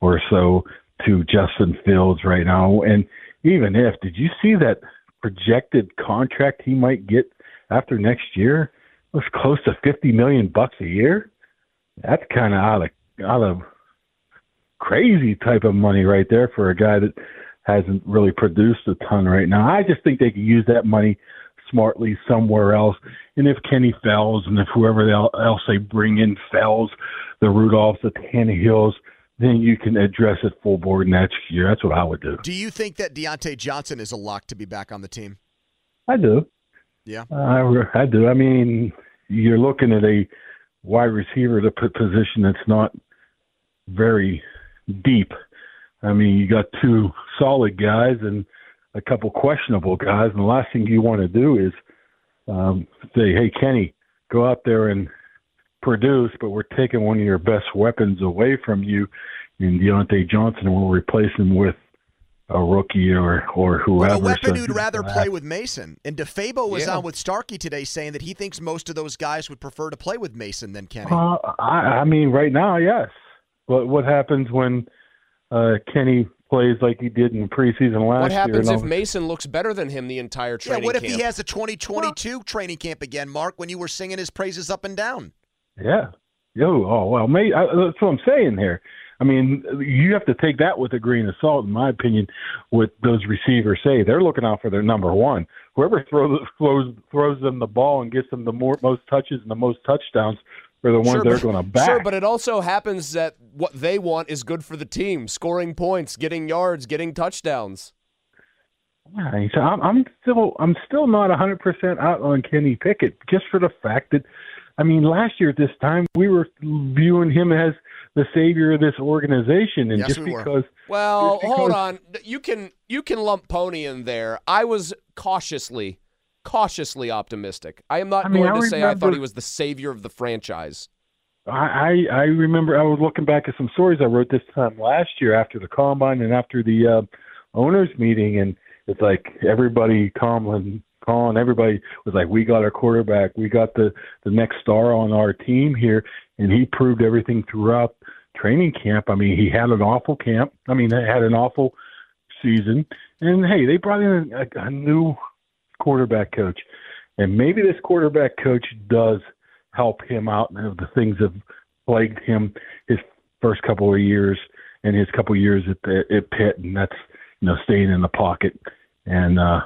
or so to Justin Fields right now. And even if, did you see that projected contract he might get after next year? It was close to fifty million bucks a year. That's kind of out of out of crazy type of money right there for a guy that hasn't really produced a ton right now. I just think they could use that money smartly somewhere else. And if Kenny Fells and if whoever else they bring in Fells, the Rudolphs, the Tannehills, then you can address it full board next year. That's what I would do. Do you think that Diontae Johnson is a lock to be back on the team? I do. Yeah. I, I do. I mean, you're looking at a wide receiver to put position that's not very deep. I mean, you got two solid guys and a couple questionable guys, and the last thing you want to do is um, say, "Hey, Kenny, go out there and produce," but we're taking one of your best weapons away from you in Diontae Johnson, and we'll replace him with a rookie or or But whoever. a weapon So who'd rather gonna play with Mason. And DeFabo was Yeah. on with Starkey today saying that he thinks most of those guys would prefer to play with Mason than Kenny. Uh, I, I mean, right now, yes. But what happens when uh, Kenny plays like he did in preseason last year? What happens and if all- Mason looks better than him the entire yeah, training what if camp? he has a 2022 training camp again, Mark, when you were singing his praises up and down? Yeah. Yo. Oh well. May, I, that's what I'm saying here. I mean, you have to take that with a grain of salt, in my opinion. What those receivers say, they're looking out for their number one. Whoever throws throws throws them the ball and gets them the more most touches and the most touchdowns are the ones Sure, they're going to back. Sure, but it also happens that what they want is good for the team: scoring points, getting yards, getting touchdowns. Yeah, so I'm, I'm still I'm still not 100 percent out on Kenny Pickett just for the fact that I mean last year at this time we were viewing him as the savior of this organization and Yes, just we were. because Well, just hold on. You can you can lump Pony in there. I was cautiously, cautiously optimistic. I am not I mean, going I to say I thought he was the savior of the franchise. I, I I remember I was looking back at some stories I wrote this time last year after the combine and after the uh, owners meeting, and it's like everybody calling calling everybody was like, we got our quarterback, we got the the next star on our team here, and he proved everything throughout training camp. I mean, he had an awful camp. I mean, had an awful season, and hey, they brought in a, a new quarterback coach, and maybe this quarterback coach does help him out of the things that plagued him his first couple of years and his couple of years at the, at Pitt, and that's you know staying in the pocket and uh,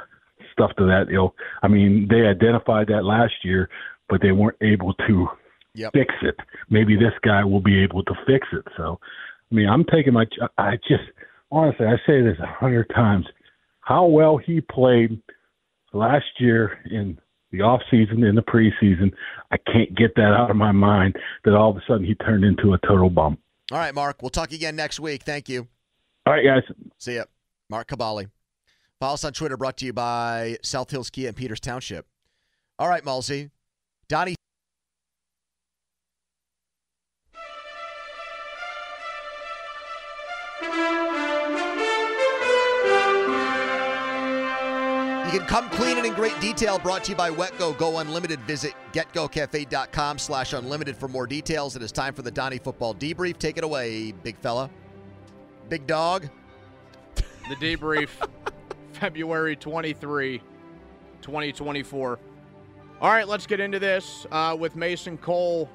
stuff to that ilk. I mean, they identified that last year, but they weren't able to Yep. fix it. Maybe this guy will be able to fix it. So, I mean, I'm taking my. I just honestly, I say this a hundred times. How well he played last year in the off season, in the preseason, I can't get that out of my mind. That all of a sudden he turned into a total bum. All right, Mark. We'll talk again next week. Thank you. All right, guys. See ya. Mark Kaboly. Follow us on Twitter, brought to you by South Hills Kia and Peters Township. All right, Mulsey. Donnie. You can come clean and in great detail. Brought to you by GetGo. Go Unlimited. Visit getgocafe.com slash unlimited for more details. It is time for the Donnie Football Debrief. Take it away, big fella. Big dog. The debrief, [LAUGHS] February 23, 2024. All right, let's get into this. Uh, with Mason Cole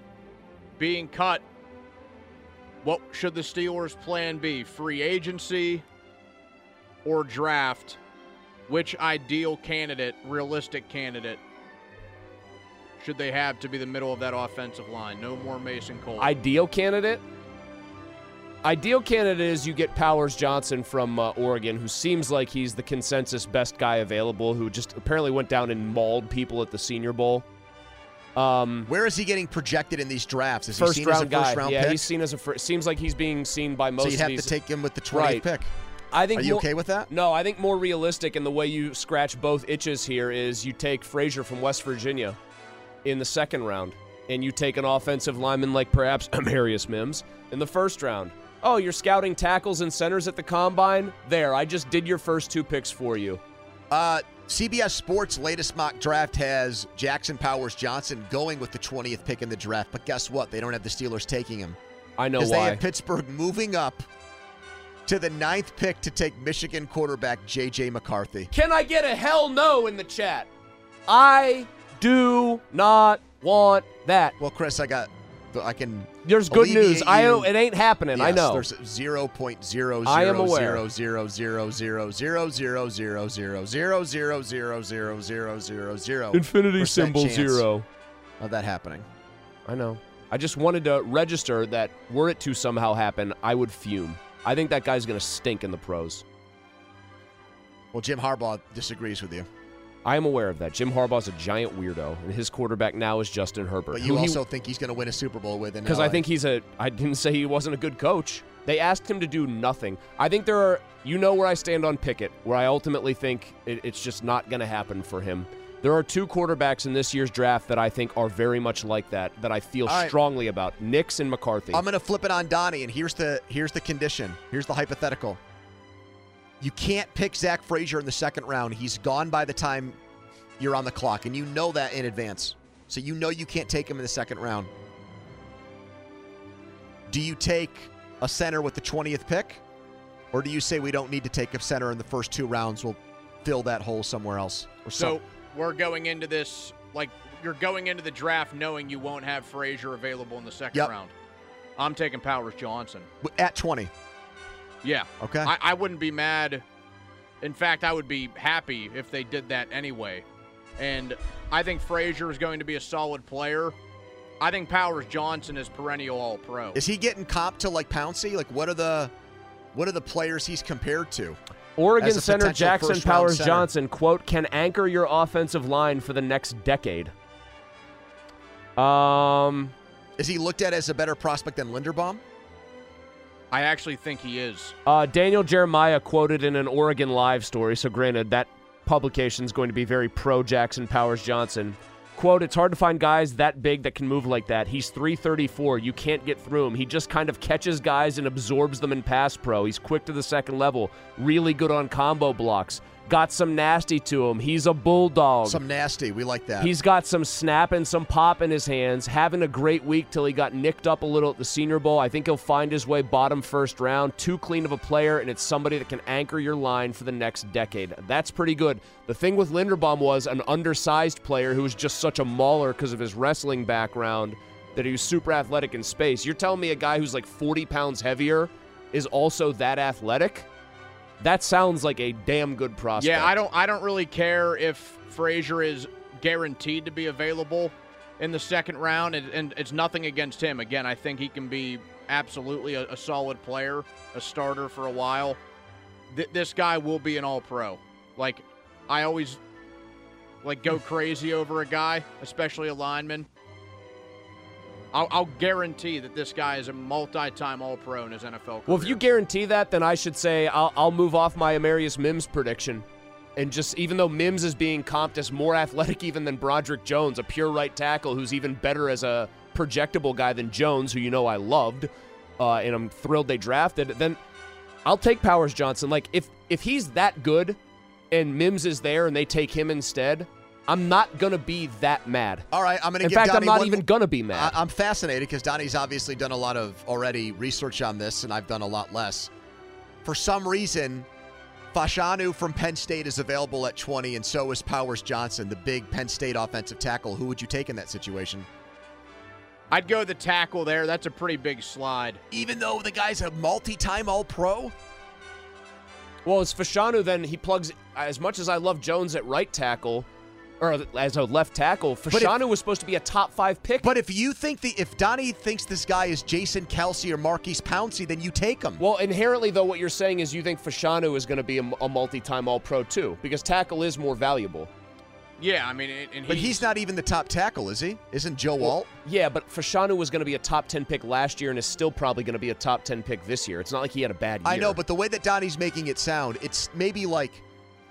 being cut, what should the Steelers' plan be? Free agency or draft? Which ideal candidate, realistic candidate, should they have to be the middle of that offensive line? No more Mason Cole. Ideal candidate? Ideal candidate is you get Powers Johnson from uh, Oregon, who seems like he's the consensus best guy available, who just apparently went down and mauled people at the Senior Bowl. Um, Where is he getting projected in these drafts? Is first he seen round as a first guy. round yeah, pick? he's seen as a first. Seems like he's being seen by most. so you of have these, to take him with the 20th Right. pick. I think Are you more- okay with that? No, I think more realistic in the way you scratch both itches here is you take Frazier from West Virginia in the second round, and you take an offensive lineman like perhaps [LAUGHS] Amarius Mims in the first round. Oh, you're scouting tackles and centers at the combine? There, I just did your first two picks for you. Uh, CBS Sports' latest mock draft has Jackson Powers Johnson going with the 20th pick in the draft, but guess what? They don't have the Steelers taking him. I know Because why. they have Pittsburgh moving up to the ninth pick to take Michigan quarterback J.J. McCarthy. Can I get a hell no in the chat? I do not want that. Well, Chris, I got. I can. There's good news. alleviate I it ain't happening. I know. There's zero point zero zero aware. zero zero zero zero zero zero zero zero zero zero zero zero zero zero zero Infinity symbol zero. of that happening. I know. I just wanted to register that were it to somehow happen, I would fume. I think that guy's going to stink in the pros. Well, Jim Harbaugh disagrees with you, I am aware of that. Jim Harbaugh's a giant weirdo, and his quarterback now is Justin Herbert. but you also think he's going to win a Super Bowl with. in because I think he's a. I didn't say he wasn't a good coach. They asked him to do nothing. I think there are. You know where I stand on Pickett, where I ultimately think it, it's just not going to happen for him. There are two quarterbacks in this year's draft that I think are very much like that. That I feel right. strongly about: Nix and McCarthy. I'm going to flip it on Donnie, and here's the here's the condition. Here's the hypothetical. You can't pick Zach Frazier in the second round. He's gone by the time you're on the clock, and you know that in advance. So you know you can't take him in the second round. Do you take a center with the 20th pick? Or do you say we don't need to take a center in the first two rounds? We'll fill that hole somewhere else. Or So some- we're going into this like you're going into the draft knowing you won't have Frazier available in the second Yep. round. I'm taking Powers Johnson. at 20. Yeah. Okay. I, I wouldn't be mad. In fact, I would be happy if they did that anyway. And I think Frazier is going to be a solid player. I think Powers Johnson is perennial All Pro. Is he getting comp to like Pouncey? Like what are the what are the players he's compared to? Oregon As center Jackson Powers center. Johnson, quote, can anchor your offensive line for the next decade. Um, Is he looked at as a better prospect than Linderbaum? I actually think he is. Uh, Daniel Jeremiah quoted in an Oregon Live story. So, granted, that publication is going to be very pro Jackson Powers Johnson. Quote, it's hard to find guys that big that can move like that. He's 334. You can't get through him. He just kind of catches guys and absorbs them in pass pro. He's quick to the second level, really good on combo blocks. Got some nasty to him. He's a bulldog. Some nasty. We like that. He's got some snap and some pop in his hands, having a great week till he got nicked up a little at the Senior Bowl. I think he'll find his way bottom first round. Too clean of a player, and it's somebody that can anchor your line for the next decade. That's pretty good. The thing with Linderbaum was an undersized player who was just such a mauler because of his wrestling background that he was super athletic in space. You're telling me a guy who's like 40 pounds heavier is also that athletic? That sounds like a damn good prospect. Yeah, I don't I don't really care if Frazier is guaranteed to be available in the second round, and, and it's nothing against him. Again, I think he can be absolutely a, a solid player, a starter for a while. Th- this guy will be an All Pro. Like I always like go [LAUGHS] crazy over a guy, especially a lineman. I'll, I'll guarantee that this guy is a multi-time All-Pro in his NFL career. Well, if you guarantee that, then I should say I'll, I'll move off my Amarius Mims prediction. And just even though Mims is being comped as more athletic even than Broderick Jones, a pure right tackle who's even better as a projectable guy than Jones, who you know I loved, uh, and I'm thrilled they drafted, then I'll take Powers Johnson. Like if if he's that good and Mims is there and they take him instead, I'm not gonna be that mad. All right, I'm going to In give fact, I'm not one- even gonna be mad. I, I'm fascinated because Donnie's obviously done a lot of already research on this, and I've done a lot less. For some reason, Fashanu from Penn State is available at 20, and so is Powers Johnson, the big Penn State offensive tackle. Who would you take in that situation? I'd go the tackle there. That's a pretty big slide. Even though the guy's a multi-time All-Pro. Well, as Fashanu, then he plugs. As much as I love Jones at right tackle, or as a left tackle, But if- Fashanu was supposed to be a top five pick. But if you think the if Donnie thinks this guy is Jason Kelce or Maurkice Pouncey, then you take him. Well, inherently, though, what you're saying is you think Fashanu is going to be a, a multi-time All-Pro too, because tackle is more valuable. Yeah, I mean, and- and But he's not even the top tackle, is he? Isn't Joe Alt? Yeah, but Fashanu was going to be a top 10 pick last year and is still probably going to be a top 10 pick this year. It's not like he had a bad year. I know, but the way that Donnie's making it sound, it's maybe like,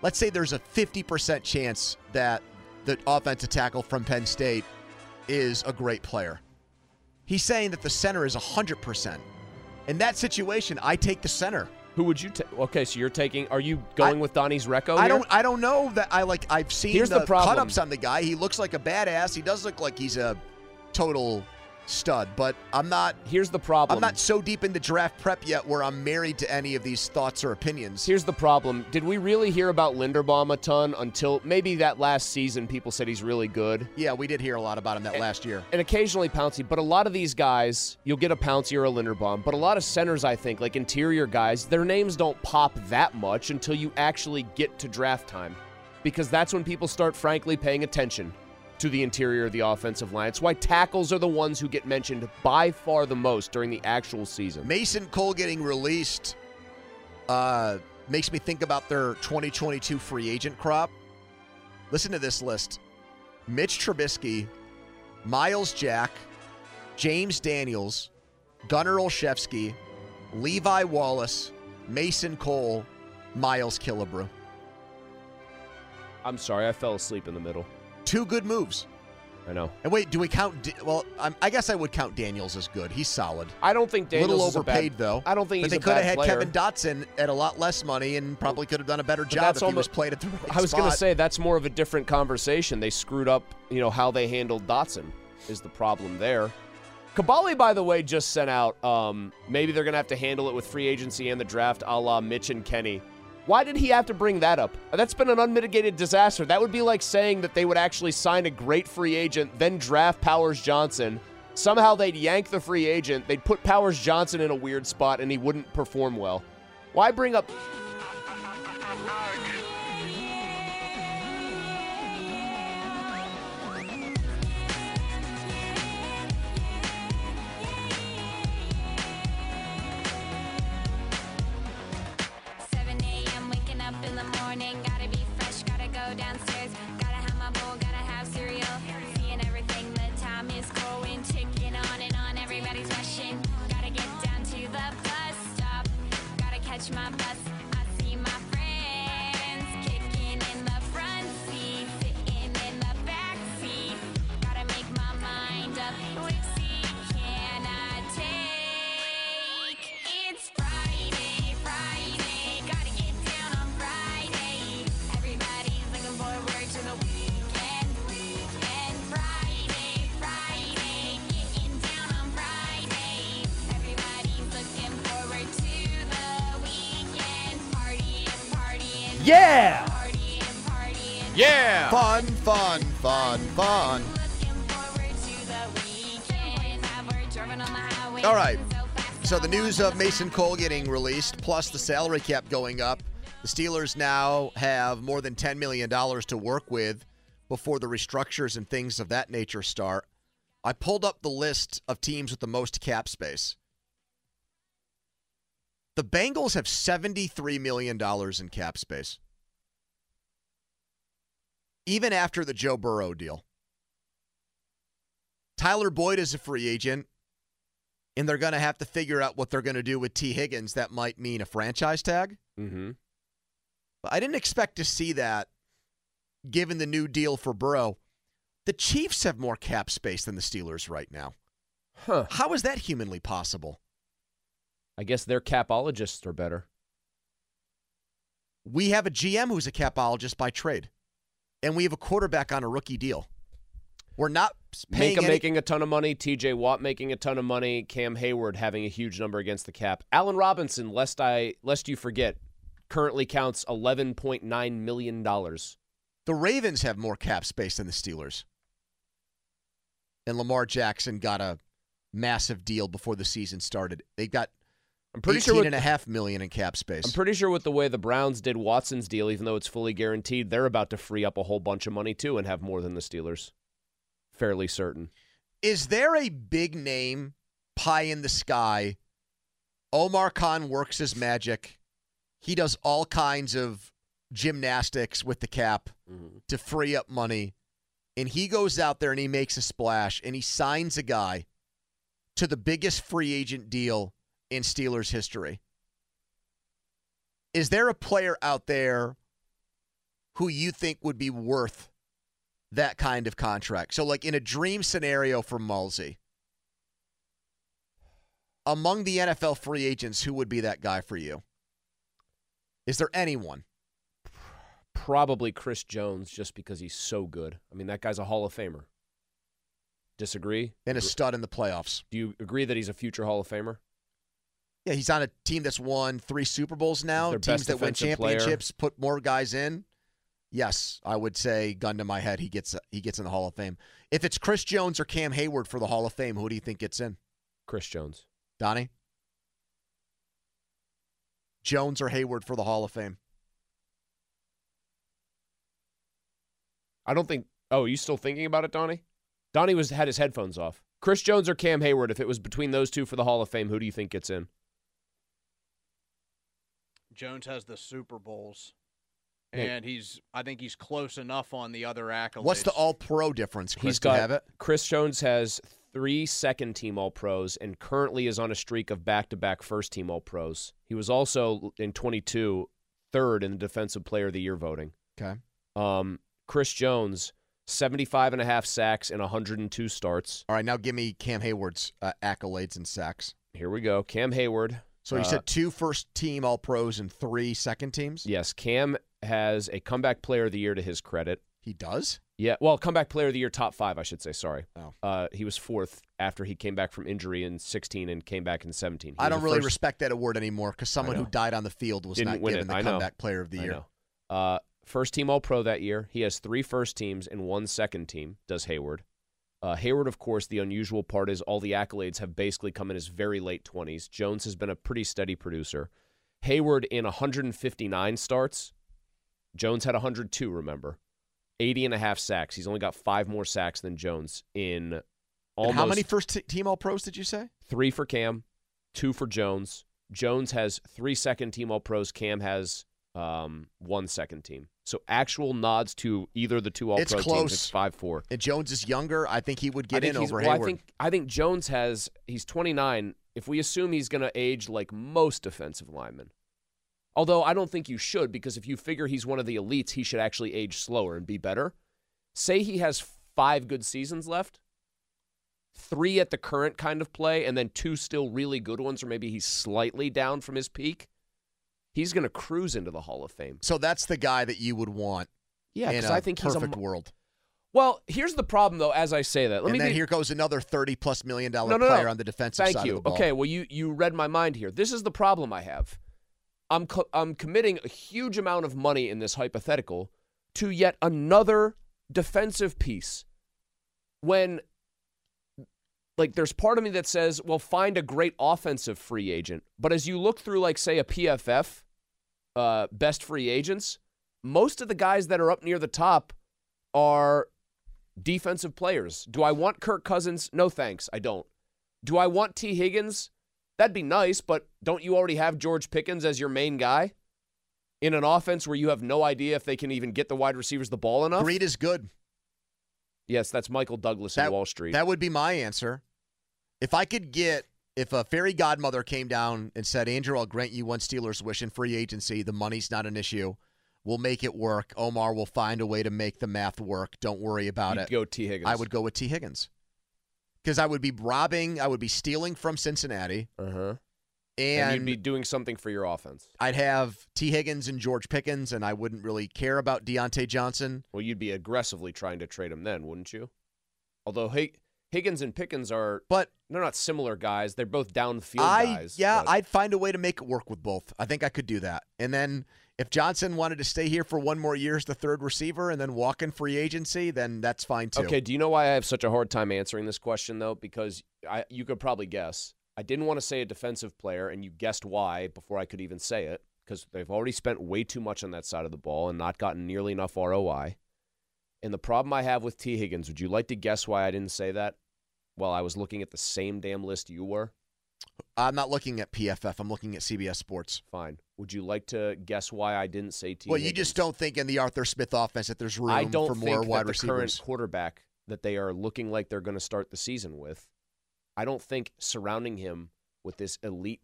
let's say there's a 50% chance that the offensive tackle from Penn State is a great player. He's saying that the center is 100%. In that situation, I take the center. Who would you take? Okay, so you're taking. Are you going with Donnie's Recco? I here? don't. I don't know that. I like. I've seen Here's the, the cut-ups on the guy. He looks like a badass. He does look like he's a total stud. But I'm not. Here's the problem. I'm not so deep into draft prep yet where I'm married to any of these thoughts or opinions. Here's the problem. Did we really hear about Linderbaum a ton until maybe that last season? People said he's really good. Yeah, we did hear a lot about him that last year. And occasionally Pouncey, but a lot of these guys, you'll get a Pouncey or a Linderbaum. But a lot of centers, I think, like interior guys, their names don't pop that much until you actually get to draft time. Because that's when people start, frankly, paying attention to the interior of the offensive line. It's why tackles are the ones who get mentioned by far the most during the actual season. Mason Cole getting released uh, makes me think about their 2022 free agent crop. Listen to this list Mitch Trubisky, Myles Jack, James Daniels, Gunnar Olszewski, Levi Wallace, Mason Cole, Miles Killebrew. I'm sorry, I fell asleep in the middle. Two good moves. I know. And wait, do we count? Well, I'm, I guess I would count Daniels as good. He's solid. I don't think Daniels little is a overpaid bad- though. I don't think but they could have had player. Kevin Dotson at a lot less money and probably could have done a better But job if he was almost- played at the right I was going to say that's more of a different conversation. They screwed up, you know, how they handled Dotson is the problem there. Kaboly, by the way, just sent out. Um, maybe they're going to have to handle it with free agency and the draft, a la Mitch and Kenny. Why did he have to bring that up? That's been an unmitigated disaster. That would be like saying that they would actually sign a great free agent, then draft Powers Johnson. Somehow they'd yank the free agent, they'd put Powers Johnson in a weird spot, and he wouldn't perform well. Why bring up Yeah! Fun, fun, fun, fun. All right. So the news of Mason Cole getting released, plus the salary cap going up, the Steelers now have more than $10 million to work with before the restructures and things of that nature start. I pulled up the list of teams with the most cap space. The Bengals have $73 million in cap space. Even after the Joe Burrow deal. Tyler Boyd is a free agent, and they're going to have to figure out what they're going to do with Tee Higgins. That might mean a franchise tag. Mm-hmm. But I didn't expect to see that given the new deal for Burrow. The Chiefs have more cap space than the Steelers right now. Huh. How is that humanly possible? I guess their capologists are better. We have a GM who's a capologist by trade, and we have a quarterback on a rookie deal. We're not paying Minkah any- making a ton of money, TJ Watt making a ton of money, Cam Heyward having a huge number against the cap. Allen Robinson, lest I lest you forget, currently counts eleven point nine million dollars. The Ravens have more cap space than the Steelers. And Lamar Jackson got a massive deal before the season started. They got I'm pretty sure with- and a half million in cap space. I'm pretty sure with the way the Browns did Watson's deal, even though it's fully guaranteed, they're about to free up a whole bunch of money too and have more than the Steelers. Fairly certain. Is there a big name pie in the sky? Omar Khan works his magic. He does all kinds of gymnastics with the cap mm-hmm. to free up money. And he goes out there and he makes a splash and he signs a guy to the biggest free agent deal in Steelers history. Is there a player out there who you think would be worth that kind of contract? So, like in a dream scenario for Mulsey, among the NFL free agents, who would be that guy for you? Is there anyone? Probably Chris Jones, just because he's so good. I mean, that guy's a Hall of Famer. Disagree? And a stud in the playoffs. Do you agree that he's a future Hall of Famer? Yeah, he's on a team that's won three Super Bowls now. Teams that win defensive player. championships put more guys in. Yes, I would say, gun to my head, he gets he gets in the Hall of Fame. If it's Chris Jones or Cam Heyward for the Hall of Fame, who do you think gets in? Chris Jones. Donnie? Jones or Heyward for the Hall of Fame? I don't think. Oh, you still thinking about it, Donnie? Donnie was had his headphones off. Chris Jones or Cam Heyward? If it was between those two for the Hall of Fame, who do you think gets in? Jones has the Super Bowls, Yeah. and he's I think he's close enough on the other accolades. What's the All Pro difference? Chris, He's do you got have it. Chris Jones has three second team All Pros and currently is on a streak of back to back first team All Pros. He was also in 22 third in the Defensive Player of the Year voting. Okay. Um, Chris Jones 75 and a half sacks in 102 starts. All right, now give me Cam Heyward's uh, accolades and sacks. Here we go. Cam Heyward. So you uh, said two first team All Pros and three second teams. Yes, Cam has a comeback player of the year to his credit. He does. Yeah, well, comeback player of the year, top five, I should say. Sorry. Oh. Uh, he was fourth after he came back from injury in 16 and came back in 17. He I don't really first- respect that award anymore because someone who died on the field was Didn't not given it. the comeback player of the year. Uh, first team All Pro that year. He has three first teams and one second team. Does Heyward? Uh, Heyward, of course, the unusual part is all the accolades have basically come in his very late 20s. Jones has been a pretty steady producer. Heyward in 159 starts. Jones had 102, remember. 80 and a half sacks. He's only got five more sacks than Jones in And almost how many first t- team All Pros did you say? three for Cam, two for Jones. Jones has three second team All Pros. Cam has um, one second team. So actual nods to either the two All It's Pro close. teams. It's five four. And Jones is younger. I think he would get in over well, Heyward. I think I think Jones has he's 29. If we assume he's going to age like most defensive linemen, although I don't think you should because if you figure he's one of the elites, he should actually age slower and be better. Say he has five good seasons left, three at the current kind of play, and then two still really good ones, or maybe he's slightly down from his peak. He's going to cruise into the Hall of Fame. so that's the guy that you would want. Yeah, because I think he's a perfect world. Well, here's the problem, though. As I say that, let and me then be- here goes another thirty plus million dollar no, no, player no. on the defensive Thank side you. of the ball. Okay, well you you read my mind here. This is the problem I have. I'm co- I'm committing a huge amount of money in this hypothetical to yet another defensive piece when like there's part of me that says, well, find a great offensive free agent. But as you look through like say a PFF uh, best free agents, most of the guys that are up near the top are defensive players. Do I want Kirk Cousins? No thanks, I don't. Do I want Tee Higgins? That'd be nice, but don't you already have George Pickens as your main guy in an offense where you have no idea if they can even get the wide receivers the ball enough? Greed is good. Yes, that's Michael Douglas in Wall Street. That would be my answer. If I could get, if a fairy godmother came down and said, Andrew, I'll grant you one Steelers wish in free agency. The money's not an issue. We'll make it work. Omar will find a way to make the math work. Don't worry about You'd it. go Tee Higgins. I would go with Tee Higgins. Because I would be robbing, I would be stealing from Cincinnati. Uh-huh. And, and you'd be doing something for your offense. I'd have Tee Higgins and George Pickens, and I wouldn't really care about Diontae Johnson. Well, you'd be aggressively trying to trade him then, wouldn't you? Although Hig- Higgins and Pickens are, but they're not similar guys. They're both downfield I guys. yeah, but- I'd find a way to make it work with both. I think I could do that. And then if Johnson wanted to stay here for one more year as the third receiver and then walk in free agency, then that's fine too. Okay, do you know why I have such a hard time answering this question though? Because I you could probably guess. I didn't want to say a defensive player, and you guessed why before I could even say it. Because they've already spent way too much on that side of the ball and not gotten nearly enough ROI. And the problem I have with Tee Higgins, would you like to guess why I didn't say that while I was looking at the same damn list you were? I'm not looking at PFF. I'm looking at CBS Sports. Fine. Would you like to guess why I didn't say T. Well, you Higgins? just don't think in the Arthur Smith offense that there's room I don't for think more that wide the current receivers. quarterback that they are looking like they're going to start the season with. I don't think surrounding him with this elite,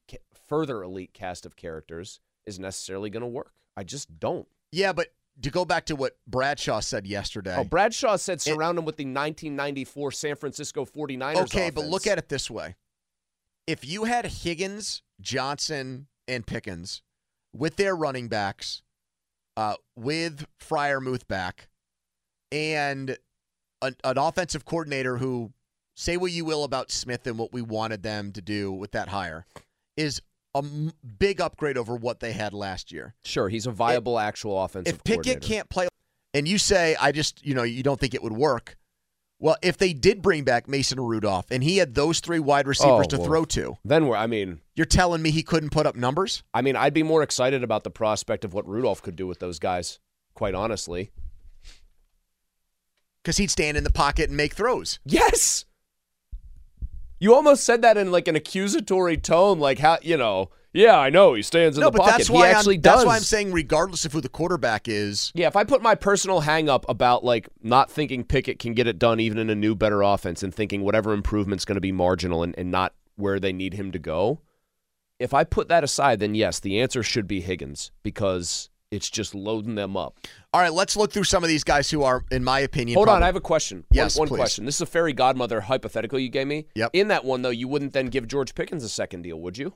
further elite cast of characters is necessarily going to work. I just don't. Yeah, but to go back to what Bradshaw said yesterday. Oh, Bradshaw said surround him with the 1994 San Francisco 49ers. Okay, but look at it this way. If you had Higgins, Johnson, and Pickens with their running backs, uh, with Freiermuth back, and an, an offensive coordinator who, say what you will about Smith and what we wanted them to do with that hire, is a m- big upgrade over what they had last year. Sure, he's a viable actual offensive If Pickett can't play, and you say, I just, you know, you don't think it would work. Well, if they did bring back Mason Rudolph and he had those three wide receivers Oh, to well, throw to, then we're, I mean, you're telling me he couldn't put up numbers? I mean, I'd be more excited about the prospect of what Rudolph could do with those guys, quite honestly. Because he'd stand in the pocket and make throws. Yes. You almost said that in like an accusatory tone, like how you know. Yeah, I know he stands in no, the but pocket. that's why he actually I'm, does. That's why I'm saying, regardless of who the quarterback is, Yeah, if I put my personal hang up about like not thinking Pickett can get it done even in a new, better offense and thinking whatever improvement's going to be marginal and, and not where they need him to go, if I put that aside, then yes, the answer should be Higgins because It's just loading them up. All right, let's look through some of these guys who are, in my opinion, Hold on, I have a question. Yes, one, one please. question. This is a fairy godmother hypothetical you gave me. Yep. In that one though, you wouldn't then give George Pickens a second deal, would you?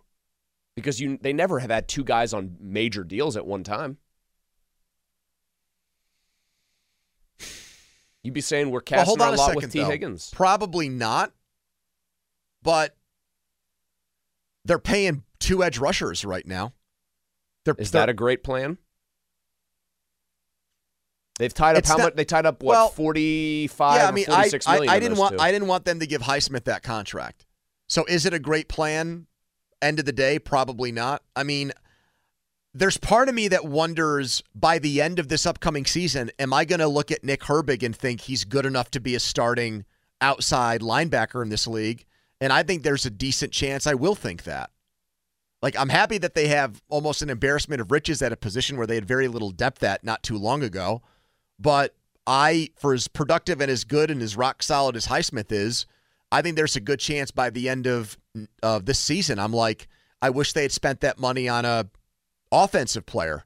Because you they never have had two guys on major deals at one time. You'd be saying we're Well, casting hold on our a lot second, with T. though. Higgins. Probably not. But they're paying two edge rushers right now. They're, Is they're- that a great plan? They've tied up how not- much? They tied up what well, forty five? yeah, I mean, or I, 46 I, million I didn't want two. I didn't want them to give Highsmith that contract. So is it a great plan? End of the day, probably not. I mean, there's part of me that wonders by the end of this upcoming season, am I going to look at Nick Herbig and think he's good enough to be a starting outside linebacker in this league? And I think there's a decent chance I will think that. Like, I'm happy that they have almost an embarrassment of riches at a position where they had very little depth at not too long ago. But I, for as productive and as good and as rock solid as Highsmith is, I think there's a good chance by the end of of this season, I'm like, I wish they had spent that money on a offensive player,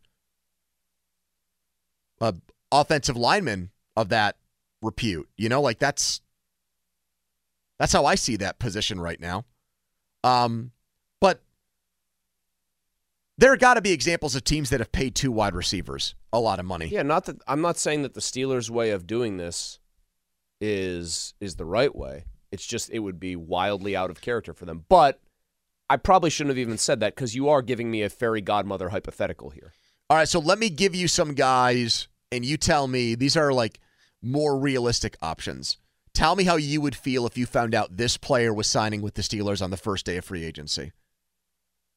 a offensive lineman of that repute. You know, like that's that's how I see that position right now. Um, there got to be examples of teams that have paid two wide receivers a lot of money. Yeah, not that I'm not saying that the Steelers' way of doing this is is the right way. It's just it would be wildly out of character for them. But I probably shouldn't have even said that because you are giving me a fairy godmother hypothetical here. All right, so let me give you some guys, and you tell me these are like more realistic options. Tell me how you would feel if you found out this player was signing with the Steelers on the first day of free agency.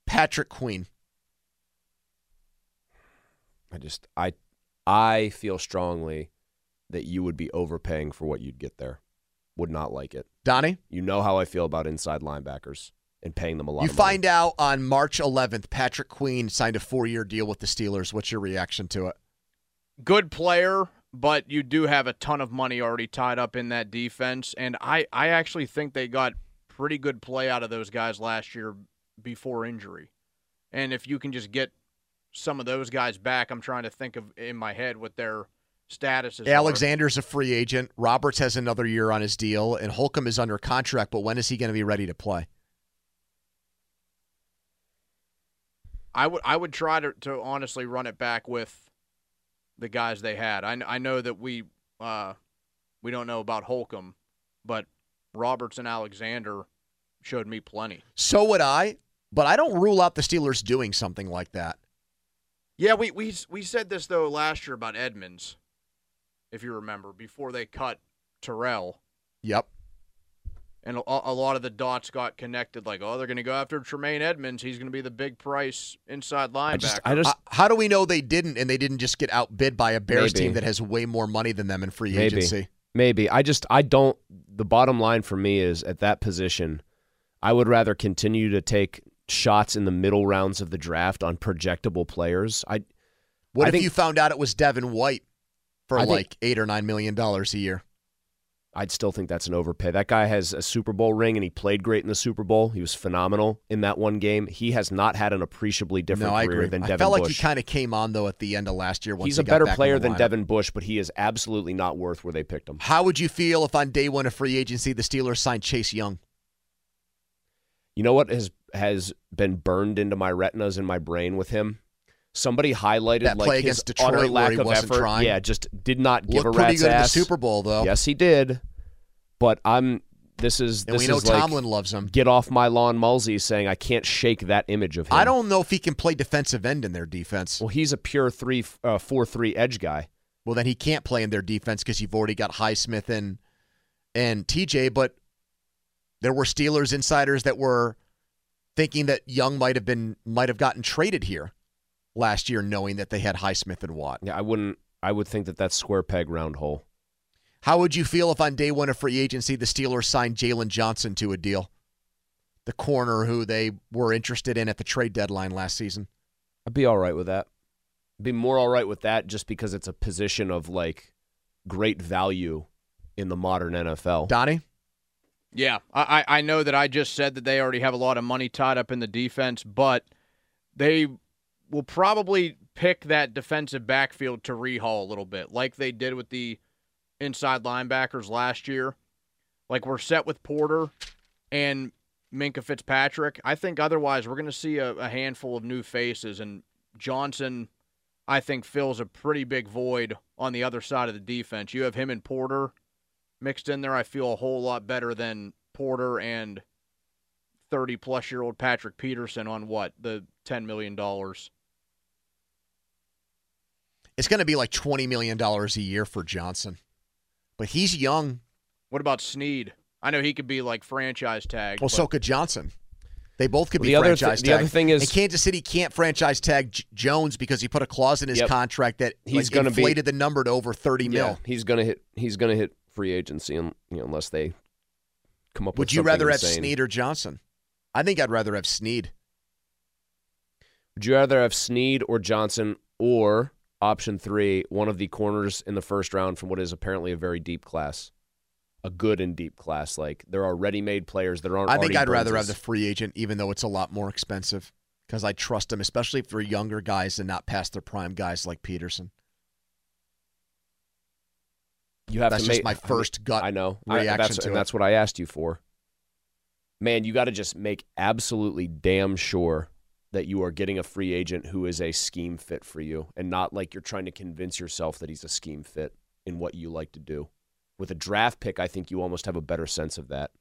Patrick Queen. I just I I feel strongly that you would be overpaying for what you'd get there. Would not like it. Donnie? You know how I feel about inside linebackers and paying them a lot You of money. find out on March 11th, Patrick Queen signed a four year deal with the Steelers. What's your reaction to it? good player, but you do have a ton of money already tied up in that defense. And I, I actually think they got pretty good play out of those guys last year before injury. And if you can just get some of those guys back, I'm trying to think of in my head what their statuses are. Alexander's a free agent. Roberts has another year on his deal, and Holcomb is under contract, but when is he going to be ready to play? I would I would try to, to honestly run it back with the guys they had. I, I know that we uh, we don't know about Holcomb, but Roberts and Alexander showed me plenty. So would I, but I don't rule out the Steelers doing something like that. Yeah, we we we said this though last year about Edmunds, if you remember, before they cut Terrell, Yep. and a, a lot of the dots got connected. Like, oh, they're going to go after Tremaine Edmunds. He's going to be the big price inside linebacker. Uh, how do we know they didn't and they didn't just get outbid by a Bears Maybe. team that has way more money than them in free Maybe. agency? Maybe. I just I don't the bottom line for me is at that position, I would rather continue to take shots in the middle rounds of the draft on projectable players. I What I if think- you found out it was Devin White for I think- like eight or nine million dollars a year? I'd still think that's an overpay. That guy has a Super Bowl ring and he played great in the Super Bowl. He was phenomenal in that one game. He has not had an appreciably different no, I career agree. than I Devin felt like Bush. he kind of came on though at the end of last year. He's he a better player than. Devin Bush, but he is absolutely not worth where they picked him. How would you feel if on day one of free agency the Steelers signed Chase Young? You know what has has been burned into my retinas in my brain with him? Somebody highlighted That like his Detroit utter lack of effort. trying. Yeah, just did not give Looked a rat's good in the ass. Super Bowl, though. Yes, he did. But I'm. This is And this we know is like, Tomlin loves him. Get off my lawn, Mulsey, saying I can't shake that image of him. I don't know if he can play defensive end in their defense. Well, he's a pure three, uh, four, three edge guy. Well, then he can't play in their defense because you've already got Highsmith and and TJ. But there were Steelers insiders that were thinking that Young might have been might have gotten traded here last year, knowing that they had Highsmith and Watt. Yeah, I wouldn't. I would think that that's square peg round hole. How would you feel if on day one of free agency the Steelers signed Jaylon Johnson to a deal? The corner who they were interested in at the trade deadline last season. I'd be all right with that. I'd be more all right with that just because it's a position of like great value in the modern NFL. Donnie? Yeah, I, I know that I just said that they already have a lot of money tied up in the defense, but they will probably pick that defensive backfield to rehaul a little bit, like they did with the inside linebackers last year. Like we're set with Porter and Minkah Fitzpatrick. I think otherwise we're going to see a, a handful of new faces, and Johnson, I think, fills a pretty big void on the other side of the defense. You have him and Porter mixed in there. I feel a whole lot better than Porter and 30 plus year old Patrick Peterson on what? The $10 million. It's going to be like $20 million a year for Johnson. But he's young. What about Sneed? I know he could be like franchise tag. Well, but- so could Johnson. They both could Well, be the other thi- franchise the other thing is- and Kansas City can't franchise tag J- Jones because he put a clause in his Yep. contract that He's like, gonna be- inflated the number to over 30 Yeah, mil. he's gonna hit. He's gonna hit free agency, you know, unless they come up. Would you rather have insane. Sneed or Johnson? I think I'd rather have Sneed. Would you rather have Sneed or Johnson or option three, one of the corners in the first round from what is apparently a very deep class, a good and deep class? Like there are ready-made players that aren't. I think I'd rather have the free agent, even though it's a lot more expensive, because I trust him, especially if they're younger guys and not past their prime guys like Peterson. You have That's to just make my first gut I know I- that's, to and it. that's what I asked you for. Man, you got to just make absolutely damn sure that you are getting a free agent who is a scheme fit for you, and not like you're trying to convince yourself that he's a scheme fit in what you like to do. With a draft pick, I think you almost have a better sense of that.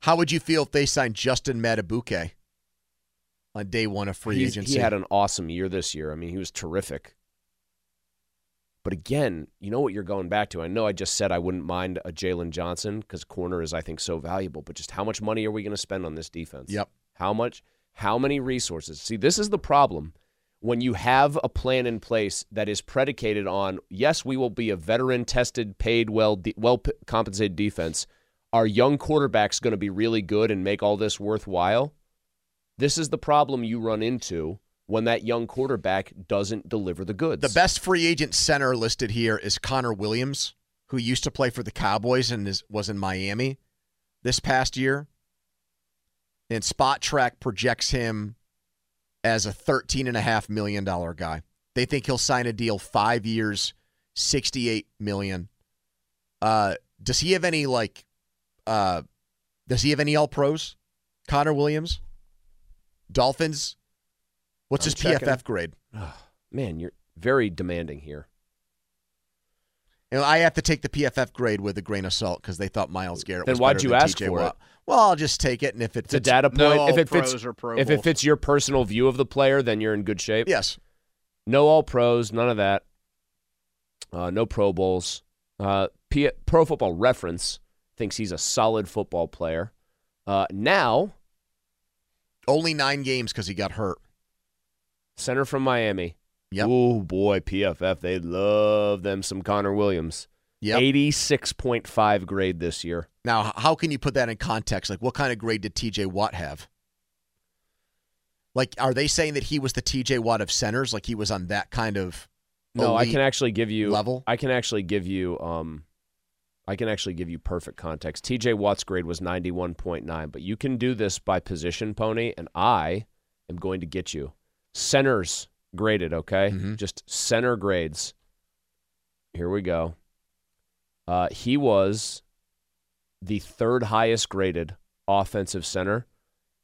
How would you feel if they signed Justin Madubuike on day one of free He's- agency? He had an awesome year this year. I mean, he was terrific. But again, you know what you're going back to. I know I just said I wouldn't mind a Jaylon Johnson because corner is, I think, so valuable. But just how much money are we going to spend on this defense? Yep. How much? How many resources? See, this is the problem. When you have a plan in place that is predicated on, yes, we will be a veteran, tested, paid, well, de- well p- compensated defense. Our young quarterback's going to be really good and make all this worthwhile. This is the problem you run into when that young quarterback doesn't deliver the goods. The best free agent center listed here is Connor Williams, who used to play for the Cowboys and is, was in Miami this past year. And Spotrac projects him as a $13.5 million guy. They think he'll sign a deal five years, 68 million. Uh, does he have any, like, uh, does he have any All Pros? Connor Williams? Dolphins? What's I'm his checking. PFF grade? [SIGHS] Man, you're very demanding here. You know, I have to take the PFF grade with a grain of salt because they thought Myles Garrett Then was why'd you than ask TJ for it? Well, I'll just take it, and if it It's a fits, data point. if it fits, pros or Pro if it fits your personal view of the player, then you're in good shape. Yes. No all pros, none of that. Uh, no Pro Bowls. Uh, P- Pro Football Reference thinks he's a solid football player. Uh, now, only nine games because he got hurt. Center from Miami. Yep. Oh boy, PFF they love them some Connor Williams. Yep. Eighty six point five grade this year. Now, how can you put that in context? Like, what kind of grade did TJ Watt have? Like, are they saying that he was the TJ Watt of centers? Like, he was on that kind of No, I can actually give you level? I can actually give you um I can actually give you perfect context. TJ Watt's grade was 91.9, but you can do this by position pony and I am going to get you centers graded, okay? Mm-hmm. Just center grades. Here we go. Uh, he was the third highest graded offensive center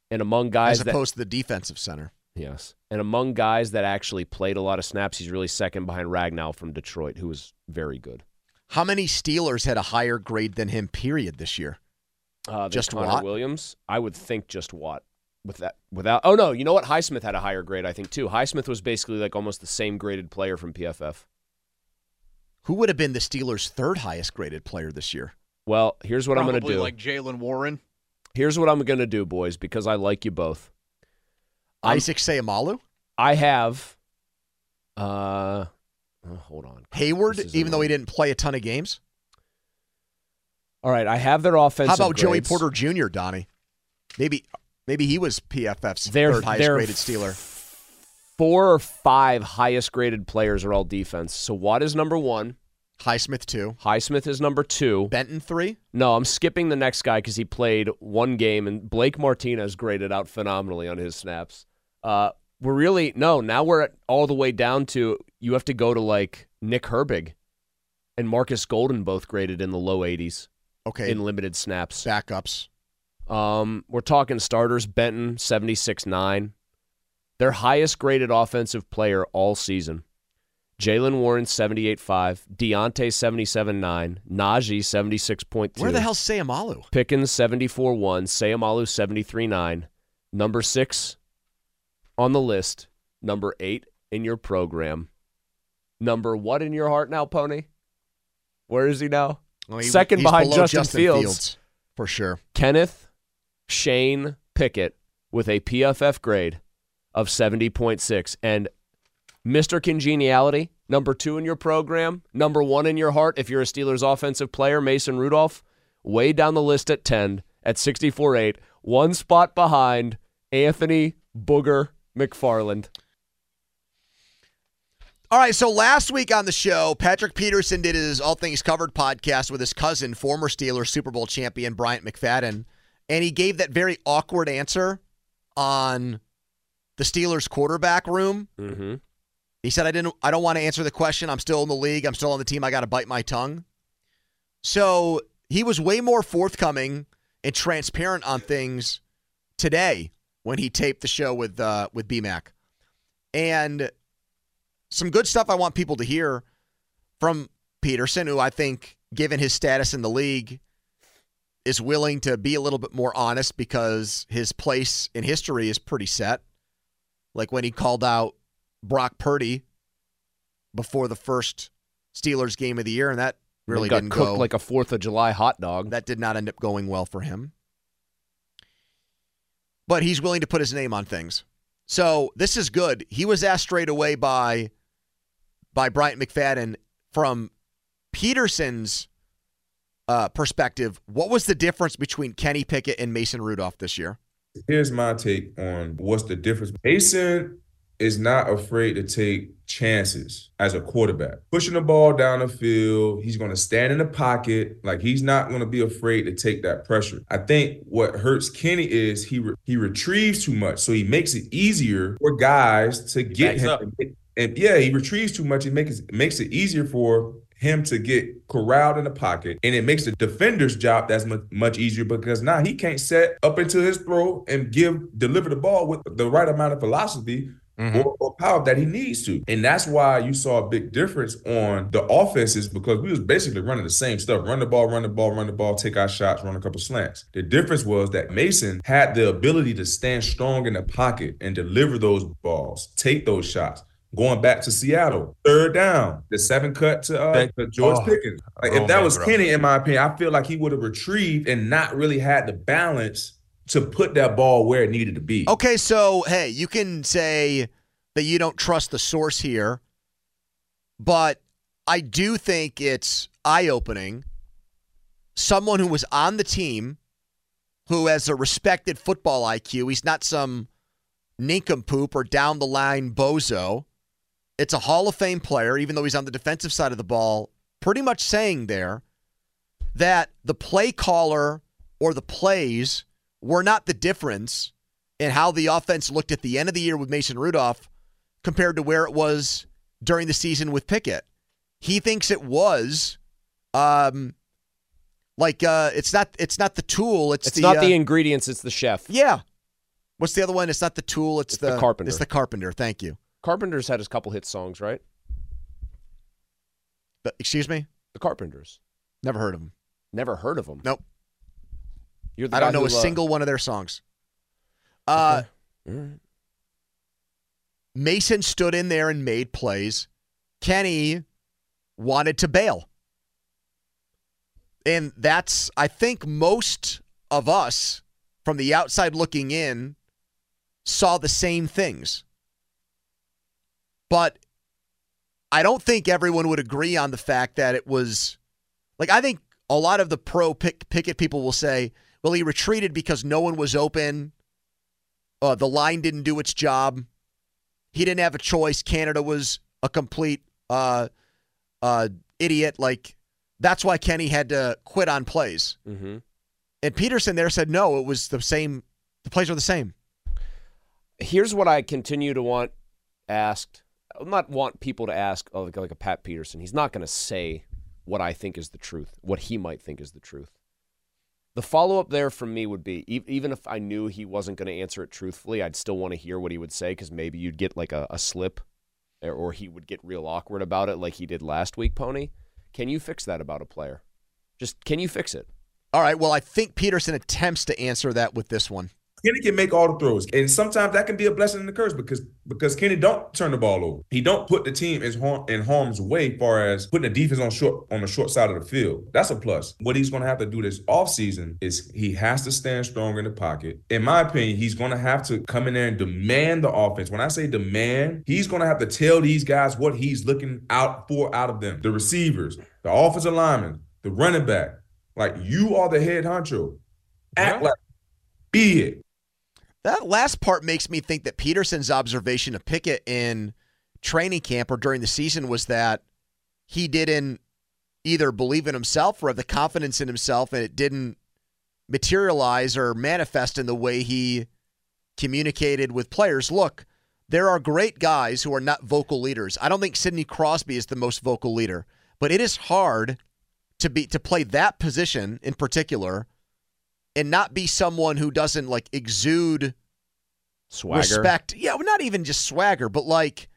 and among guys as that opposed to the defensive center. Yes. And among guys that actually played a lot of snaps, he's really second behind Ragnow from Detroit, who was very good. How many Steelers had a higher grade than him? Period. This year. Uh, Just Connor Watt? Williams. I would think just Watt. With that, without oh no, you know what? Highsmith had a higher grade, I think too. Highsmith was basically like almost the same graded player from PFF. Who would have been the Steelers' third highest graded player this year? Well, here's what I'm going to do. like Jaylen Warren. here's what I'm going to do, boys, because I like you both. I'm- Isaac Seumalo, I have. Uh, oh, hold on. Heyward, even though he didn't play a ton of games. All right, I have their offense How about Joey. Porter Jr., Donnie? Maybe, maybe he was PFF's third highest graded Steeler. four or five highest graded players are all defense. So Watt is number one. Highsmith two. Highsmith is number two. Benton three. No, I'm skipping the next guy because he played one game, and Blake Martinez graded out phenomenally on his snaps. Uh, we're really no. Now we're at all the way down to you have to go to like Nick Herbig and Marcus Golden both graded in the low 80s. Okay. in limited snaps. Backups. Um, we're talking starters. Benton seventy six nine, their highest graded offensive player all season. Jaylen Warren seventy eight five, Diontae seventy seven nine, Najee seventy six point two. Where the hell's Seumalo? Pickens 74 1, Seumalo 73 9. Number six on the list, number eight in your program. Number what in your heart now, Pony? Where is he now? Well, he- Second behind Justin, Justin Fields. Fields, for sure. Kenneth Shane Pickett with a PFF grade of 70.6. And Mr. Congeniality, number two in your program, number one in your heart if you're a Steelers offensive player, Mason Rudolph, way down the list at 10 at 64.8, one spot behind Anthony Booger McFarland. All right, so last week on the show, Patrick Peterson did his All Things Covered podcast with his cousin, former Steelers Super Bowl champion Bryant McFadden, and he gave that very awkward answer on the Steelers quarterback room. Mm-hmm. He said, "I didn't. I don't want to answer the question. I'm still in the league. I'm still on the team. I got to bite my tongue." So he was way more forthcoming and transparent on things today when he taped the show with uh, with BMAC, and some good stuff I want people to hear from Peterson, who I think, given his status in the league, is willing to be a little bit more honest because his place in history is pretty set. Like when he called out Brock Purdy before the first Steelers game of the year, and that really got didn't cooked go like a Fourth of July hot dog. That did not end up going well for him. But he's willing to put his name on things. So this is good. He was asked straight away by by Bryant McFadden from Peterson's uh, perspective. What was the difference between Kenny Pickett and Mason Rudolph this year? Here's my take on what's the difference. Mason is not afraid to take chances as a quarterback. Pushing the ball down the field, he's going to stand in the pocket. Like he's not going to be afraid to take that pressure. I think what hurts Kenny is he re- he retrieves too much, so he makes it easier for guys to get him. up. And yeah, he retrieves too much. It makes it makes it easier for him to get corralled in the pocket, and it makes the defender's job that's much, much easier because now he can't set up into his throw and give deliver the ball with the right amount of velocity mm-hmm. or, or power that he needs to. And that's why you saw a big difference on the offenses because we was basically running the same stuff. Run the ball, run the ball, run the ball, take our shots, run a couple slants. The difference was that Mason had the ability to stand strong in the pocket and deliver those balls, take those shots. Going back to Seattle, third down, the seven cut to, uh, to George oh, Pickens. Like, oh, if that was bro. Kenny, in my opinion, I feel like he would have retrieved and not really had the balance to put that ball where it needed to be. Okay, so hey, you can say that you don't trust the source here, but I do think it's eye opening. Someone who was on the team, who has a respected football IQ, he's not some nincompoop or down the line bozo. It's a Hall of Fame player, even though he's on the defensive side of the ball, pretty much saying there that the play caller or the plays were not the difference in how the offense looked at the end of the year with Mason Rudolph compared to where it was during the season with Pickett. He thinks it was um like uh it's not it's not the tool, it's, It's the not uh, the ingredients, it's the chef. Yeah. What's the other one? It's not the tool, it's, the carpenter. It's the carpenter. Thank you. Carpenter's had his couple hit songs, right? The- excuse me? The Carpenters. Never heard of them. Never heard of them. Nope. You're the I don't know a uh, single one of their songs. Uh right. Mason stood in there and made plays. Kenny wanted to bail. And that's, I think, most of us from the outside looking in saw the same things. But I don't think everyone would agree on the fact that it was like, I think a lot of the pro pick, Pickett people will say, well, he retreated because no one was open. Uh, the line didn't do its job. He didn't have a choice. Canada was a complete uh, uh, idiot. Like that's why Kenny had to quit on plays. Mm-hmm. And Peterson there said no. It was the same. The plays were the same. Here's what I continue to want asked. I'm not want people to ask oh, like, like a Pat Peterson. He's not going to say what I think is the truth, what he might think is the truth. The follow up there from me would be e- even if I knew he wasn't going to answer it truthfully, I'd still want to hear what he would say because maybe you'd get like a, a slip or, or he would get real awkward about it like he did last week, Pony. Can you fix that about a player? Just can you fix it? All right. Well, I think Peterson attempts to answer that with this one. Kenny can make all the throws, and sometimes that can be a blessing and a curse because because Kenny don't turn the ball over. He don't put the team in, harm, in harm's way, far as putting the defense on short on the short side of the field. That's a plus. What he's going to have to do this offseason is he has to stand strong in the pocket. In my opinion, he's going to have to come in there and demand the offense. When I say demand, he's going to have to tell these guys what he's looking out for out of them. The receivers, the offensive linemen, the running back. Like you are the head honcho. Act like be it. That last part makes me think that Peterson's observation of Pickett in training camp or during the season was that he didn't either believe in himself or have the confidence in himself and it didn't materialize or manifest in the way he communicated with players. Look, there are great guys who are not vocal leaders. I don't think Sidney Crosby is the most vocal leader, but it is hard to be to play that position in particular and not be someone who doesn't like exude Swagger. respect. Yeah, well, not even just swagger, but like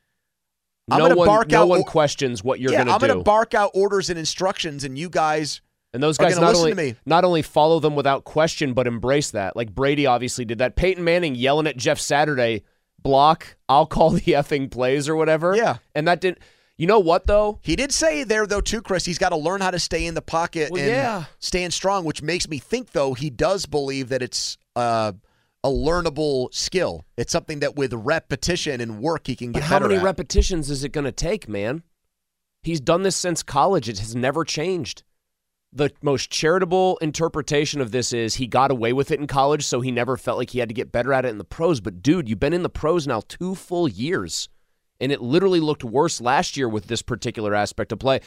I'm no gonna one, bark no out. one or- questions what you're yeah, going to I'm do. gonna bark out orders and instructions, and you guys And those guys gonna not only to me. not only follow them without question, but embrace that. Like Brady obviously did that. Peyton Manning yelling at Jeff Saturday, block. I'll call the [LAUGHS] effing plays or whatever. Yeah. and that didn't. You know what though? He did say there though too, Chris. He's got to learn how to stay in the pocket Well, and yeah. stand strong, which makes me think though he does believe that it's uh, a learnable skill. It's something that with repetition and work he can get But how many at. repetitions is it going to take, man? He's done this since college. It has never changed. The most charitable interpretation of this is he got away with it in college, so he never felt like he had to get better at it in the pros. But, dude, you've been in the pros now two full years, and it literally looked worse last year with this particular aspect of play.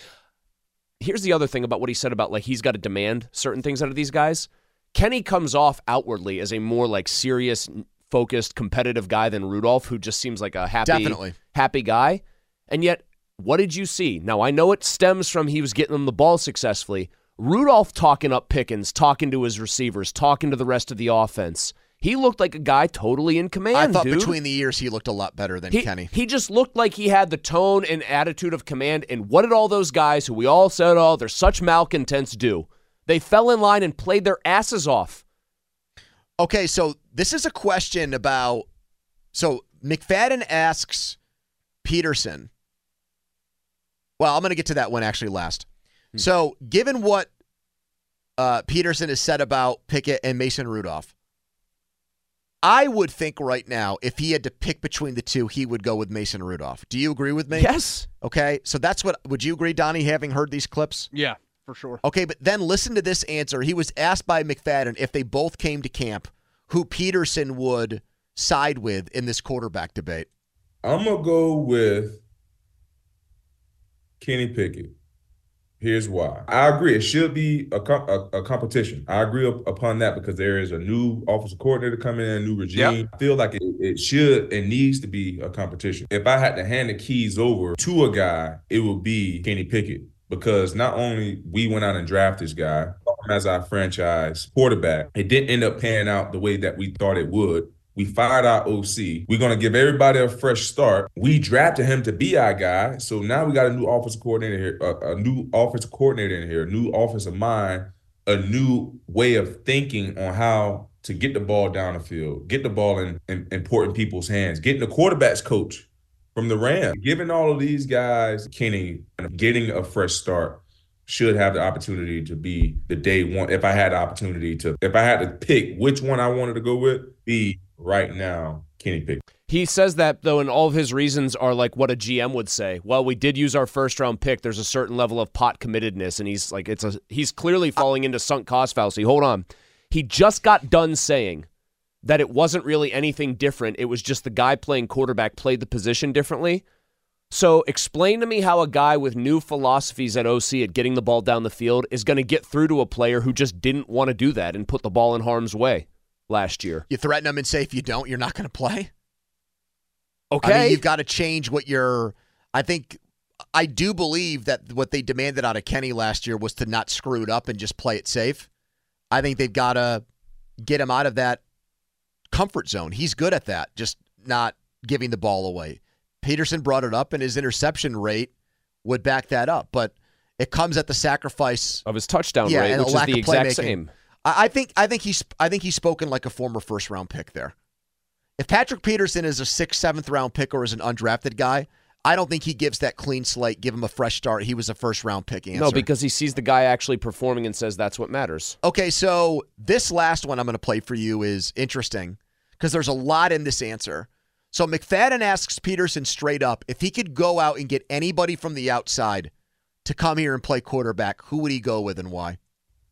Here's the other thing about what he said about like he's got to demand certain things out of these guys. Kenny comes off outwardly as a more like serious, focused, competitive guy than Rudolph, who just seems like a happy, Definitely. happy guy. And yet, what did you see? Now I know it stems from he was getting them the ball successfully. Rudolph talking up Pickens, talking to his receivers, talking to the rest of the offense. He looked like a guy totally in command. I thought dude. between the years he looked a lot better than He, Kenny. he just looked like he had the tone and attitude of command. And what did all those guys who we all said, oh, they're such malcontents do? They fell in line and played their asses off. Okay, so this is a question about. So McFadden asks Peterson. Well, I'm going to get to that one actually last. So, given what uh, Peterson has said about Pickett and Mason Rudolph, I would think right now, if he had to pick between the two, he would go with Mason Rudolph. Do you agree with me? Yes. Okay, so that's what. Would you agree, Donnie, having heard these clips? Yeah, for sure. Okay, but then listen to this answer. He was asked by McFadden if they both came to camp, who Peterson would side with in this quarterback debate. I'm gonna go with Kenny Pickett. Here's why. I agree. It should be a, com- a, a competition. I agree up, upon that because there is a new offensive coordinator coming in, a new regime. I feel like it, it should and needs to be a competition. If I had to hand the keys over to a guy, it would be Kenny Pickett because not only we went out and drafted this guy as our franchise quarterback, it didn't end up panning out the way that we thought it would. We fired our OC. We're going to give everybody a fresh start. We drafted him to be our guy. So now we got a new offensive coordinator here, a, a new offensive coordinator in here, a new offensive mind, a new way of thinking on how to get the ball down the field, get the ball in, in important people's hands, getting the quarterback's coach from the Rams. Giving all of these guys, Kenny, getting a fresh start should have the opportunity to be the day one. If I had the opportunity to, if I had to pick which one I wanted to go with, be right now Kenny Pickett. He says that though, and all of his reasons are like what a GM would say. Well, we did use our first round pick. There's a certain level of pot committedness, and he's like, it's a he's clearly falling into sunk cost fallacy. Hold on, he just got done saying that it wasn't really anything different. It was just the guy playing quarterback played the position differently. So explain to me how a guy with new philosophies at OC at getting the ball down the field is going to get through to a player who just didn't want to do that and put the ball in harm's way last year. You threaten them and say if you don't, you're not going to play. I Okay. mean, you've got to change what you're. I think I do believe that what they demanded out of Kenny last year was to not screw it up and just play it safe. I think they've got to get him out of that comfort zone. He's good at that, just not giving the ball away. Peterson brought it up, and his interception rate would back that up, but it comes at the sacrifice of his touchdown yeah, rate, and which is the exact same. I, I think I think he's I think he's spoken like a former first round pick there. If Patrick Peterson is a sixth, seventh round pick or is an undrafted guy, I don't think he gives that clean slate, give him a fresh start. He was a first round pick answer. No, because he sees the guy actually performing and says that's what matters. Okay, so this last one I'm going to play for you is interesting because there's a lot in this answer. So McFadden asks Peterson straight up if he could go out and get anybody from the outside to come here and play quarterback, who would he go with and why?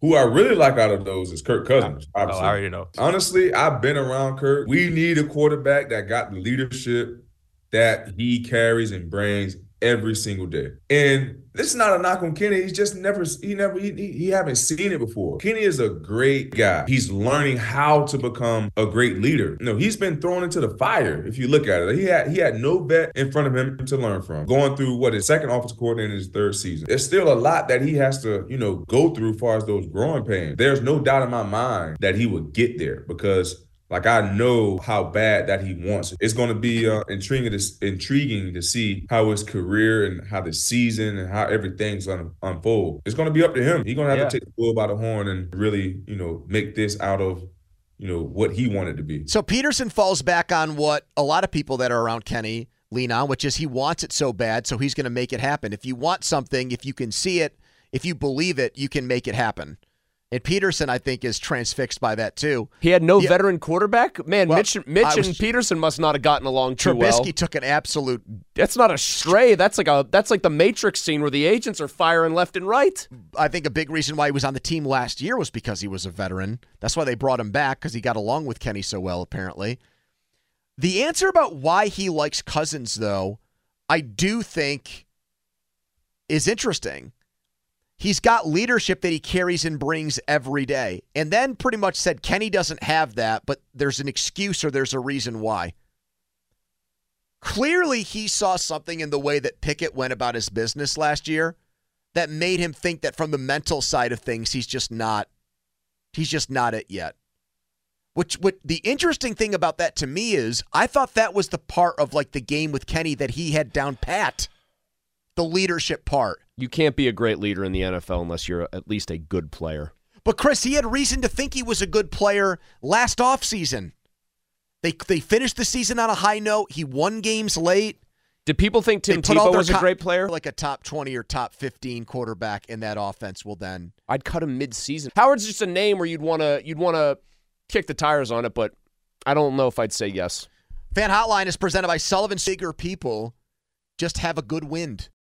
Who I really like out of those is Kirk oh, Cousins. Oh, I already know. Honestly, I've been around Kirk. We need a quarterback that got the leadership that he carries and brings every single day. And this is not a knock on Kenny. He's just never he never he, he, he haven't seen it before. Kenny is a great guy. He's learning how to become a great leader. You know, he's been thrown into the fire if you look at it. He had he had no vet in front of him to learn from. Going through what his second offensive coordinator in his third season. There's still a lot that he has to, you know, go through as far as those growing pains. There's no doubt in my mind that he would get there because like I know how bad that he wants it. It's going to be uh, intriguing to intriguing to see how his career and how the season and how everything's going to unfold. It's going to be up to him. He's going to have Yeah. to take the bull by the horn and really, you know, make this out of, you know, what he wanted to be. So Peterson falls back on what a lot of people that are around Kenny lean on, which is he wants it so bad, so he's going to make it happen. If you want something, if you can see it, if you believe it, you can make it happen. And Peterson, I think, is transfixed by that too. He had no Yeah. veteran quarterback. Man, Well, Mitch, Mitch was- and Peterson must not have gotten along too well. Trubisky took an absolute. That's not a stray. That's like a that's like the Matrix scene where the agents are firing left and right. I think a big reason why he was on the team last year was because he was a veteran. That's why they brought him back because he got along with Kenny so well, apparently. The answer about why he likes Cousins, though, I do think is interesting. He's got leadership that he carries and brings every day. And then pretty much said Kenny doesn't have that, but there's an excuse or there's a reason why. Clearly, he saw something in the way that Pickett went about his business last year that made him think that from the mental side of things, he's just not he's just not it yet. Which what the interesting thing about that to me is I thought that was the part of like the game with Kenny that he had down pat. The leadership part. You can't be a great leader in the NFL unless you're at least a good player. But Chris, he had reason to think he was a good player last offseason. They they finished the season on a high note. He won games late. Did people think Tim They put all Tebow was a great player? Like a top 20 or top 15 quarterback in that offense will then I'd cut him mid-season. Howard's just a name where you'd want to you'd want to kick the tires on it, but I don't know if I'd say yes. Fan Hotline is presented by Sullivan Seeger People. Just have a good wind.